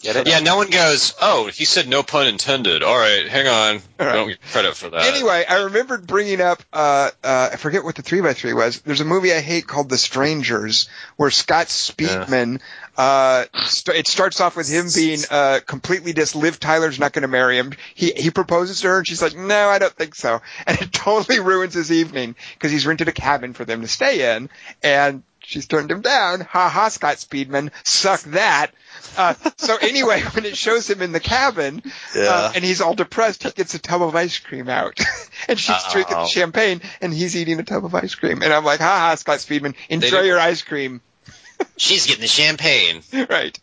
Get it? Yeah, no one goes, oh, he said no pun intended. All right, hang on. All right. Don't get credit for that. Anyway, I remembered bringing up, uh, uh, I forget what the 3x3 was. There's a movie I hate called The Strangers, where Scott Speedman, uh, st- it starts off with him being, uh, completely dis, Liv Tyler's not gonna marry him. He, he proposes to her and she's like, no, I don't think so. And it totally ruins his evening, because he's rented a cabin for them to stay in, and she's turned him down. Ha ha, Scott Speedman, suck that. Uh, so anyway, when it shows him in the cabin, uh, Yeah. and he's all depressed, he gets a tub of ice cream out. and she's Uh-oh. drinking the champagne, and he's eating a tub of ice cream. And I'm like, ha ha, Scott Speedman, enjoy your ice cream. She's getting the champagne. right.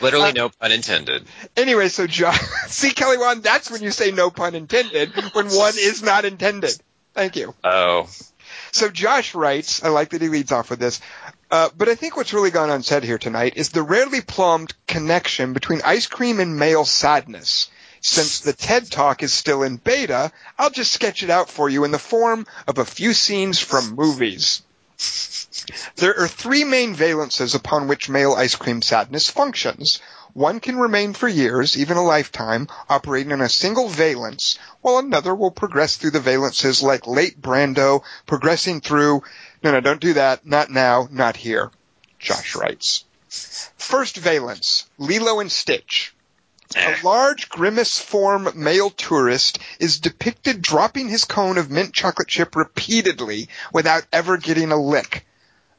Literally Uh, no pun intended. Anyway, so John, see Kelly Wand, that's when you say no pun intended, when one is not intended. Thank you. Oh. So Josh writes, I like that he leads off with this, uh, but I think what's really gone unsaid here tonight is the rarely plumbed connection between ice cream and male sadness. Since the TED Talk is still in beta, I'll just sketch it out for you in the form of a few scenes from movies. There are three main valences upon which male ice cream sadness functions. One can remain for years, even a lifetime, operating on a single valence, while another will progress through the valences like late Brando, progressing through, no, no, don't do that, not now, not here. Josh writes. First valence, Lilo and Stitch. A eh. large grimace form male tourist is depicted dropping his cone of mint chocolate chip repeatedly without ever getting a lick.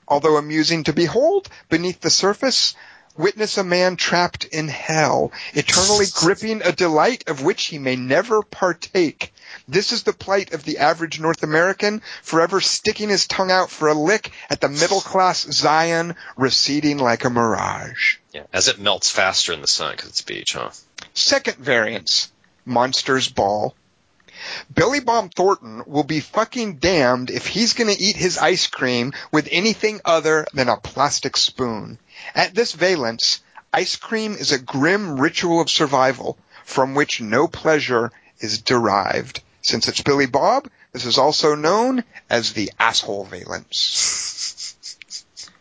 Although amusing to behold, beneath the surface, witness a man trapped in hell, eternally gripping a delight of which he may never partake. This is the plight of the average North American, forever sticking his tongue out for a lick at the middle class Zion, receding like a mirage. Yeah. As it melts faster in the sun because it's beach, huh? Second variance, Monsters Ball. Billy Bob Thornton will be fucking damned if he's gonna eat his ice cream with anything other than a plastic spoon. At this valence, ice cream is a grim ritual of survival from which no pleasure is derived. Since it's Billy Bob, this is also known as the asshole valence.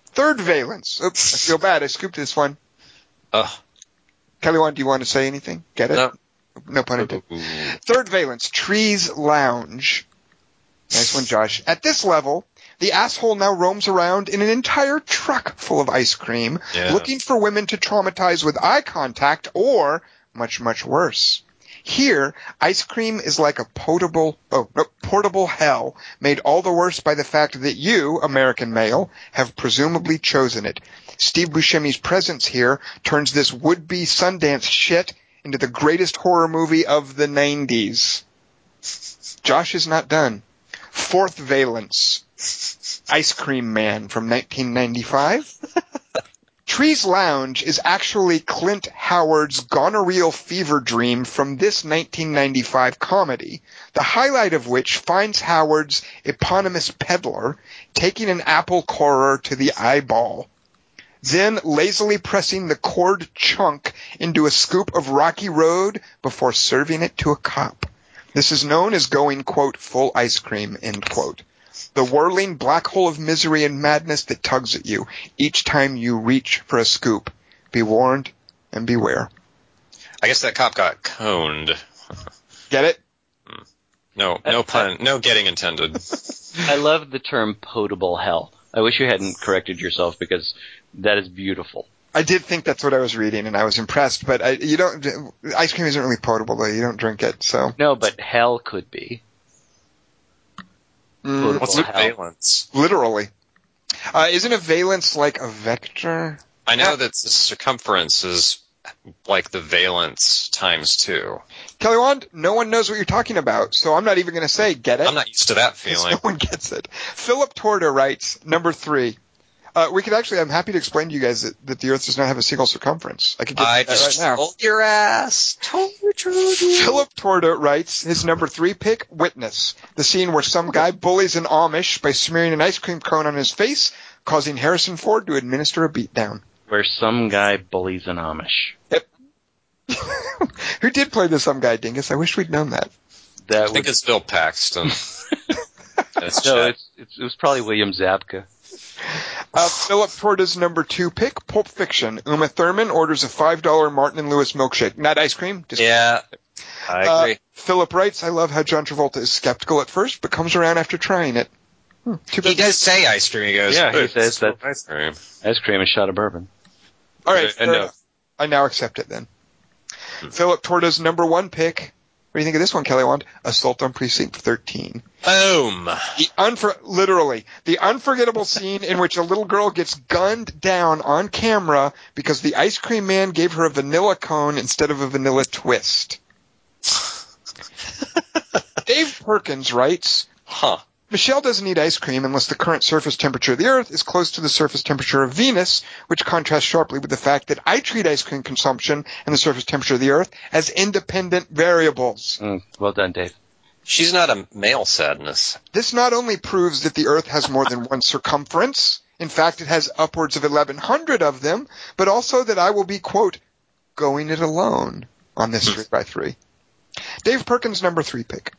Third valence. Oops, I feel bad. I scooped this one. Ugh. Kelly, do you want to say anything? Get it? No. No pun intended. Third valence, Trees Lounge. Nice one, Josh. At this level, the asshole now roams around in an entire truck full of ice cream, Yeah. looking for women to traumatize with eye contact or, much, much worse. Here, ice cream is like a potable, oh, no, portable hell, made all the worse by the fact that you, American male, have presumably chosen it. Steve Buscemi's presence here turns this would-be Sundance shit into the greatest horror movie of the 90s. Josh is not done. Fourth Valence. Ice Cream Man from 1995. Trees Lounge is actually Clint Howard's gonorrheal fever dream from this 1995 comedy, the highlight of which finds Howard's eponymous peddler taking an apple corer to the eyeball, then lazily pressing the cored chunk into a scoop of Rocky Road before serving it to a cop. This is known as going, quote, full ice cream, end quote. The whirling black hole of misery and madness that tugs at you each time you reach for a scoop. Be warned and beware. I guess that cop got coned. Get it? Hmm. No, no pun, no getting intended. I love the term potable hell. I wish you hadn't corrected yourself because that is beautiful. I did think that's what I was reading, and I was impressed. But I, you don't. Ice cream isn't really potable, though. You don't drink it, so. No, but hell could be. Mm, What's the valence? literally. Uh, isn't a valence like a vector? I know that the circumference is like the valence times two. Kelly Wand, no one knows what you're talking about, so I'm not even going to say get it. I'm not used to that feeling. No one gets it. Philip Torda writes, number three. Uh, we could actually, I'm happy to explain to you guys that, that the Earth does not have a single circumference. I could get I that just right now. told your ass. Told you. told you. Philip Torda writes his number three pick, Witness, the scene where some guy bullies an Amish by smearing an ice cream cone on his face, causing Harrison Ford to administer a beatdown. Where some guy bullies an Amish. Yep. Who did play the some guy, Dingus? I wish we'd known that. That I think would, it's Bill Paxton. No, it's, it's, it was probably William Zabka. Uh, Philip Torda's number two pick, Pulp Fiction. Uma Thurman orders a $5 Martin and Lewis milkshake. Not ice cream, just yeah, I Uh, agree. Philip writes, I love how John Travolta is skeptical at first, but comes around after trying it. Hmm, he does say ice cream. He goes, Yeah, he "Oh, says that- ice cream. Ice cream and shot of bourbon. All right, Uh, fair enough. I now accept it then. Philip Torda's number one pick. What do you think of this one, Kelly Wand? Assault on Precinct 13. Boom. The unfor- literally, the unforgettable scene in which a little girl gets gunned down on camera because the ice cream man gave her a vanilla cone instead of a vanilla twist. Dave Perkins writes, Huh. Michelle doesn't eat ice cream unless the current surface temperature of the Earth is close to the surface temperature of Venus, which contrasts sharply with the fact that I treat ice cream consumption and the surface temperature of the Earth as independent variables. Mm, well done, Dave. She's not a male sadness. This not only proves that the Earth has more than one circumference, in fact it has upwards of 1100 of them, but also that I will be, quote, going it alone on this 3x3. Dave Perkins' number three pick.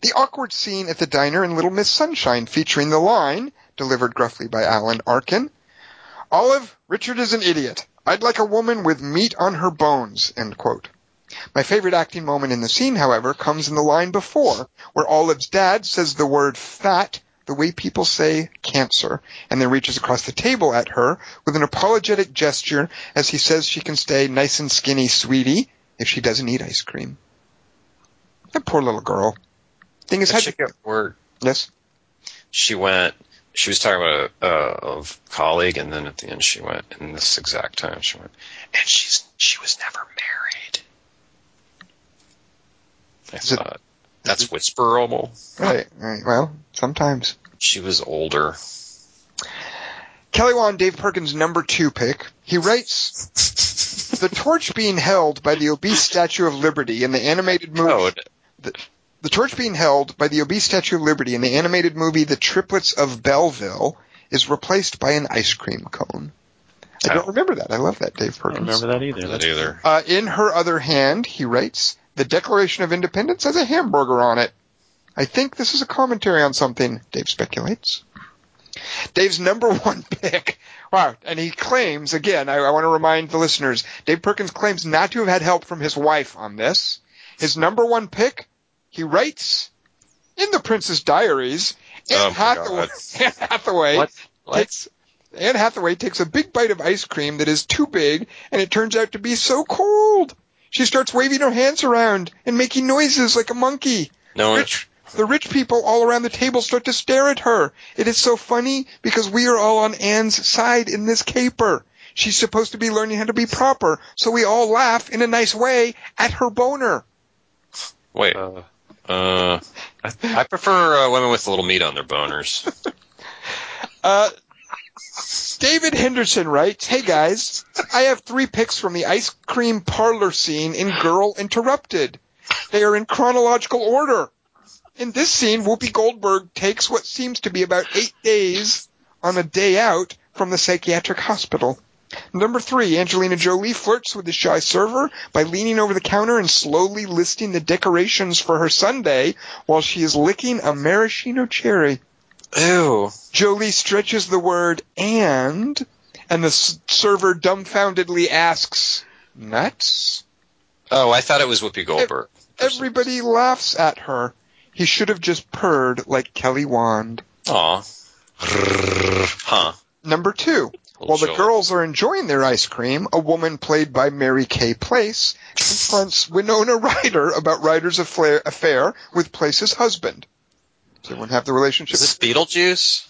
The awkward scene at the diner in Little Miss Sunshine featuring the line, delivered gruffly by Alan Arkin, Olive, Richard is an idiot. I'd like a woman with meat on her bones, end quote. My favorite acting moment in the scene, however, comes in the line before, where Olive's dad says the word fat the way people say cancer, and then reaches across the table at her with an apologetic gesture as he says she can stay nice and skinny, sweetie, if she doesn't eat ice cream. That poor little girl. Thing is, had chick work, yes, she went. She was talking about a, a, a colleague, and then at the end, she went. In this exact time, she went, and she's she was never married. I Is it- thought that's whisperable. right, right. Well, sometimes. She was older. Kelly Wand, Dave Perkins' number two pick. He writes, the torch being held by the obese Statue of Liberty in the animated oh, movie. Code. The torch being held by the obese Statue of Liberty in the animated movie The Triplets of Belleville is replaced by an ice cream cone. I don't Oh. remember that. I love that, Dave Perkins. I don't remember that either. Not That's either. Uh, in her other hand, he writes, the Declaration of Independence has a hamburger on it. I think this is a commentary on something, Dave speculates. Dave's number one pick. Wow. And he claims, again, I, I want to remind the listeners, Dave Perkins claims not to have had help from his wife on this. His number one pick, he writes, In the Princess Diaries, Anne Oh, Hathaway, Anne Hathaway What? What? takes Anne Hathaway takes a big bite of ice cream that is too big, and it turns out to be so cold. She starts waving her hands around and making noises like a monkey. No one. Rich, the rich people all around the table start to stare at her. It is so funny because we are all on Anne's side in this caper. She's supposed to be learning how to be proper, so we all laugh in a nice way at her boner. Wait. Uh, Uh, I, I prefer uh, women with a little meat on their boners. Uh, David Henderson writes, Hey guys, I have three picks from the ice cream parlor scene in Girl Interrupted. They are in chronological order. In this scene, Whoopi Goldberg takes what seems to be about eight days on a day out from the psychiatric hospital. Number three, Angelina Jolie flirts with the shy server by leaning over the counter and slowly listing the decorations for her sundae while she is licking a maraschino cherry. Ew. Jolie stretches the word and, and the s- server dumbfoundedly asks, nuts? Oh, I thought it was Whoopi Goldberg. Everybody laughs at her. He should have just purred like Kelly Wand. Aw. Huh. Number two, while the girls are enjoying their ice cream, a woman played by Mary Kay Place confronts Winona Ryder about Ryder's affair, affair with Place's husband. Does everyone have the relationship? Is this Beetlejuice?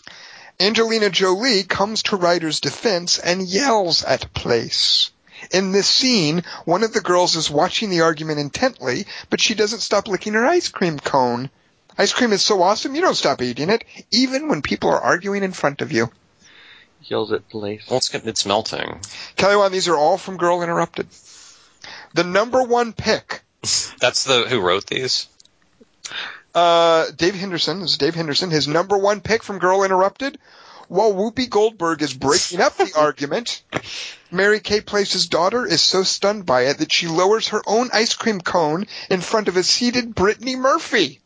Angelina Jolie comes to Ryder's defense and yells at Place. In this scene, one of the girls is watching the argument intently, but she doesn't stop licking her ice cream cone. Ice cream is so awesome, you don't stop eating it, even when people are arguing in front of you. Yells at place. Well, it's, it's melting. Kelly Wand, these are all from Girl Interrupted. The number one pick, That's the who wrote these. uh, Dave Henderson, this is Dave Henderson, his number one pick from Girl Interrupted, while Whoopi Goldberg is breaking up the argument, Mary Kay Place's daughter is so stunned by it that she lowers her own ice cream cone in front of a seated Brittany Murphy.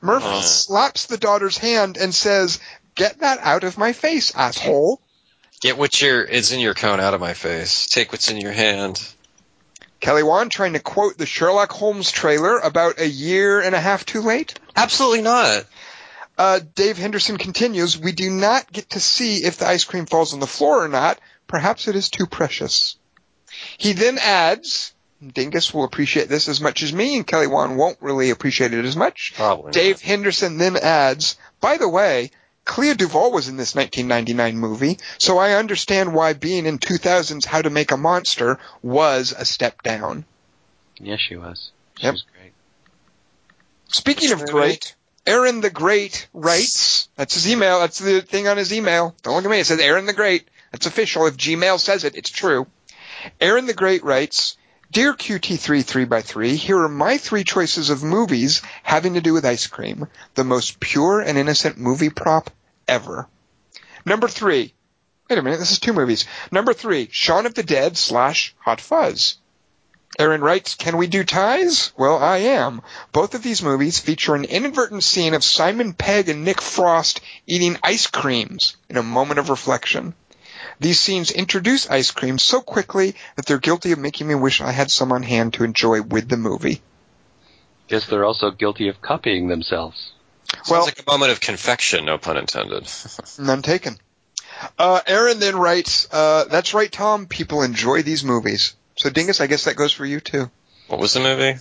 Murphy Oh. slaps the daughter's hand and says, Get that out of my face, asshole. Get what your is in your cone out of my face. Take what's in your hand. Kelly Wand trying to quote the Sherlock Holmes trailer about a year and a half too late. Absolutely not. Uh, Dave Henderson continues, we do not get to see if the ice cream falls on the floor or not. Perhaps it is too precious. He then adds, Dingus will appreciate this as much as me, and Kelly Wand won't really appreciate it as much. Probably. Dave Henderson then adds, by the way, Clea Duvall was in this 1999 movie, so I understand why being in 2000's How to Make a Monster was a step down. Yes, she was. She Yep. was great. Speaking of great, Aaron the Great writes, that's his email, that's the thing on his email. Don't look at me, it says Aaron the Great. That's official. If Gmail says it, it's true. Aaron the Great writes, Dear QT3 3x3, here are my three choices of movies having to do with ice cream. The most pure and innocent movie prop ever. Number three. Wait a minute, this is two movies. Number three, Shaun of the Dead slash Hot Fuzz. Aaron writes, Can we do ties? Well, I am. Both of these movies feature an inadvertent scene of Simon Pegg and Nick Frost eating ice creams in a moment of reflection. These scenes introduce ice cream so quickly that they're guilty of making me wish I had some on hand to enjoy with the movie. Guess they're also guilty of copying themselves. Sounds well- like a moment of confection, no pun intended. None taken. Uh, Aaron then writes, uh, That's right, Tom. People enjoy these movies. So, Dingus, I guess that goes for you too. what was the movie?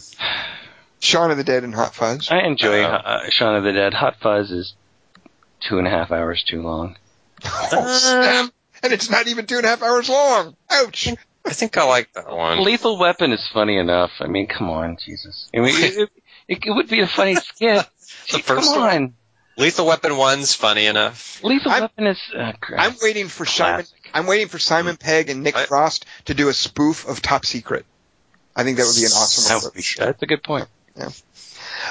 Shaun of the Dead and Hot Fuzz. I enjoy Uh, uh, Shaun of the Dead. Hot Fuzz is two and a half hours too long. Oh, snap. And it's not even two and a half hours long. Ouch. I think I like that one. Lethal Weapon is funny enough. I mean, come on, Jesus. I mean, it, it, it would be a funny skit. The come first on. one? Lethal Weapon one's funny enough. Lethal I'm- Weapon is. Uh. I'm waiting for Simon. I'm waiting for Simon Pegg and Nick I- Frost to do a spoof of Top Secret. I think that would be an awesome That would be- approach. That's a good point.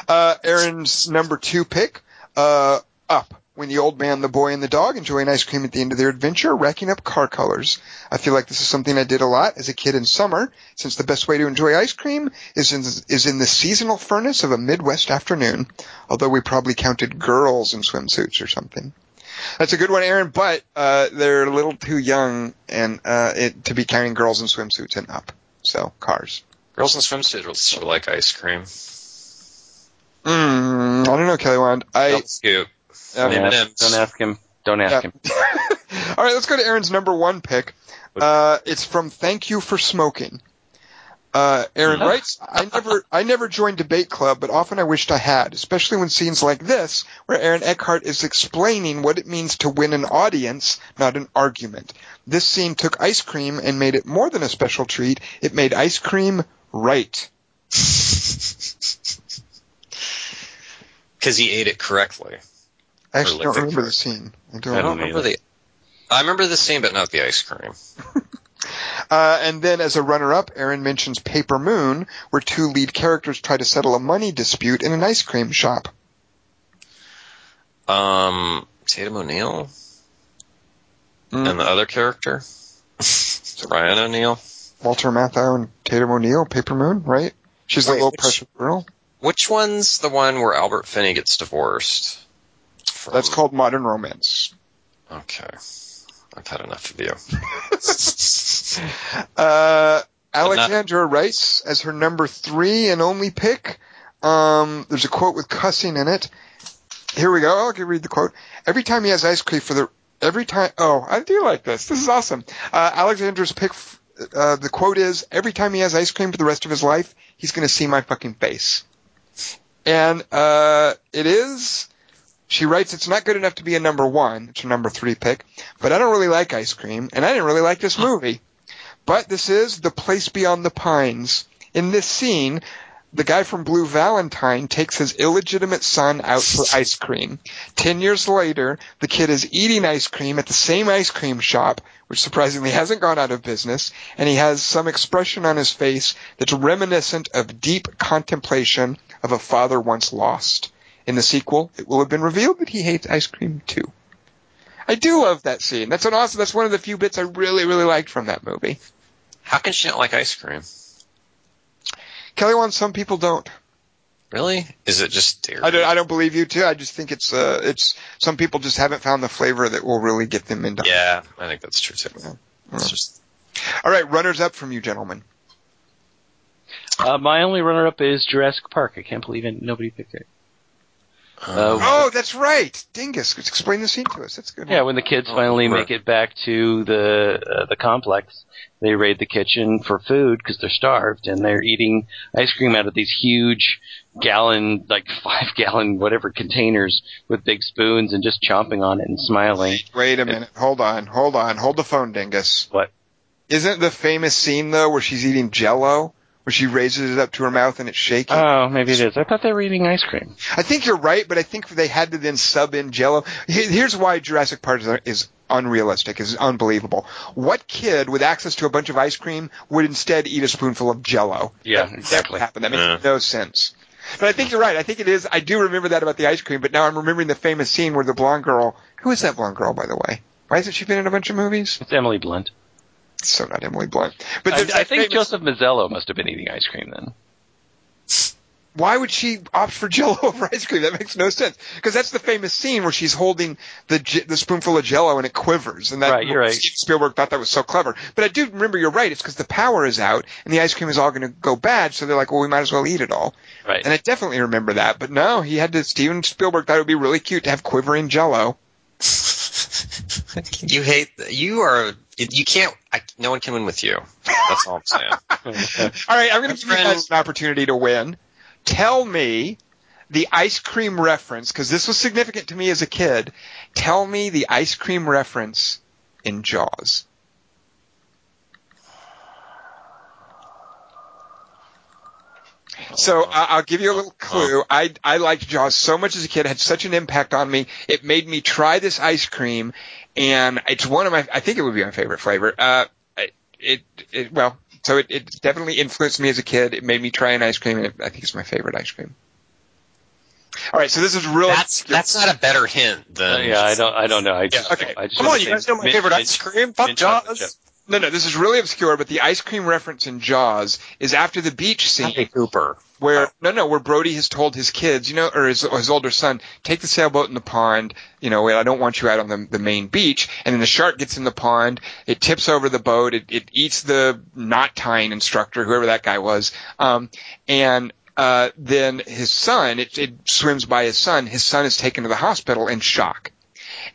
Uh, Aaron's number two pick, uh, Up. When the old man, the boy, and the dog enjoy an ice cream at the end of their adventure, racking up car colors. I feel like this is something I did a lot as a kid in summer, since the best way to enjoy ice cream is in, is in the seasonal furnace of a Midwest afternoon. Although we probably counted girls in swimsuits or something. That's a good one, Aaron, but uh, they're a little too young and uh, it, to be counting girls in swimsuits and up. So, cars. Girls in swimsuits are like ice cream. Mm, I don't know, Kelly Wand. I Don't scoop. Don't M&Ms. ask, don't ask him. Don't ask Yeah. him. All right, let's go to Aaron's number one pick. Uh, it's from Thank You for Smoking. Uh, Aaron writes, I never, I never joined debate club, but often I wished I had, especially when scenes like this, where Aaron Eckhart is explaining what it means to win an audience, not an argument. This scene took ice cream and made it more than a special treat. It made ice cream right. Because he ate it correctly. I actually don't remember the scene. I don't I I don't don't remember the. I remember the scene, but not the ice cream. Uh, and then as a runner-up, Aaron mentions Paper Moon, where two lead characters try to settle a money dispute in an ice cream shop. Um, Tatum O'Neal Mm. and the other character, Ryan O'Neal. Walter Matthau and Tatum O'Neal, Paper Moon, right? She's the Wait, low which- pressure girl. Which one's the one where Albert Finney gets divorced? From- That's called Modern Romance. Okay, I've had enough of you. Uh, Alexandra writes as her number three and only pick. Um, there's a quote with cussing in it. Here we go. I'll give read the quote. Every time he has ice cream for the every time. Oh, I do like this. This is awesome. Uh, Alexandra's pick. Uh, the quote is every time he has ice cream for the rest of his life, he's going to see my fucking face. And uh, it is. She writes, it's not good enough to be a number one. It's her number three pick. But I don't really like ice cream, and I didn't really like this movie. But this is The Place Beyond the Pines. In this scene, the guy from Blue Valentine takes his illegitimate son out for ice cream. Ten years later, the kid is eating ice cream at the same ice cream shop, which surprisingly hasn't gone out of business, and he has some expression on his face that's reminiscent of deep contemplation of a father once lost. In the sequel, it will have been revealed that he hates ice cream too. I do love that scene. That's an awesome. That's one of the few bits I really, really liked from that movie. How can she not like ice cream? Kelly wants some people don't. Really? Is it just dairy? I don't. I don't believe you too. I just think it's uh, it's some people just haven't found the flavor that will really get them into. Yeah, I think that's true too. Yeah. It's just All right, runners up from you, gentlemen. Uh, my only runner-up is Jurassic Park. I can't believe it, nobody picked it. Uh, Oh, that's right, Dingus. Explain the scene to us. That's good. Yeah, when the kids Oh, finally right. make it back to the uh, the complex, they raid the kitchen for food because they're starved, and they're eating ice cream out of these huge gallon, like five gallon, whatever containers with big spoons, and just chomping on it and smiling. Wait a minute. Hold on. Hold on. Hold the phone, Dingus. What? Isn't the famous scene though where she's eating Jello, where she raises it up to her mouth and it's shaking? Oh, maybe it is. I thought they were eating ice cream. I think you're right, but I think they had to then sub in Jello. Here's why Jurassic Park is, is unrealistic, is unbelievable. What kid with access to a bunch of ice cream would instead eat a spoonful of Jello? Yeah, that exactly. Never happened. That makes Yeah. no sense. But I think you're right. I think it is. I do remember that about the ice cream, but now I'm remembering the famous scene where the blonde girl. Who is that blonde girl, by the way? Why hasn't she been in a bunch of movies? It's Emily Blunt. So not Emily Blunt. But I, I think famous- Joseph Mazzello must have been eating ice cream then. why would she opt for Jello over ice cream? That makes no sense. Because that's the famous scene where she's holding the the spoonful of Jello and it quivers, and that Right, you're right. Steven Spielberg thought that was so clever. But I do remember you're right. It's because the power is out and the ice cream is all going to go bad, so they're like, well, we might as well eat it all. Right. And I definitely remember that. But no, he had to. Steven Spielberg thought it would be really cute to have quivering Jello. you hate. You are. You can't. I, no one can win with you. That's all I'm saying. All right, I'm going to give you guys an opportunity to win. Tell me the ice cream reference, because this was significant to me as a kid. Tell me the ice cream reference in Jaws. So I- I'll give you a little clue. I I liked Jaws so much as a kid; it had such an impact on me. It made me try this ice cream, and it's one of my. I think it would be my favorite flavor. Uh, it it well, so it, it definitely influenced me as a kid. It made me try an ice cream, and it, I think it's my favorite ice cream. All right, so this is really That's that's not a better hint than. yeah, I don't. I don't know. I just. okay. I just Come on, you guys know my mint- favorite mint- ice cream. Fuck mint chocolate chip. Jaws. No, no. This is really obscure, but the ice cream reference in Jaws is after the beach scene. Hey, Cooper. where no no where Brody has told his kids you know or his, his older son take the sailboat in the pond you know I don't want you out on the, the main beach and then the shark gets in the pond it tips over the boat it, it eats the knot tying instructor whoever that guy was um, and uh, then his son, it, it swims by his son. His son is taken to the hospital in shock.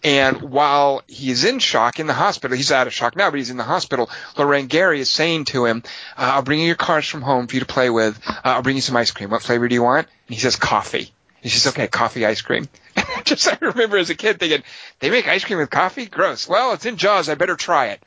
And while he's in shock in the hospital, he's out of shock now, but he's in the hospital. Lorraine Gary is saying to him, uh, "I'll bring you your cards from home for you to play with. Uh, I'll bring you some ice cream. What flavor do you want?" And he says, "Coffee." And she says, "Okay, coffee ice cream." Just I remember as a kid thinking, "They make ice cream with coffee? Gross." Well, it's in Jaws. I better try it.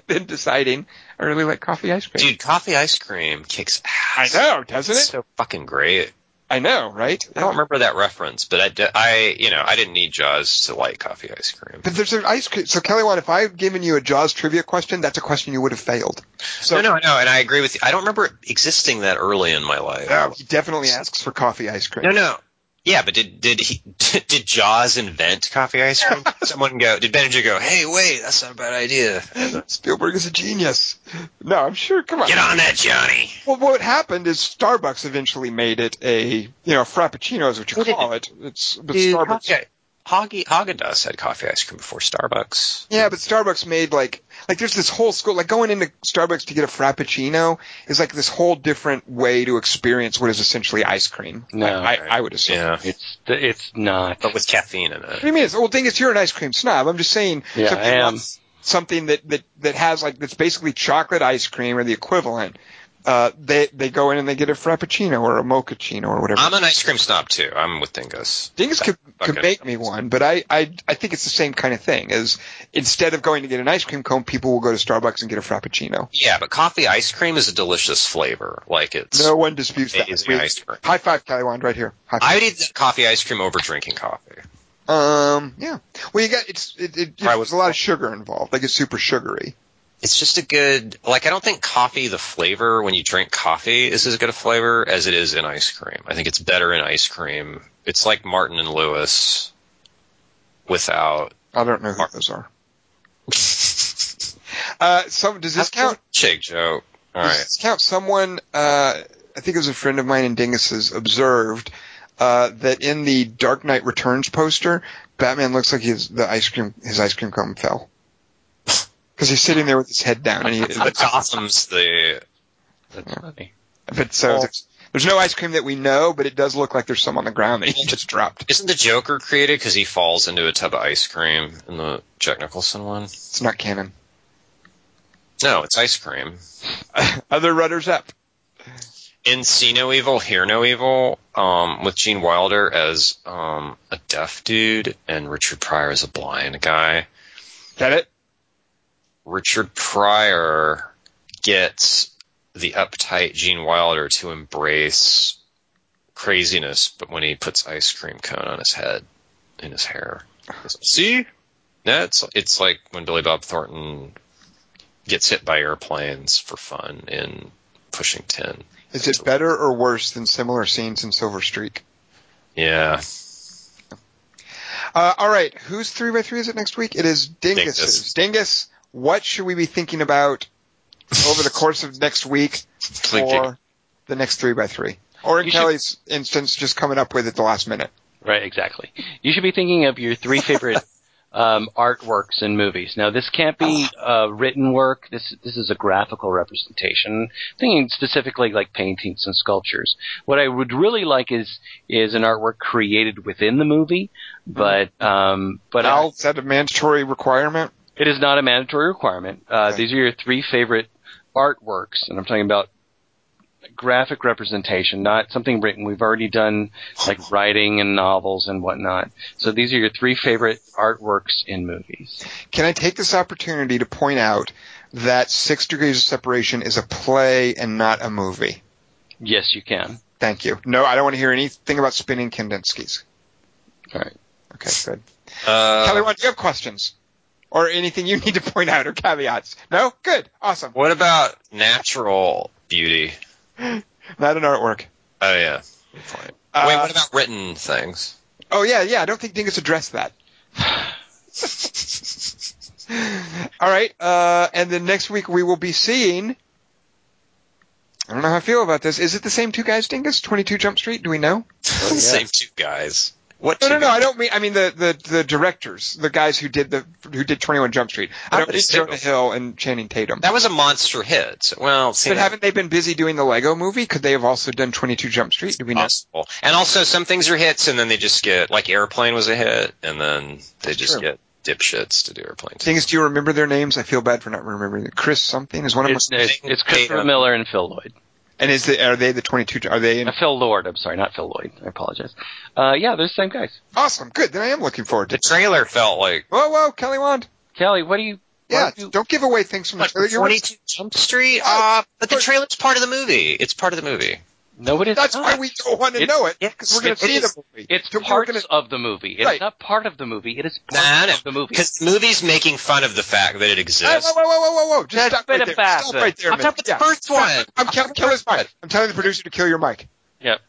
then deciding I really like coffee ice cream. Dude, coffee ice cream kicks ass. I know, doesn't It's it? so fucking great. I know, right? I don't remember that reference, but I, I, you know, I didn't need Jaws to like coffee ice cream. But there's an ice cream. So Kelly, Wand, if I've given you a Jaws trivia question, that's a question you would have failed. So no, no, no, and I agree with you. I don't remember it existing that early in my life. Oh, yeah, he definitely asks for coffee ice cream. No, no. Yeah, but did did he did Jaws invent coffee ice cream? Someone go, did Benedict go, hey, wait, that's not a bad idea. Uh, Spielberg is a genius. No, I'm sure. Come on. Get on that, Johnny. Well, what happened is Starbucks eventually made it a, you know, frappuccino is what you Who did call it. It's but Dude, Starbucks. Haagen- Haagen Haagen-Dazs had coffee ice cream before Starbucks. Yeah, but Starbucks made like like there's this whole school like going into Starbucks to get a frappuccino is like this whole different way to experience what is essentially ice cream. No. I, I, I would assume. Yeah, It's it's not. but with caffeine in it. What do you mean? It's, well, thing is, you're an ice cream snob. I'm just saying. Yeah, I am. Something that, that, that has like that's basically chocolate ice cream or the equivalent. Uh, they they go in and they get a frappuccino or a mochaccino or whatever. I'm an ice cream snob too. I'm with Dingus. Dingus could, could make me one, but I, I I think it's the same kind of thing. As instead of going to get an ice cream cone, people will go to Starbucks and get a frappuccino. Yeah, but coffee ice cream is a delicious flavor. Like it's No one disputes that. ice cream. High five, Kelly Wand, right here. I would eat coffee ice cream over drinking coffee. Um, yeah. Well, you got it's it, it I there's a lot of sugar involved. Like it's super sugary. It's just a good like I don't think coffee the flavor when you drink coffee is as good a flavor as it is in ice cream. I think it's better in ice cream. It's like Martin and Lewis without I don't know who those are. Uh, so does this count? Shake joke. All Does right. this count? Someone, uh, I think it was a friend of mine in Dingus's observed uh, that in the Dark Knight Returns poster, Batman looks like his the ice cream his ice cream cone fell because he's sitting there with his head down and he. The Gotham's the That's funny. But so Well- there's, there's no ice cream that we know, but it does look like there's some on the ground that he just dropped. isn't the Joker created because he falls into a tub of ice cream in the Jack Nicholson one? It's not canon. No, it's ice cream. Other rudders up. In See No Evil, Hear No Evil, um, with Gene Wilder as um, a deaf dude and Richard Pryor as a blind guy. Get it? Richard Pryor gets the uptight Gene Wilder to embrace craziness, but when he puts ice cream cone on his head, in his hair, like, see, yeah, it's it's like when Billy Bob Thornton gets hit by airplanes for fun in Pushing Tin. Is it better or worse than similar scenes in Silver Streak? Yeah, Uh, all right, whose three by three is it next week? It is. Dingus. Dingus, what should we be thinking about over the course of next week for the next three by three? Or in You should- Kelly's instance, just coming up with it the last minute. Right, exactly. You should be thinking of your three favorite um, artworks in movies. Now, this can't be uh, written work. This this is a graphical representation. Thinking specifically like paintings and sculptures. What I would really like is is an artwork created within the movie, but um, but I'll is that a mandatory requirement? It is not a mandatory requirement. Uh, Okay. These are your three favorite artworks, and I'm talking about graphic representation, not something written. We've already done like writing and novels and whatnot. So these are your three favorite artworks in movies. Can I take this opportunity to point out that Six Degrees of Separation is a play and not a movie? Yes, you can. Thank you. No, I don't want to hear anything about spinning Kandinsky's. All right. Okay, good. uh, Kelly, do you have questions? Or anything you need to point out or caveats? No? Good. Awesome. what about natural beauty? Not an artwork. Oh yeah. Uh, Wait, what about written things? Oh yeah, yeah. I don't think Dingus addressed that. All right. Uh, and then next week we will be seeing. I don't know how I feel about this. Is it the same two guys, Dingus? Twenty Two Jump Street? Do we know? yeah. Same two guys. What? No, no, no. I don't mean. I mean the, the, the directors, the guys who did the who did Twenty One Jump Street. I don't did mean it Jonah? Hill and Channing Tatum. That was a monster hit. Well, see, but haven't they been busy doing the Lego Movie? Could they have also done Twenty Two Jump Street? Do we know? possible. And also, some things are hits, and then they just get like Airplane was a hit, and then they just true. get dipshits to do Airplane. too. Things, do you remember their names? I feel bad for not remembering. Chris something is one of them. It's, it's, it's Christopher Tatum. Miller and Phil Lloyd. And is the, are they the 22? Are they in? Uh, Phil Lord, I'm sorry, not Phil Lloyd. I apologize. Uh, yeah, they're the same guys. Awesome. Good. Then I am looking forward to The to. trailer felt like Whoa, whoa, Kelly Wand. Kelly, what do you? Yeah. what do you- Don't give away things from the what, trailer. You're- 22 Jump Street. Uh, but the trailer's part of the movie. It's part of the movie. No, it is That's not. why we don't want to It's- know it because we're going to see is- the movie. It's So we're parts gonna- of the movie. It's Right. not part of the movie. It is part Nah, no, of the movie. Because the movie's making fun of the fact that it Hey, exists. whoa, whoa, whoa, whoa, whoa! Just That's stop right there. bad Stop right there. a I'm talking about Yeah. the first one. I'm, kill, kill his mic. I'm telling the producer to kill your mic. Yep.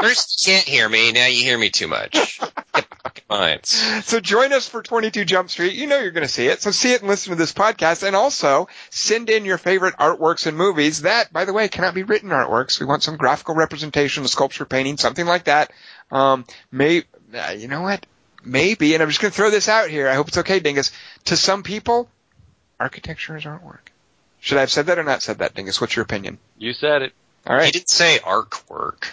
First, you can't hear me. Now you hear me too much. Get the fucking minds. So join us for 22 Jump Street. You know you're going to see it. So see it and listen to this podcast. And also send in your favorite artworks and movies. That, by the way, cannot be written artworks. We want some graphical representation, a sculpture painting, something like that. Um, may, uh, you know what? Maybe, and I'm just going to throw this out here. I hope it's okay, Dingus. To some people, architecture is artwork. Should I have said that or not said that, Dingus? What's your opinion? You said it. All He didn't say artwork.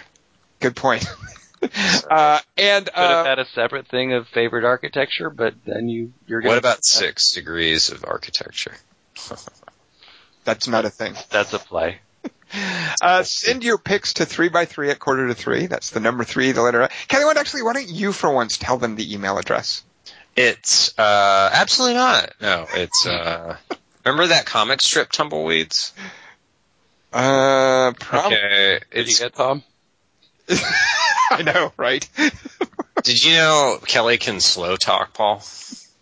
Good point. uh, and, Could have uh, had a separate thing of favorite architecture, but then you you're gonna. What about six degrees of architecture? that's not a thing. That's a play. Uh, send your picks to three by three at quarter to three. That's the number three, the letter. I. Kelly, what actually? Why don't you for once tell them the email address? It's uh absolutely not. No, it's uh remember that comic strip Tumbleweeds? Uh, probably. Okay, Did you it's get Tom? I know, right? Did you know Kelly can slow talk, Paul?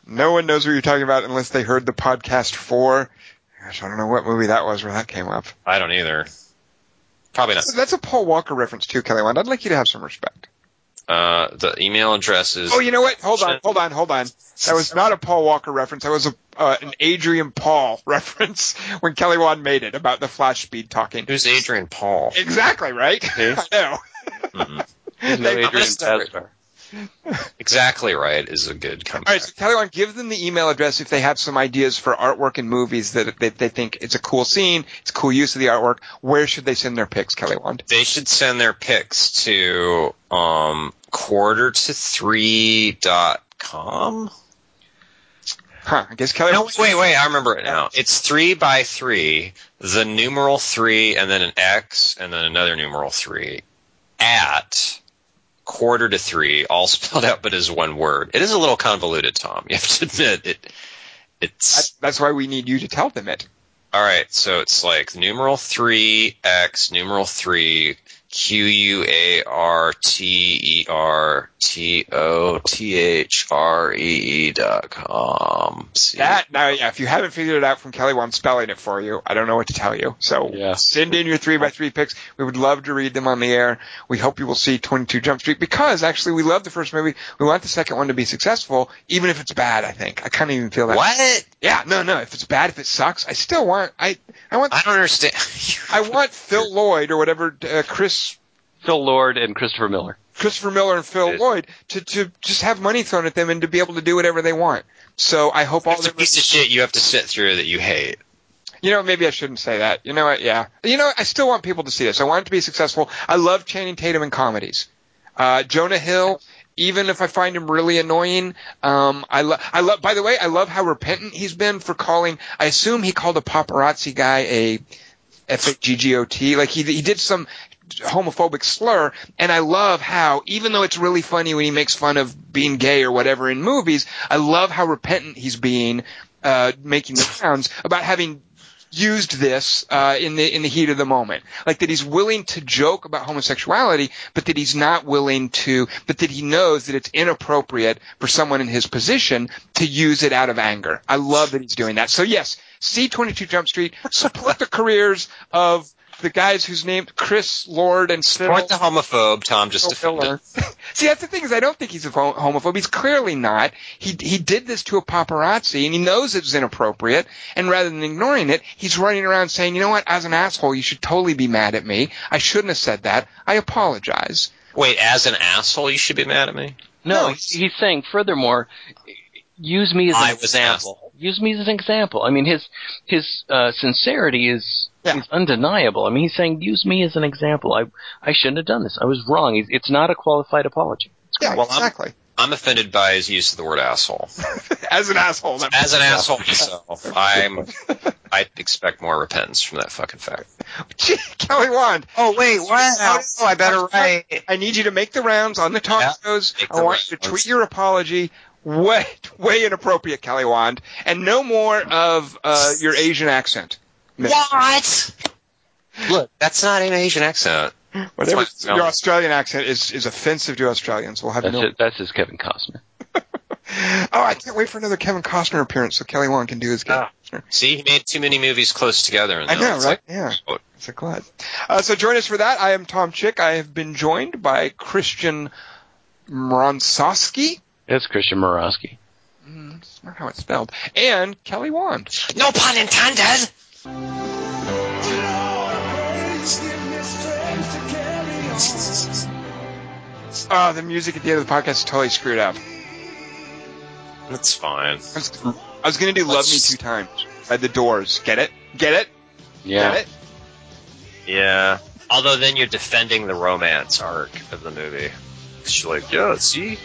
no one knows what you're talking about unless they heard the podcast for. Gosh, I don't know what movie that was where that came up. I don't either. Probably not. That's a Paul Walker reference too, Kelly. Wand. I'd like you to have some respect. Uh, the email address is. Oh, you know what? Hold on, hold on, hold on. That was not a Paul Walker reference. That was a uh, an Adrian Paul reference when Kelly Wand made it about the flash speed talking. Who's Adrian Paul? Exactly right. I know. Mhm. There's no Adrian I'm gonna start- Pascar. Exactly right is a good company. All right, so Kelly, Wand, give them the email address if they have some ideas for artwork and movies that they, they think it's a cool scene, it's a cool use of the artwork. Where should they send their picks, Kelly Wand? They should send their picks to um quarter to three dot com. Huh? I guess Kelly. No, Wand- wait, wait, I remember it now. It's three by three, the numeral three, and then an X, and then another numeral three at quarter to three, all spelled out but as one word. It is a little convoluted, Tom. You have to admit it. It's That's, that's why we need you to tell them it. all right. So it's like numeral three X numeral three Q U A R T E R T O T H R E E dot com. See? That now, yeah. If you haven't figured it out from Kelly i'm spelling it for you, I don't know what to tell you. So Yeah. send in your three by three picks. We would love to read them on the air. We hope you will see 22 Jump Street because actually we love the first movie. We want the second one to be successful, even if it's bad. I think I kind of even feel that. what? Yeah, no, no. If it's bad, if it sucks, I still want. I I want. I don't understand. I want Phil Lloyd or whatever uh, Chris Phil Lord and Christopher Miller. Christopher Miller and Phil Yes. Lloyd to to just have money thrown at them and to be able to do whatever they want. So I hope all the piece of shit you have to sit through that you hate. You know, maybe I shouldn't say that. You know what? Yeah. You know, I still want people to see this. I want it to be successful. I love Channing Tatum in comedies. Uh, Jonah Hill, even if I find him really annoying, um, I love, I love, by the way, I love how repentant he's been for calling, I assume he called a paparazzi guy a F-A-G-G-O-T. Like he, he did some homophobic slur, and I love how, even though it's really funny when he makes fun of being gay or whatever in movies, I love how repentant he's being, uh, making the rounds about having used this uh, in the in the heat of the moment, like that he's willing to joke about homosexuality, but that he's not willing to, but that he knows that it's inappropriate for someone in his position to use it out of anger. I love that he's doing that. So yes, see 22 Jump Street, support the careers of the guys who's named Chris Lord and Phil. Support the homophobe, Tom. Just Phil defend it. Miller. See, that's the thing is, I don't think he's a homophobe. He's clearly not. He he did this to a paparazzi, and he knows it's inappropriate. And rather than ignoring it, he's running around saying, "You know what? As an asshole, you should totally be mad at me. I shouldn't have said that. I apologize." Wait, as an asshole, you should be mad at me. No, No, he's, he's saying furthermore, use me as an I was an example. Use me as an example. I mean, his his uh, sincerity is Yeah. is undeniable. I mean, he's saying use me as an example. I I shouldn't have done this. I was wrong. It's- It's not a qualified apology. Yeah, Well, I'm- exactly. I'm offended by his use of the word asshole. As an asshole. that- As an asshole myself, I'm. I expect more repentance from that fucking fact. Gee, Kelly Wand. Oh wait, what? Now- Oh, I better write. I need you to make the rounds on the talk Yeah, shows. I the want you to tweet your apology. Way, way inappropriate, Kelly Wand, and no more of uh, your Asian accent. What? Look, that's not an Asian accent. Whatever your Australian accent is is offensive to Australians. We'll have That's no. it. That's his Kevin Costner. Oh, I can't wait for another Kevin Costner appearance so Kelly Wand can do his Kevin Ah. See, he made too many movies close together. And I know, it's right? like- yeah. Oh, So glad. Uh, so join us for that. I am Tom Chick. I have been joined by Christian Mronsowski. It's Christian Morosky. Mm, That's not how it's spelled. And Kelly Wand. No pun intended. Oh, the music at the end of the podcast is totally screwed up. That's fine. I was, I was going to do Love Me Two Times by The Doors. Get it? Get it? Yeah. Get it? Yeah. Although then you're defending the romance arc of the movie. you're like, yeah, see?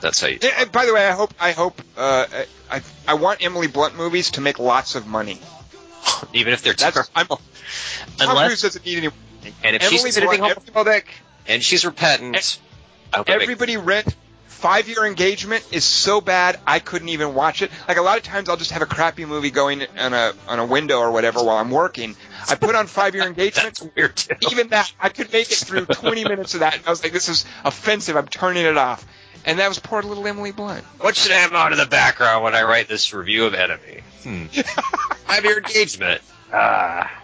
That's how you. And- and by the way, I hope I hope uh, I I want Emily Blunt movies to make lots of money. Even if they're terrible. Tom Cruise Unless, doesn't need any. and if Emily she's Blunt, homophobic and she's repentant, I hope they make- Everybody rent five year engagement is so bad I couldn't even watch it. Like a lot of times I'll just have a crappy movie going on a on a window or whatever while I'm working. I put on five year engagement. that's weird too. Even that I could make it through 20 minutes of that, and I was like, "This is offensive. I'm turning it off." And that was poor little Emily Blunt. What should I have on in the background when I write this review of Enemy? Hmm. Have your engagement. Ah.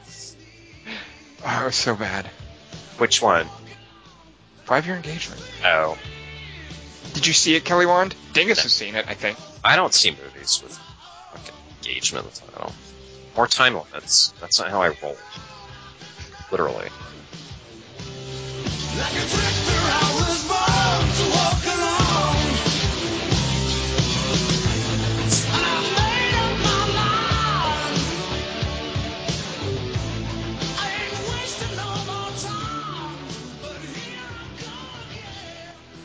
Oh, it was so bad. Which one? Five year engagement. Oh. Did you see it, Kelly Wand? Dingus has seen it, I think. I don't see movies with fucking engagement in the title. Or time limits. That's not how I roll. Literally.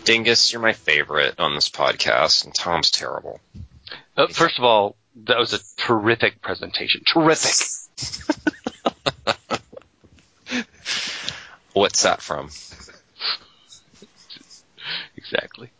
Dingus, you're my favorite on this podcast, and Tom's terrible. Uh, first of all, that was a terrific presentation. Terrific. What's that from? Exactly.